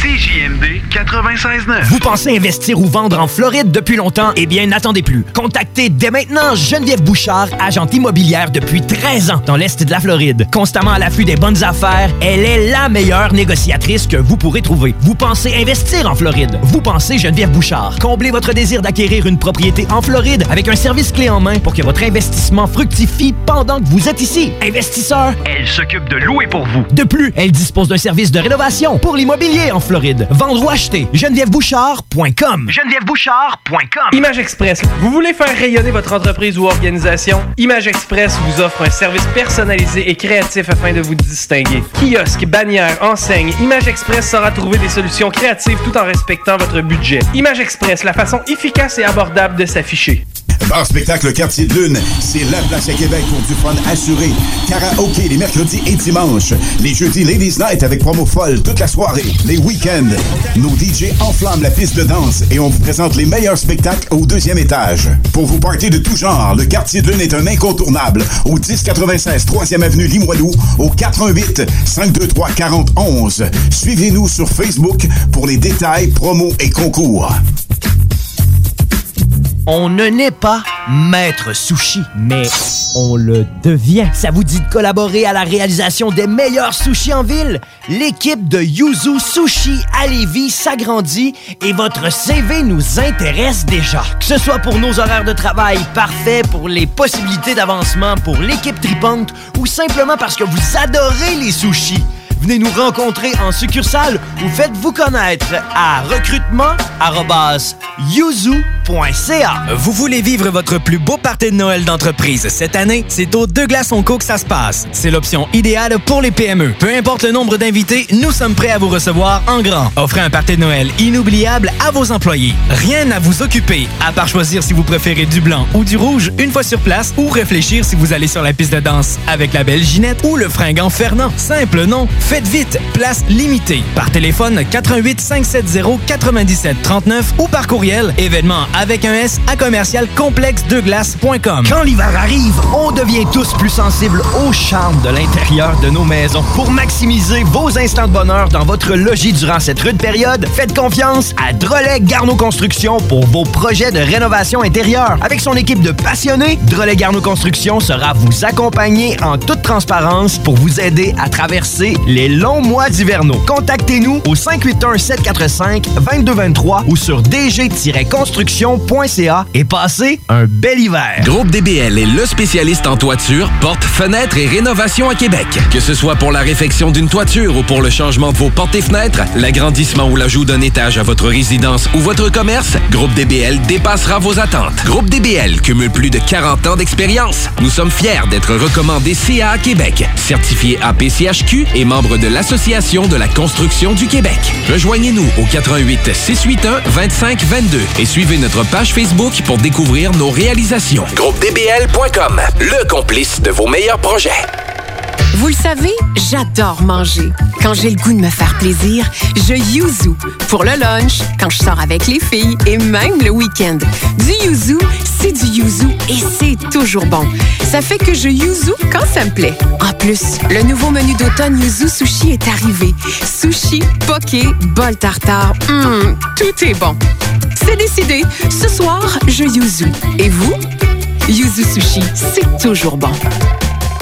CJMD 96.9. Vous pensez investir ou vendre en Floride depuis longtemps? Eh bien, n'attendez plus. Contactez dès maintenant Geneviève Bouchard, agente immobilière depuis 13 ans dans l'Est de la Floride. Constamment à l'affût des bonnes affaires, elle est la meilleure négociatrice que vous pourrez trouver. Vous pensez investir en Floride? Vous pensez Geneviève Bouchard. Comblez votre désir d'acquérir une propriété en Floride avec un service clé en main pour que votre investissement fructifie pendant que vous êtes ici. Investisseur, Elle s'occupe de louer pour vous. de plus, elle dispose d'un service de rénovation pour l'immobilier en Floride. Vendre ou acheter, genevièvebouchard.com. GenevièveBouchard.com. Image Express. Vous voulez faire rayonner votre entreprise ou organisation? Image Express vous offre un service personnalisé et créatif afin de vous distinguer. Kiosque, bannière, enseigne, Image Express saura trouver des solutions créatives tout en respectant votre budget. Image Express, la façon efficace et abordable de s'afficher. Bar spectacle Quartier de Lune, c'est la place à Québec pour du fun assuré. Karaoke les mercredis et dimanches. Les jeudis Ladies Night avec promo folle toute la soirée. Les week-ends, nos DJ enflamment la piste de danse et on vous présente les meilleurs spectacles au deuxième étage. Pour vous partir de tout genre, le Quartier de Lune est un incontournable au 1096 3e avenue Limoilou au 88 523 4011. Suivez-nous sur Facebook pour les détails, promos et concours. On ne naît pas maître sushi, mais on le devient. Ça vous dit de collaborer à la réalisation des meilleurs sushis en ville? L'équipe de Yuzu Sushi à Lévis s'agrandit et votre CV nous intéresse déjà. Que ce soit pour nos horaires de travail parfaits, pour les possibilités d'avancement pour l'équipe tripante ou simplement parce que vous adorez les sushis. Venez nous rencontrer en succursale ou faites-vous connaître à recrutement@yuzu.ca. Vous voulez vivre votre plus beau party de Noël d'entreprise cette année? C'est au Deux Glaces Co que ça se passe. C'est l'option idéale pour les PME. Peu importe le nombre d'invités, nous sommes prêts à vous recevoir en grand. Offrez un party de Noël inoubliable à vos employés. Rien à vous occuper, à part choisir si vous préférez du blanc ou du rouge une fois sur place ou réfléchir si vous allez sur la piste de danse avec la belle Ginette ou le fringant Fernand. Simple, non? Faites vite, place limitée. Par téléphone 88 570 97 39 ou par courriel événement avec un S à commercial complexe de glace.com. Quand l'hiver arrive, on devient tous plus sensibles au charme de l'intérieur de nos maisons. Pour maximiser vos instants de bonheur dans votre logis durant cette rude période, faites confiance à Drolet Garneau Construction pour vos projets de rénovation intérieure. Avec son équipe de passionnés, Drolet Garneau Construction sera vous accompagner en toute transparence pour vous aider à traverser les longs mois d'hivernaux. Contactez-nous au 581-745-2223 ou sur dg-construction.ca et passez un bel hiver. Groupe DBL est le spécialiste en toiture, portes, fenêtres et rénovation à Québec. Que ce soit pour la réfection d'une toiture ou pour le changement de vos portes et fenêtres, l'agrandissement ou l'ajout d'un étage à votre résidence ou votre commerce, Groupe DBL dépassera vos attentes. Groupe DBL cumule plus de 40 ans d'expérience. Nous sommes fiers d'être recommandés CA à Québec, certifié APCHQ et membre de l'Association de la construction du Québec. Rejoignez-nous au 88 681 25 22 et suivez notre page Facebook pour découvrir nos réalisations. GroupeDBL.com, le complice de vos meilleurs projets. Vous le savez, j'adore manger. Quand j'ai le goût de me faire plaisir, je yuzu. Pour le lunch, quand je sors avec les filles et même le week-end. Du yuzu, c'est du yuzu et c'est toujours bon. Ça fait que je yuzu quand ça me plaît. En plus, le nouveau menu d'automne Yuzu Sushi est arrivé. Sushi, poké, bol tartare, hum, tout est bon. C'est décidé. Ce soir, je yuzu. Et vous? Yuzu Sushi, c'est toujours bon.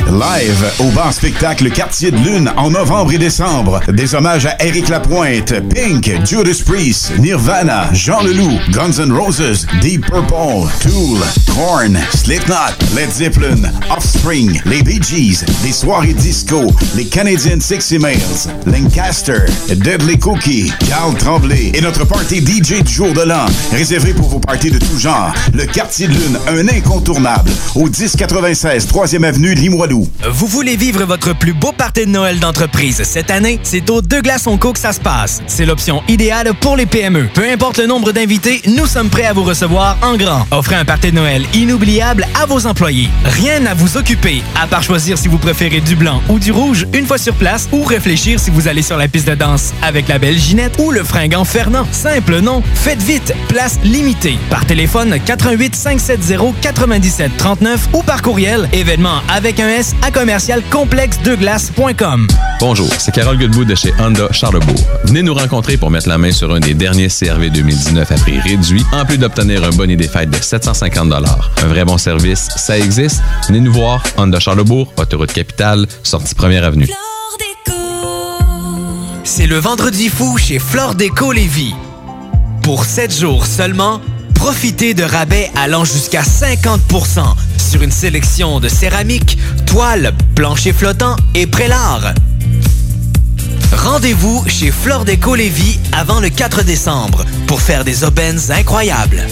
Live au bar spectacle Quartier de Lune en novembre et décembre. Des hommages à Eric Lapointe, Pink, Judas Priest, Nirvana, Jean Leloup, Guns N' Roses, Deep Purple, Tool, Korn, Slipknot, Led Zeppelin, Offspring, les Bee Gees, des soirées disco, les Canadian Sexy Males, Lancaster, Deadly Cookie, Carl Tremblay et notre party DJ du jour de l'an. Réservé pour vos parties de tout genre. Le Quartier de Lune, un incontournable. Au 1096 3e Avenue Limoilou. Vous voulez vivre votre plus beau party de Noël d'entreprise cette année? C'est au Deux Glaces Co que ça se passe. C'est l'option idéale pour les PME. Peu importe le nombre d'invités, nous sommes prêts à vous recevoir en grand. Offrez un party de Noël inoubliable à vos employés. Rien à vous occuper, à part choisir si vous préférez du blanc ou du rouge une fois sur place ou réfléchir si vous allez sur la piste de danse avec la belle Ginette ou le fringant Fernand. Simple, non? Faites vite, place limitée. Par téléphone 88 570 97 39 ou par courriel événement avec un S à commercial complexe de glace.com. Bonjour, c'est Carole Goodwood de chez Honda Charlebourg. Venez nous rencontrer pour mettre la main sur un des derniers CRV 2019 à prix réduit, en plus d'obtenir un bonnet des fêtes de 750 Un vrai bon service, ça existe. Venez nous voir, Honda Charlebourg, autoroute capitale, sortie première avenue. C'est le vendredi fou chez Flore Déco Lévis. Pour 7 jours seulement, profitez de rabais allant jusqu'à 50% sur une sélection de céramique, toiles, planchers flottants et prélats. Rendez-vous chez Flore Déco Lévis avant le 4 décembre pour faire des aubaines incroyables.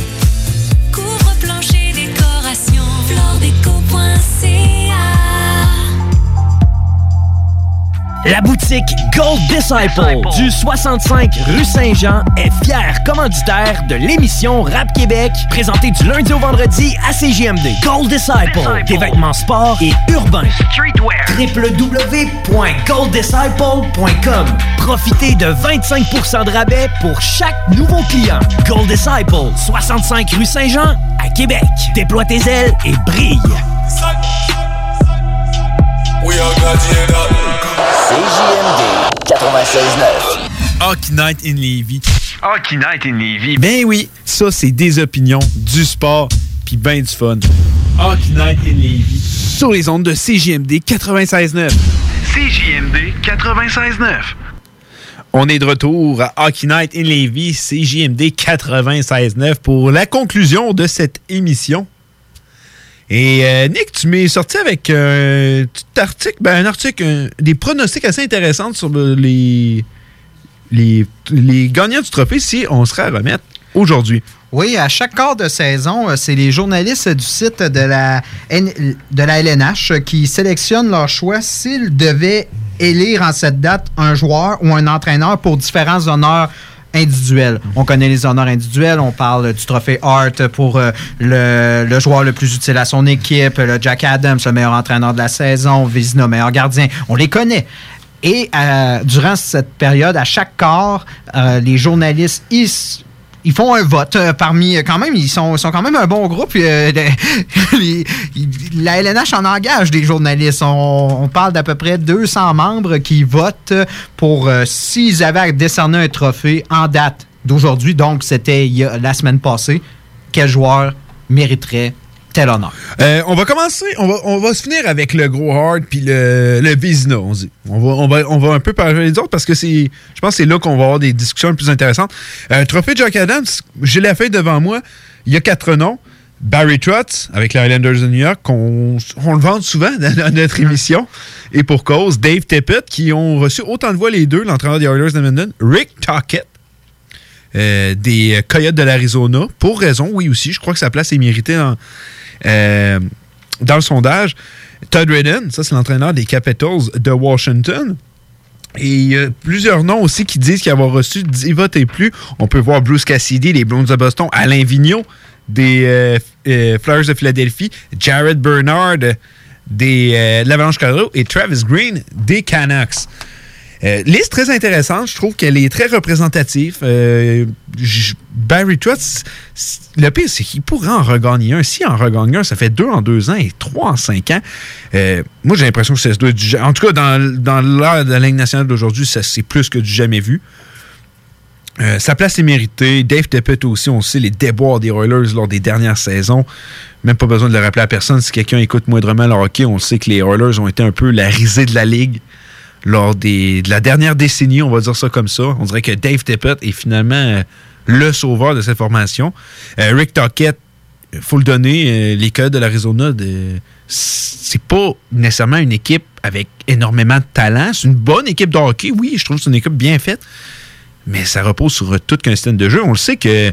La boutique Gold Disciple du 65 rue Saint-Jean est fière commanditaire de l'émission Rap Québec présentée du lundi au vendredi à CJMD. Gold Disciple, des vêtements sport et urbains. www.golddisciple.com Profitez de 25% de rabais pour chaque nouveau client. Gold Disciple, 65 rue Saint-Jean à Québec. Déploie tes ailes et brille. CJMD 96.9. Hockey Night in Levy. Hockey Night in Levy. Ben oui, ça, c'est des opinions, du sport, puis ben du fun. Hockey Night in Levy. Sur les ondes de CJMD 96.9. CJMD 96.9. On est de retour à Hockey Night in Levy, CJMD 96.9 pour la conclusion de cette émission. Et euh, Nick, tu m'es sorti avec euh, un petit article, ben, un article, des pronostics assez intéressants sur le- les, les, les gagnants du trophée si on serait à remettre aujourd'hui. Oui, à chaque quart de saison, euh, c'est les journalistes du site de la, de la LNH qui sélectionnent leur choix s'ils devaient élire en cette date un joueur ou un entraîneur pour différents honneurs On connaît les honneurs individuels, on parle du trophée Hart pour euh, le, joueur le plus utile à son équipe, le Jack Adams, le meilleur entraîneur de la saison, Vézina, meilleur gardien. On les connaît. Et euh, durant cette période, à chaque quart, euh, les journalistes, ils, ils font un vote euh, parmi. Quand même, ils sont, sont quand même un bon groupe. euh, la LNH en engage des journalistes. On, parle d'à peu près 200 membres qui votent pour euh, s'ils avaient à décerner un trophée en date d'aujourd'hui. Donc, c'était la semaine passée. Quel joueur mériterait tel honneur? Euh, on va commencer, on va, on va se finir avec le gros hard puis le, le Vizina, on dit. On va, on, va, on va un peu parler des autres parce que c'est, je pense que c'est là qu'on va avoir des discussions les plus intéressantes. Euh, trophée Jack Adams, j'ai la feuille devant moi. Il y a quatre noms. Barry Trotz avec les Islanders de New York, qu'on on le vante souvent dans, dans notre émission. Et pour cause, Dave Tippett, qui ont reçu autant de voix les deux, l'entraîneur des Oilers de Minden, Rick Tockett, euh, des Coyotes de l'Arizona, pour raison, oui aussi, je crois que sa place est méritée dans, euh, dans le sondage. Todd Redden, ça c'est l'entraîneur des Capitals de Washington. Et il y a plusieurs noms aussi qui disent qu'avoir reçu 10 votes et plus. On peut voir Bruce Cassidy, les Browns de Boston, Alain Vigneault des euh, euh, Flyers de Philadelphie, Jared Bernard des euh, de l'Avalanche Colorado et Travis Green des Canucks. Euh, liste très intéressante, je trouve qu'elle est très représentative. Euh, Barry Trotz, le pire, c'est qu'il pourrait en regagner un. S'il en regagne un, ça fait deux en deux ans et trois en cinq ans. Euh, moi, j'ai l'impression que être du En tout cas, dans, l'ère de la Ligue nationale d'aujourd'hui, c'est plus que du jamais vu. Sa place est méritée. Dave Tippett aussi, on sait les déboires des Oilers lors des dernières saisons. Même pas besoin de le rappeler à personne. Si quelqu'un écoute moindrement le hockey, on sait que les Oilers ont été un peu la risée de la Ligue lors des, de la dernière décennie, on va dire ça comme ça. On dirait que Dave Tippett est finalement euh, le sauveur de cette formation. Euh, Rick Tockett, il faut le donner, euh, les de l'Arizona, c'est pas nécessairement une équipe avec énormément de talent. C'est une bonne équipe de hockey, oui, je trouve que c'est une équipe bien faite mais ça repose sur tout qu'un système de jeu. On le sait que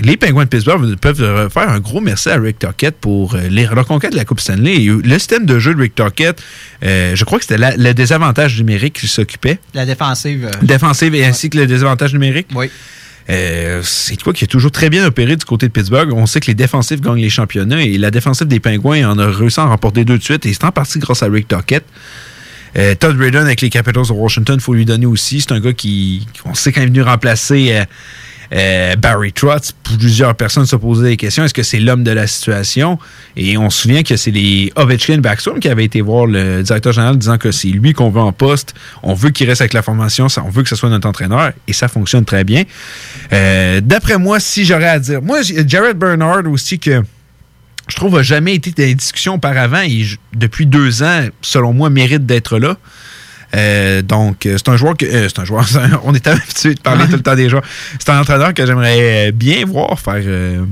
les Penguins de Pittsburgh peuvent euh, faire un gros merci à Rick Tockett pour euh, les reconquêtes de la Coupe Stanley. Et le système de jeu de Rick Tockett, euh, je crois que c'était le désavantage numérique qui s'occupait. La défensive. euh, Défensive et ainsi que le désavantage numérique. Oui. Euh, c'est quoi qui a toujours très bien opéré du côté de Pittsburgh? On sait que les défensifs gagnent les championnats et la défensive des Pingouins en a réussi à en remporter deux de suite et c'est en partie grâce à Rick Tockett. Euh, Todd Redden avec les Capitals de Washington, il faut lui donner aussi. C'est un gars qui, on sait quand il est venu remplacer euh, Barry Trotz. Plusieurs personnes se posaient des questions. Est-ce que c'est l'homme de la situation? Et on se souvient que c'est les Ovechkin Backstrom qui avaient été voir le directeur général disant que c'est lui qu'on veut en poste. On veut qu'il reste avec la formation. On veut que ce soit notre entraîneur. Et ça fonctionne très bien. Euh, D'après moi, si j'aurais à dire, moi, Jared Bernard aussi que je trouve n'a jamais été dans les discussions auparavant et depuis deux ans, selon moi, mérite d'être là. Euh, donc, euh, c'est un joueur que. euh, c'est un joueur. on est habitué de parler tout le temps des joueurs. C'est un entraîneur que j'aimerais bien voir faire euh,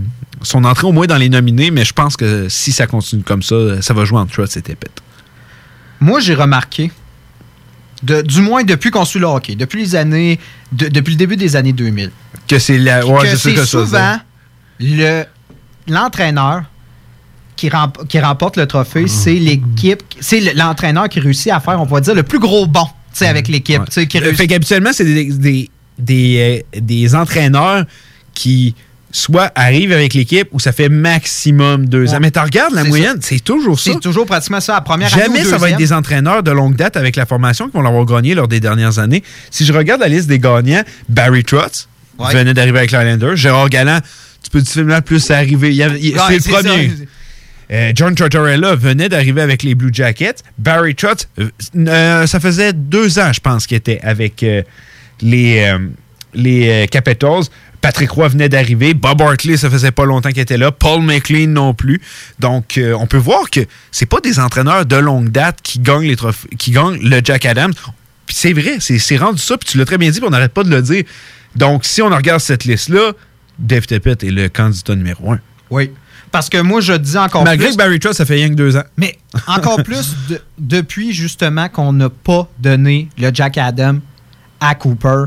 son entrée au moins dans les nominés, mais je pense que si ça continue comme ça, ça va jouer entre Trotz et Tippett. Moi, j'ai remarqué, de- du moins depuis qu'on suit le hockey, depuis les années, de- depuis le début des années 2000, Que c'est la. ouais, ça, souvent le l'entraîneur qui, remp- qui remporte le trophée, Ah. c'est l'équipe, c'est le- l'entraîneur qui réussit à faire, on va dire, le plus gros bond avec l'équipe. qui Euh, réussit- Fait qu'habituellement, c'est des, des, des, euh, des entraîneurs qui soit arrivent avec l'équipe ou ça fait maximum deux ans. Mais tu regardes la moyenne, c'est toujours ça. C'est toujours pratiquement ça, la première année Jamais ou ça va être des entraîneurs de longue date avec la formation qui vont l'avoir gagné lors des dernières années. Si je regarde la liste des gagnants, Barry Trotz Ouais. venait d'arriver avec l'Islander. Gérard Galland, tu peux difficilement plus arriver. Ouais, c'est le premier. Euh, John Tortorella venait d'arriver avec les Blue Jackets. Barry Trotz, euh, euh, ça faisait deux ans, je pense, qu'il était avec les, les Capitals. Patrick Roy venait d'arriver. Bob Hartley, ça faisait pas longtemps qu'il était là. Paul McLean non plus. Donc, on peut voir que c'est pas des entraîneurs de longue date qui gagnent, le Jack Adams. C'est vrai, c'est c'est rendu ça. Puis tu l'as très bien dit, puis on n'arrête pas de le dire. Donc, si on regarde cette liste-là, Dave Tippett est le candidat numéro un. Oui. Parce que moi, je dis encore Malgré plus. que Barry Trotz, ça fait rien que deux ans. Mais encore plus de- depuis justement qu'on n'a pas donné le Jack Adam à Cooper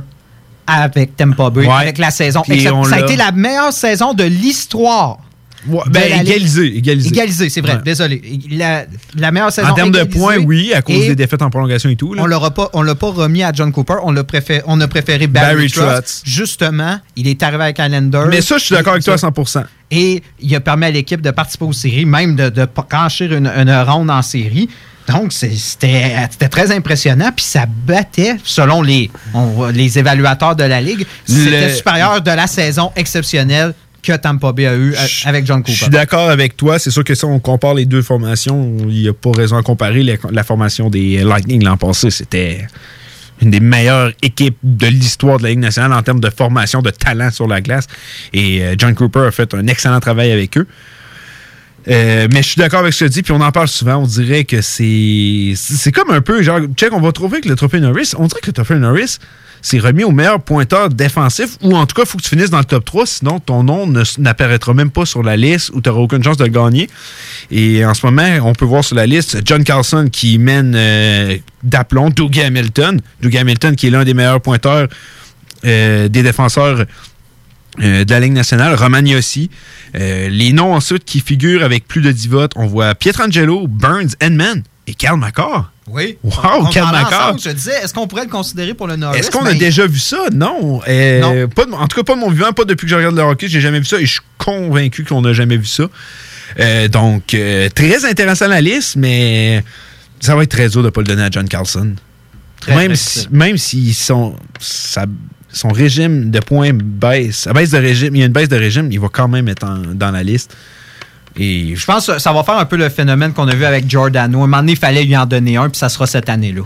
avec Tampa Bay, Ouais. avec la saison. Ça a été la meilleure saison de l'histoire. De ben, égalisé, égalisé. Égalisé, c'est vrai. Ouais. Désolé. La, la meilleure saison En termes de points, oui, à cause des défaites en prolongation et tout. là. On l'aura pas, on l'a pas remis à John Cooper. On l'a préféré, on a préféré Barry, Barry Trotz. Justement, il est arrivé avec Islander. Mais ça, je suis d'accord avec toi à 100 Et il a permis à l'équipe de participer aux séries, même de, de franchir une, une ronde en série. Donc, c'était très impressionnant. Puis ça battait, selon les, on- les évaluateurs de la Ligue, c'était Le- supérieur de la saison exceptionnelle que Tampa Bay a eu avec John Je suis Cooper. d'accord avec toi. C'est sûr que si on compare les deux formations, il n'y a pas raison à comparer. La, la formation des Lightning l'an passé, c'était une des meilleures équipes de l'histoire de la Ligue nationale en termes de formation, de talent sur la glace. Et euh, John Cooper a fait un excellent travail avec eux. Euh, mais je suis d'accord avec ce que tu dis, puis on en parle souvent. On dirait que c'est. C'est comme un peu, genre, check, on va trouver que le trophée Norris, on dirait que le trophée Norris, c'est remis au meilleur pointeur défensif, ou en tout cas, il faut que tu finisses dans le top 3, sinon ton nom n'apparaîtra même pas sur la liste ou tu n'auras aucune chance de gagner. Et en ce moment, on peut voir sur la liste John Carlson qui mène euh, d'aplomb, Dougie Hamilton. Dougie Hamilton qui est l'un des meilleurs pointeurs euh, des défenseurs euh, de la Ligue nationale, Romagnosi. Euh, les noms ensuite qui figurent avec plus de 10 votes, on voit Pietrangelo, Burns, Edman et Karl McCarr. Oui. Wow, On Karl ensemble, Je disais, est-ce qu'on pourrait le considérer pour le Norris? Est-ce qu'on a Ben, déjà vu ça? Non. Euh, Pas de- en tout cas, pas de mon vivant, pas depuis que je regarde le hockey, j'ai jamais vu ça et je suis convaincu qu'on n'a jamais vu ça. Euh, donc, euh, très intéressant la liste, mais ça va être très dur de ne pas le donner à John Carlson. Très, même si, même si son, sa- son régime de points baisse, sa baisse de régime, il y a une baisse de régime, il va quand même être en- dans la liste. Et Je pense que ça va faire un peu le phénomène qu'on a vu avec Giordano. À un moment donné, il fallait lui en donner un, puis ça sera cette année-là.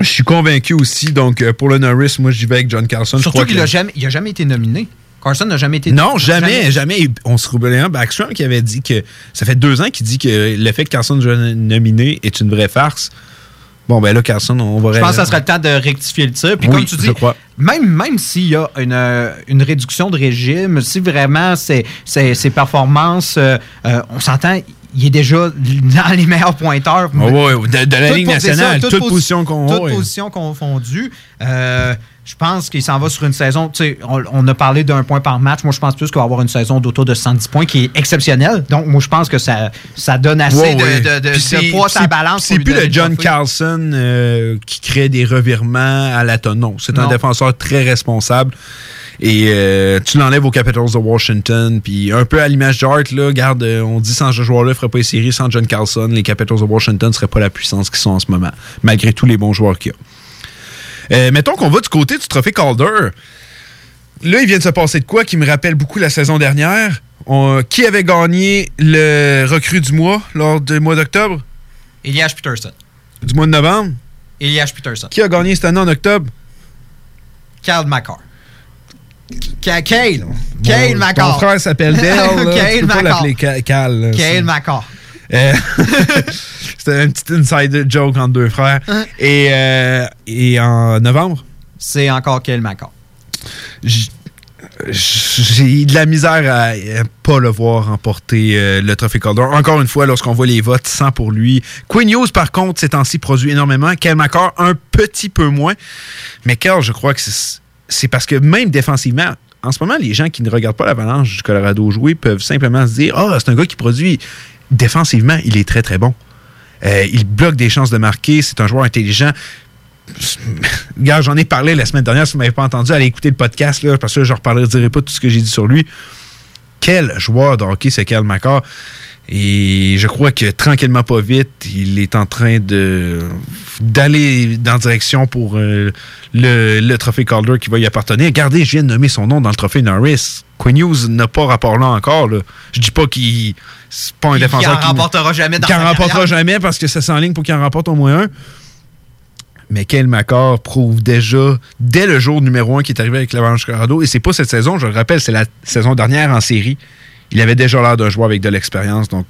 je suis convaincu aussi. Donc, euh, pour le Norris, moi, j'y vais avec John Carlson. Je Surtout qu'il n'a jamais, il a jamais été nominé. Carson n'a jamais été Non, jamais, jamais. On se roulait un Backstrom qui avait dit que ça fait deux ans qu'il dit que le fait que Carson soit nominé est une vraie farce. Bon, ben là, Carson, on va Je pense que ça serait le temps de rectifier le tir. Puis Oui, comme tu dis, même, même s'il y a une, euh, une réduction de régime, si vraiment ses, ses- ses performances, euh, euh, on s'entend, il est déjà dans les meilleurs pointeurs. Ah ouais, de- de la Ligue nationale, c'est ça, toute posi- position qu'on- Toute ouais. position confondue. Euh, je pense qu'il s'en va sur une saison. tu sais, On, on a parlé d'un point par match. Moi, je pense plus qu'il va avoir une saison d'autour de 110 points qui est exceptionnelle. Donc, moi, je pense que ça, ça donne assez Ouais, de, ouais. de, poids à balance. C'est plus le John. Carlson euh, qui crée des revirements à la tonne. Non, c'est un défenseur très responsable. Et euh, tu l'enlèves aux Capitals de Washington. Puis un peu à l'image d'Art, là, garde, euh, on dit sans ce joueur-là, il ne ferait pas les séries. Sans John Carlson, les Capitals de Washington ne seraient pas la puissance qu'ils sont en ce moment, malgré tous les bons joueurs qu'il y a. Euh, mettons qu'on va du côté du trophée Calder. Là, il vient de se passer de quoi qui me rappelle beaucoup la saison dernière? On- qui avait gagné le recrue du mois lors du mois d'octobre? Elias Peterson. Du mois de novembre? Elias Peterson. Qui a gagné cette année en octobre? Carl McCarr. Ka- Kale. Kale Ton McCarr. frère s'appelle Dale. Kale. C'est- Kale McCarr. C'était un petit inside joke entre deux frères. Et, euh, et en novembre? C'est encore McCarr. J- J'ai de la misère à euh, pas le voir remporter euh, le trophée Calder. Encore une fois, lorsqu'on voit les votes, 100 pour lui. Quinn Hughes, par contre, ces temps-ci produit énormément. Kel McCarr, un petit peu moins. Mais Kel, je crois que c'est parce que même défensivement, en ce moment, les gens qui ne regardent pas l'Avalanche du Colorado jouer peuvent simplement se dire Ah, c'est un gars qui produit défensivement, il est très très bon. Euh, il bloque des chances de marquer, c'est un joueur intelligent. Regarde, j'en ai parlé la semaine dernière, si vous m'avez pas entendu, allez écouter le podcast, là, parce que je ne reparlerai pas tout ce que j'ai dit sur lui. Quel joueur de hockey, c'est Cal McCarr. Et je crois que tranquillement, pas vite, il est en train de d'aller dans la direction pour euh, le, le trophée Calder qui va y appartenir. Regardez, je viens de nommer son nom dans le trophée Norris. Quinn Hughes n'a pas rapport là encore. Là. Je dis pas qu'il c'est pas un défenseur qui en remportera jamais dans qui en sa remportera carrière. jamais parce que ça s'enligne pour qu'il en remporte au moins un. Mais Kyle McCarr prouve déjà, dès le jour numéro 1 qui est arrivé avec l'Avalanche Colorado, et c'est pas cette saison, je le rappelle, c'est la saison dernière en série, il avait déjà l'air d'un joueur avec de l'expérience. Donc,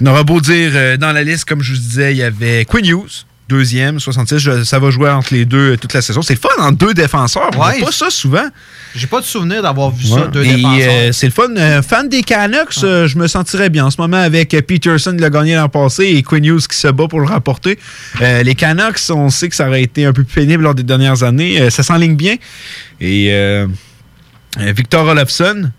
on aura beau dire, euh, dans la liste, comme je vous disais, il y avait Quinn Hughes, deuxième, 66. Je- ça va jouer entre les deux euh, toute la saison. C'est fun en deux défenseurs. On Ouais. voit pas ça souvent. J'ai pas de souvenir d'avoir vu Ouais. ça, deux Et, défenseurs. euh, c'est le fun. Euh, fan des Canucks, euh, je me sentirais bien en ce moment avec euh, Peterson qui l'a gagné l'an passé et Quinn Hughes qui se bat pour le rapporter. Euh, les Canucks, on sait que ça aurait été un peu plus pénible lors des dernières années. Euh, ça s'enligne bien. Et euh, euh, Victor Olofsson,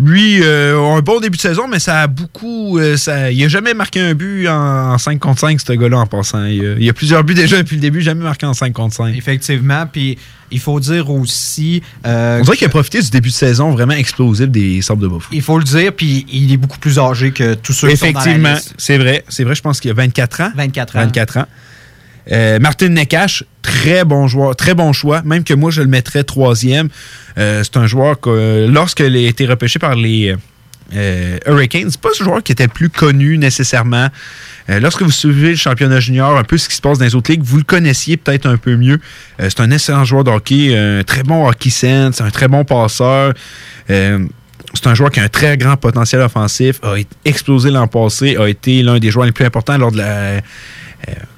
lui, euh, un bon début de saison, mais ça a beaucoup. euh, ça, il a jamais marqué un but en, en 5 contre 5, ce gars-là, en passant. Il, a- il a plusieurs buts déjà depuis le début, jamais marqué en 5 contre 5. Effectivement, puis il faut dire aussi... euh, On dirait qu'il a profité du début de saison vraiment explosif des Sabres de Buffalo. Il faut le dire, puis il est beaucoup plus âgé que tous ceux qui sont dans Effectivement, c'est vrai. C'est vrai, je pense qu'il a 24 ans. 24 ans. 24 ans. Euh, Martin Nekash, très bon joueur, très bon choix. Même que moi, je le mettrais troisième. Euh, c'est un joueur que, lorsqu'il a été repêché par les euh, Hurricanes, c'est pas ce joueur qui était plus connu nécessairement. Lorsque vous suivez le championnat junior, un peu ce qui se passe dans les autres ligues, vous le connaissiez peut-être un peu mieux. C'est un excellent joueur de un très bon hockey sense, un très bon passeur. C'est un joueur qui a un très grand potentiel offensif, a explosé l'an passé, a été l'un des joueurs les plus importants lors de la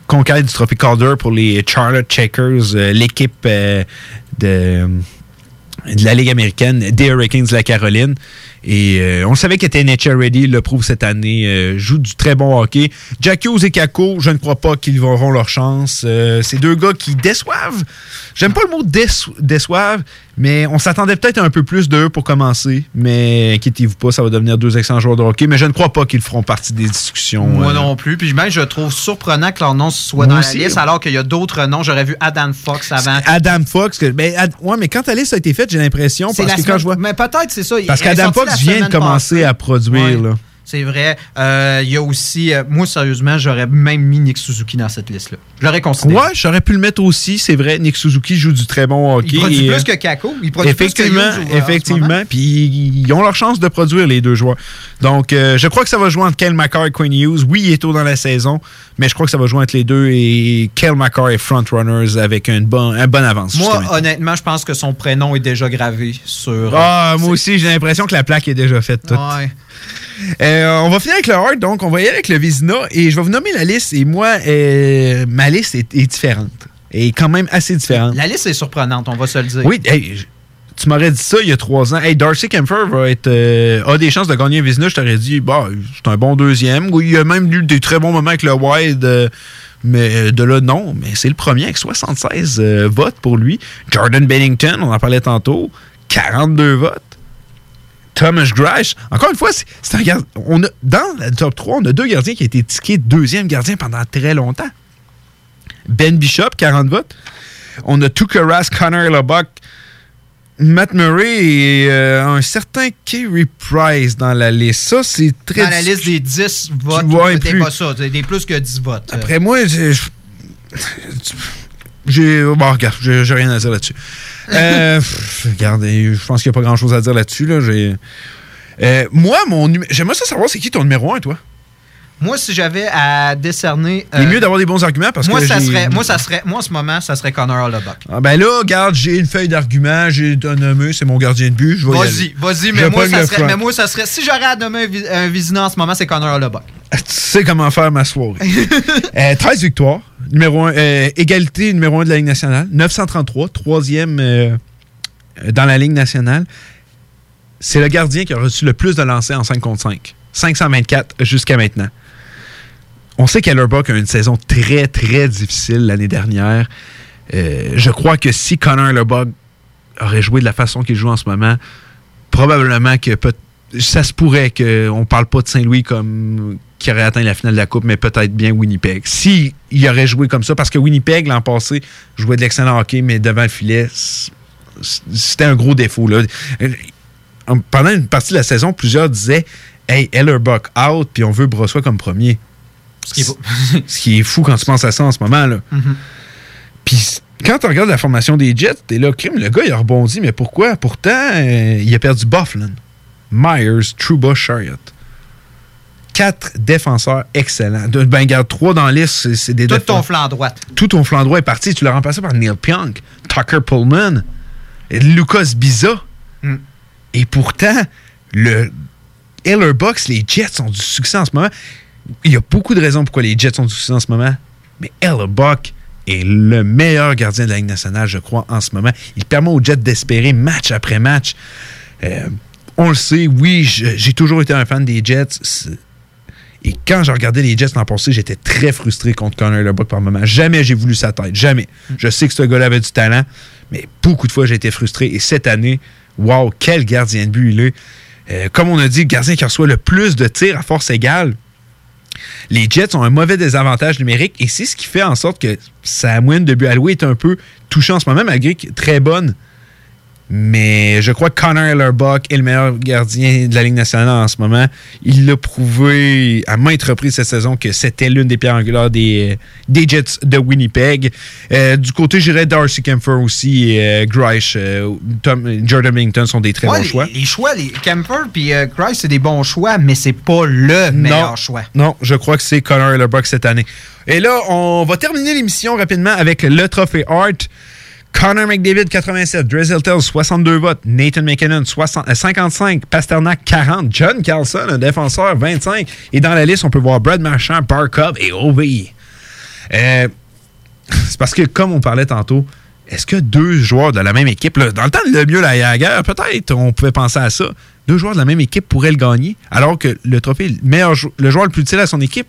conquête du Trophée Calder pour les Charlotte Checkers, euh, l'équipe euh, de, de la Ligue américaine des Hurricanes de la Caroline. Et euh, on savait qu'il était NHL ready, il le prouve cette année, euh, joue du très bon hockey. Jack Hughes et Kako, je ne crois pas qu'ils auront leur chance. Euh, c'est deux gars qui déçoivent. J'aime pas le mot déço- déçoivent, mais on s'attendait peut-être un peu plus d'eux pour commencer. Mais inquiétez-vous pas, ça va devenir deux excellents joueurs de hockey. Mais je ne crois pas qu'ils feront partie des discussions. Moi non plus. Puis même, je trouve surprenant que leur nom soit Moi dans aussi. la liste, alors qu'il y a d'autres noms. J'aurais vu Adam Fox avant. Adam Fox, que, ben, Ad- ouais, mais quand ta liste a été faite, j'ai l'impression, parce la que quand je vois. Mais peut-être, c'est ça. Parce qu'Adam Fox la vient de commencer à produire, Ouais. là. C'est vrai. Euh, Il y a aussi, euh, moi sérieusement, j'aurais même mis Nick Suzuki dans cette liste-là. Je l'aurais considéré. Ouais, j'aurais pu le mettre aussi, c'est vrai. Nick Suzuki joue du très bon hockey. Il produit Et, plus euh, que Kako. Il produit plus que effectivement, Hughes moment. effectivement. Puis ils ont leur chance de produire les deux joueurs. Donc, euh, je crois que ça va jouer entre Kyle McCarr et Quinn Hughes. Oui, il est tôt dans la saison, mais je crois que ça va jouer entre les deux et Kyle McCarr est frontrunners avec une bonne, un bon avance. Moi, honnêtement, je pense que son prénom est déjà gravé sur. Ah, moi aussi, j'ai l'impression que la plaque est déjà faite. toute. Ouais. Euh, on va finir avec le hard, donc on va y aller avec le Vizina et je vais vous nommer la liste. Et moi, euh, ma liste est, est différente. Et quand même assez différente. La liste est surprenante, on va se le dire. Oui, hey, tu m'aurais dit ça il y a trois ans. Hey, Darcy Kempfer va être, euh, a des chances de gagner un Vizina. Je t'aurais dit, bah, c'est un bon deuxième. Oui, il a même eu des très bons moments avec le Wild. euh, mais de là, non. Mais c'est le premier avec 76 euh, votes pour lui. Jordan Bennington, on en parlait tantôt, 42 votes. Thomas Grish, encore une fois, c'est un gardien. On a, dans le top 3, on a deux gardiens qui ont été tickés deuxième gardien pendant très longtemps. Ben Bishop, 40 votes. On a Tukaras, Connor Lubbock, Matt Murray et euh, un certain Kerry Price dans la liste. Ça, c'est très. Dans la liste des 10 votes, c'était pas ça. C'était des plus que 10 votes. Après moi, j'ai. Bon, regarde, j'ai rien à dire là-dessus. Euh, regardez, je pense qu'il n'y a pas grand-chose à dire là-dessus. Là. Euh, moi, mon J'aimerais ça savoir c'est qui ton numéro 1, toi? Moi, si j'avais à décerner. Il est euh, mieux d'avoir des bons arguments parce moi, que. ça serait, moi, ça serait, moi, en ce moment, ça serait Connor Lubbock. Ah ben là, regarde, j'ai une feuille d'arguments, j'ai un nommé, c'est mon gardien de but. je vais Vas-y, vas-y, mais, moi, ça serait, mais moi, ça serait. Si j'aurais à nommer un, vi- un Vizina en ce moment, c'est Connor Lubbock. Tu sais comment faire ma soirée. Euh, 13 victoires. Numéro 1, égalité numéro 1 de la Ligue nationale. 933, troisième euh, dans la Ligue nationale. C'est le gardien qui a reçu le plus de lancers en 5 contre 5. 524 jusqu'à maintenant. On sait qu'Ellerbuck a une saison très, très difficile l'année dernière. Euh, je crois que si Connor Lubbock aurait joué de la façon qu'il joue en ce moment, probablement que ça se pourrait qu'on ne parle pas de Saint-Louis comme qui aurait atteint la finale de la Coupe, mais peut-être bien Winnipeg. Si il aurait joué comme ça, parce que Winnipeg, l'an passé, jouait de l'excellent hockey, mais devant le filet, c'était un gros défaut. Là. Euh, Pendant une partie de la saison, plusieurs disaient Hey, Ellerbuck out, puis on veut Brossois comme premier. Ce qui est beau. Ce qui est fou quand tu penses à ça en ce moment. là. Mhm. Puis quand tu regardes la formation des Jets, t'es là, crime, le gars, il a rebondi, mais pourquoi? Pourtant, euh, il a perdu Bufflin, Myers, Trouba, Chariot. quatre défenseurs excellents. De- Ben, garde trois dans la liste, c'est- des Tout défenseurs. ton flanc droite. Tout ton flanc droit est parti. Tu l'as remplacé par Neil Pionk, Tucker Pullman, Lucas Biza. Mm. Et pourtant, le Bucks, les Jets ont du succès en ce moment. Il y a beaucoup de raisons pourquoi les Jets ont du succès en ce moment. Mais Buck est le meilleur gardien de la Ligue nationale, je crois, en ce moment. Il permet aux Jets d'espérer match après match. Euh, on le sait, oui, j'ai toujours été un fan des Jets. Et quand j'ai regardé les Jets l'an passé, j'étais très frustré contre Connor LeBuck par moment. Jamais j'ai voulu sa tête. Jamais. Je sais que ce gars-là avait du talent, mais beaucoup de fois, j'ai été frustré. Et cette année, wow, quel gardien de but il est. Euh, comme on a dit, le gardien qui reçoit le plus de tirs à force égale. Les Jets ont un mauvais désavantage numérique et c'est ce qui fait en sorte que sa de but est un peu touchée en ce moment, malgré est très bonne. Mais je crois que Connor Ellerbuck est le meilleur gardien de la Ligue nationale en ce moment. Il l'a prouvé à maintes reprises cette saison que c'était l'une des pierres angulaires des, des Jets de Winnipeg. Euh, du côté, j'irais Darcy Kemper aussi et euh, Grice, euh, Tom- Jordan Millington sont des très Ouais, bons les, choix. les choix, les Kemper puis Grice, c'est des bons choix, mais c'est pas le meilleur choix. Non, je crois que c'est Connor Ellerbuck cette année. Et là, on va terminer l'émission rapidement avec le trophée Hart. Connor McDavid, 87. Drizzle Tell, 62 votes. Nathan McKinnon, 60, euh, 55. Pasternak, 40. John Carlson, un défenseur, 25. Et dans la liste, on peut voir Brad Marchand, Barkov et Ovi. Euh, c'est parce que, comme on parlait tantôt, est-ce que deux joueurs de la même équipe, dans le temps de le mieux la Jagger, peut-être on pouvait penser à ça, deux joueurs de la même équipe pourraient le gagner, alors que le trophée, le, meilleur, le joueur le plus utile à son équipe,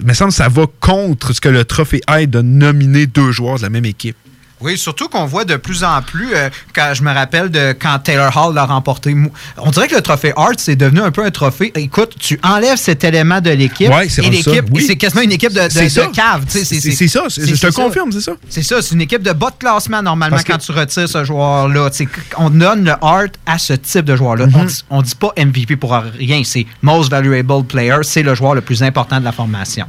il me semble que ça va contre ce que le trophée aide de nominer deux joueurs de la même équipe. Oui, surtout qu'on voit de plus en plus, euh, quand je me rappelle de quand Taylor Hall l'a remporté, on dirait que le trophée Hart, c'est devenu un peu un trophée. Écoute, tu enlèves cet élément de l'équipe Ouais, c'est et l'équipe, oui. c'est quasiment une équipe de, cave. C'est- ça, je te confirme, c'est ça. C'est ça, c'est une équipe de bas de classement normalement Parce que- quand tu retires ce joueur-là. On donne le Hart à ce type de joueur-là. Mhm. On On dit pas MVP pour rien, c'est Most Valuable Player, c'est le joueur le plus important de la formation.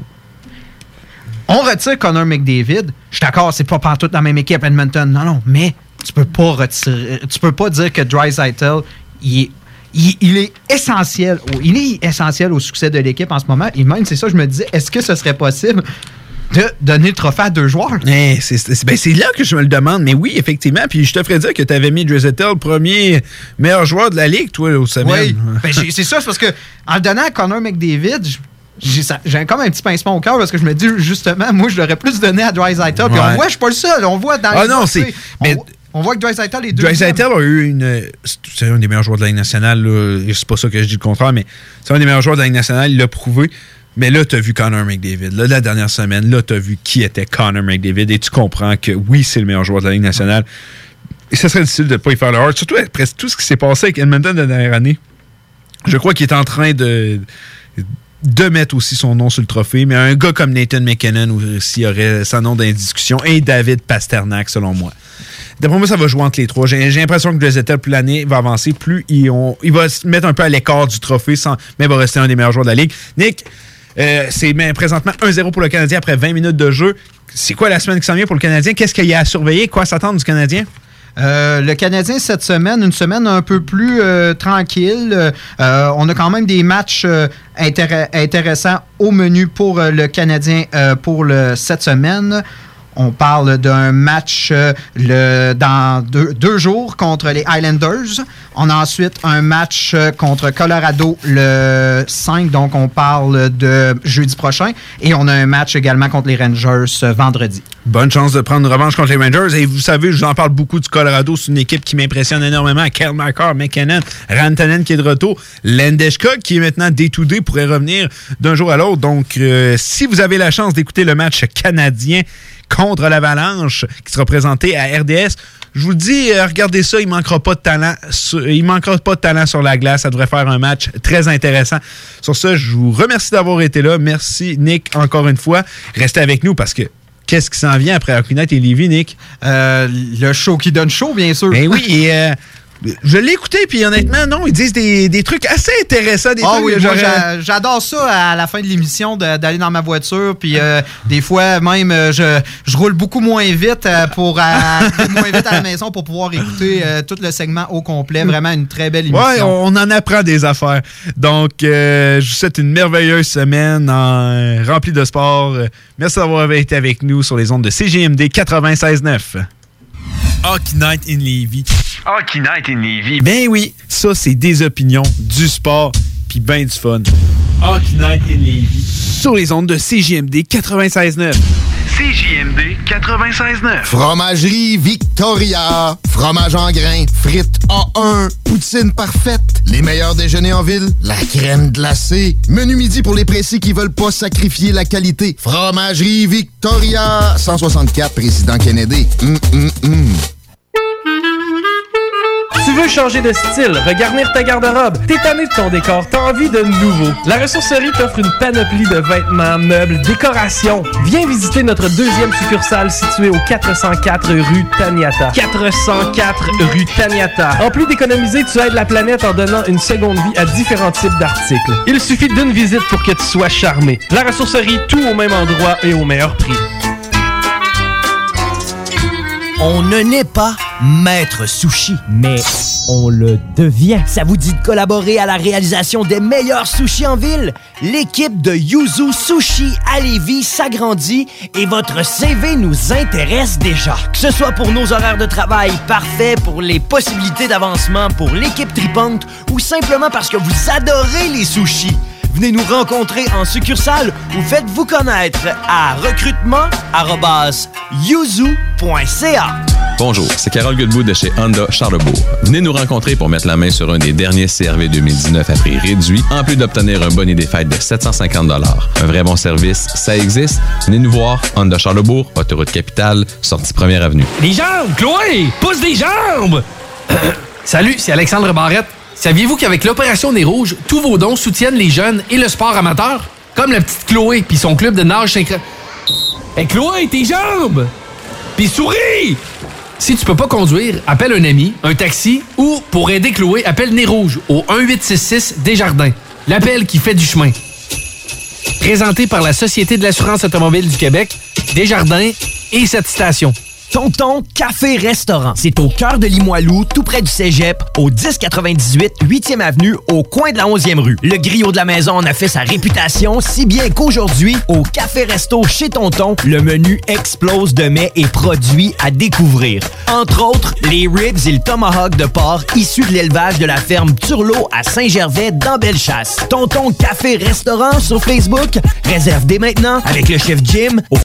On retire Connor McDavid. Je suis d'accord, c'est pas pantoute dans la même équipe Edmonton. Non, non, mais tu peux pas retirer. Tu peux pas dire que Drysaitel, il est. Il, il est essentiel, au- il est essentiel au succès de l'équipe en ce moment. Et même, c'est ça, je me disais, est-ce que ce serait possible de donner le trophée à deux joueurs? Eh, c'est ben, c'est là que je me le demande, mais oui, effectivement. Puis je te ferais dire que tu avais mis Drizzettel premier meilleur joueur de la ligue, toi, au semaine. Oui, ben, c'est ça, c'est parce que en le donnant à Connor McDavid, j'ai ça- comme un petit pincement au cœur parce que je me dis justement, moi, je l'aurais plus donné à Drysaitel. Puis Ouais. on voit, je suis pas le seul. On voit dans Ah les non, c'est- mais- On, voit que Drysaitel est deux. Dreisaitl a eu une. C'est un des meilleurs joueurs de la Ligue nationale. C'est pas ça que je dis le contraire, mais c'est un des meilleurs joueurs de la Ligue nationale. Il l'a prouvé. Mais là, tu as vu Connor McDavid. Là, la dernière semaine, là, tu as vu qui était Connor McDavid. Et tu comprends que oui, c'est le meilleur joueur de la Ligue nationale. Et ce serait difficile de ne pas y faire le hard. Surtout après tout ce qui s'est passé avec Edmonton la dernière année. Je crois qu'il est en train de de mettre aussi son nom sur le trophée, mais un gars comme Nathan McKinnon aussi aurait son nom dans les discussions, et David Pasternak, selon moi. D'après moi, ça va jouer entre les trois. J'ai l'impression que Drizzettel, plus l'année va avancer, plus il, on- il va se mettre un peu à l'écart du trophée, sans, mais il va rester un des meilleurs joueurs de la Ligue. Nick, euh, c'est présentement 1-0 pour le Canadien après 20 minutes de jeu. C'est quoi la semaine qui s'en vient pour le Canadien? Qu'est-ce qu'il y a à surveiller? Quoi s'attendre du Canadien? Euh, le Canadien, cette semaine, une semaine un peu plus euh, tranquille. Euh, on a quand même des matchs intér- intéressants au menu pour le Canadien pour cette semaine. On parle d'un match euh, le, dans deux, jours contre les Islanders. On a ensuite un match euh, contre Colorado le 5, donc on parle de jeudi prochain. Et on a un match également contre les Rangers euh, vendredi. Bonne chance de prendre revanche contre les Rangers. Et vous savez, je vous en parle beaucoup du Colorado. C'est une équipe qui m'impressionne énormément. Kel McCarr, McKinnon, Rantanen qui est de retour. Landeskog qui est maintenant day-to-day pourrait revenir d'un jour à l'autre. Donc, si vous avez la chance d'écouter le match canadien contre l'Avalanche qui sera présenté à RDS, je vous le dis, euh, regardez ça, il manquera pas de talent. sur- il manquera pas de talent sur la glace. Ça devrait faire un match très intéressant. Sur ce, je vous remercie d'avoir été là. Merci, Nick, encore une fois. Restez avec nous parce que qu'est-ce qui s'en vient après Hockey Night et Lévis, Nick? Euh, le show qui donne chaud, bien sûr. Ben oui, et euh, je l'ai écouté, puis honnêtement, non, ils disent des, des trucs assez intéressants. Des Ah trucs oui, j'adore ça à la fin de l'émission d'aller dans ma voiture. Puis euh, des fois, même, euh, je, je roule beaucoup moins vite euh, pour arriver moins vite à la maison pour pouvoir écouter euh, tout le segment au complet. Vraiment une très belle émission. Ouais, on en apprend des affaires. Donc, euh, je vous souhaite une merveilleuse semaine en- remplie de sport. Merci d'avoir été avec nous sur les ondes de CGMD 96.9. Hockey Night in Levy. Hockey Night in Levy. Ben oui, ça, c'est des opinions, du sport, puis ben du fun. Hockey Night in Levy. Sur les ondes de CGMD 96.9. CJMD 96.9. Fromagerie Victoria. Fromage en grains. Frites A1. Poutine parfaite. Les meilleurs déjeuners en ville. La crème glacée. Menu midi pour les pressés qui veulent pas sacrifier la qualité. Fromagerie Victoria. 164 Président Kennedy. Hum, hum, hum. Tu veux changer de style, regarnir ta garde-robe, tanné de ton décor, t'as envie de nouveau. La ressourcerie t'offre une panoplie de vêtements, meubles, décorations. Viens visiter notre deuxième succursale située au 404 rue Taniata. 404 rue Taniata. En plus d'économiser, tu aides la planète en donnant une seconde vie à différents types d'articles. Il suffit d'une visite pour que tu sois charmé. La ressourcerie, tout au même endroit et au meilleur prix. On ne naît pas maître sushi, mais on le devient. Ça vous dit de collaborer à la réalisation des meilleurs sushis en ville? L'équipe de Yuzu Sushi à Lévis s'agrandit et votre CV nous intéresse déjà. Que ce soit pour nos horaires de travail parfaits, pour les possibilités d'avancement pour l'équipe tripante ou simplement parce que vous adorez les sushis. Venez nous rencontrer en succursale ou faites-vous connaître à recrutement.yuzu.ca. Bonjour, c'est Carole Goodwood de chez Honda Charlebourg. Venez nous rencontrer pour mettre la main sur un des derniers CRV 2019 à prix réduit, en plus d'obtenir un bonnet des fêtes de 750 Un vrai bon service, ça existe. Venez nous voir, Honda Charlebourg, autoroute capitale, sortie première avenue. Les jambes, Chloé! Pousse des jambes! Salut, c'est Alexandre Barrette. Saviez-vous qu'avec l'Opération Nez Rouge, tous vos dons soutiennent les jeunes et le sport amateur? Comme la petite Chloé puis son club de nage synchro... Hey Chloé, tes jambes! Puis souris! Si tu peux pas conduire, appelle un ami, un taxi ou, pour aider Chloé, appelle Nez Rouge au 1866 Desjardins. L'appel qui fait du chemin. Présenté par la Société de l'assurance automobile du Québec, Desjardins et cette station. Tonton Café Restaurant. C'est au cœur de Limoilou, tout près du Cégep, au 1098 8e avenue, au coin de la 11e rue. Le griot de la maison en a fait sa réputation, si bien qu'aujourd'hui, au Café Resto chez Tonton, le menu explose de mets et produits à découvrir. Entre autres, les ribs et le tomahawk de porc issus de l'élevage de la ferme Turlot à Saint-Gervais dans Bellechasse. Tonton Café Restaurant sur Facebook réserve dès maintenant avec le chef Jim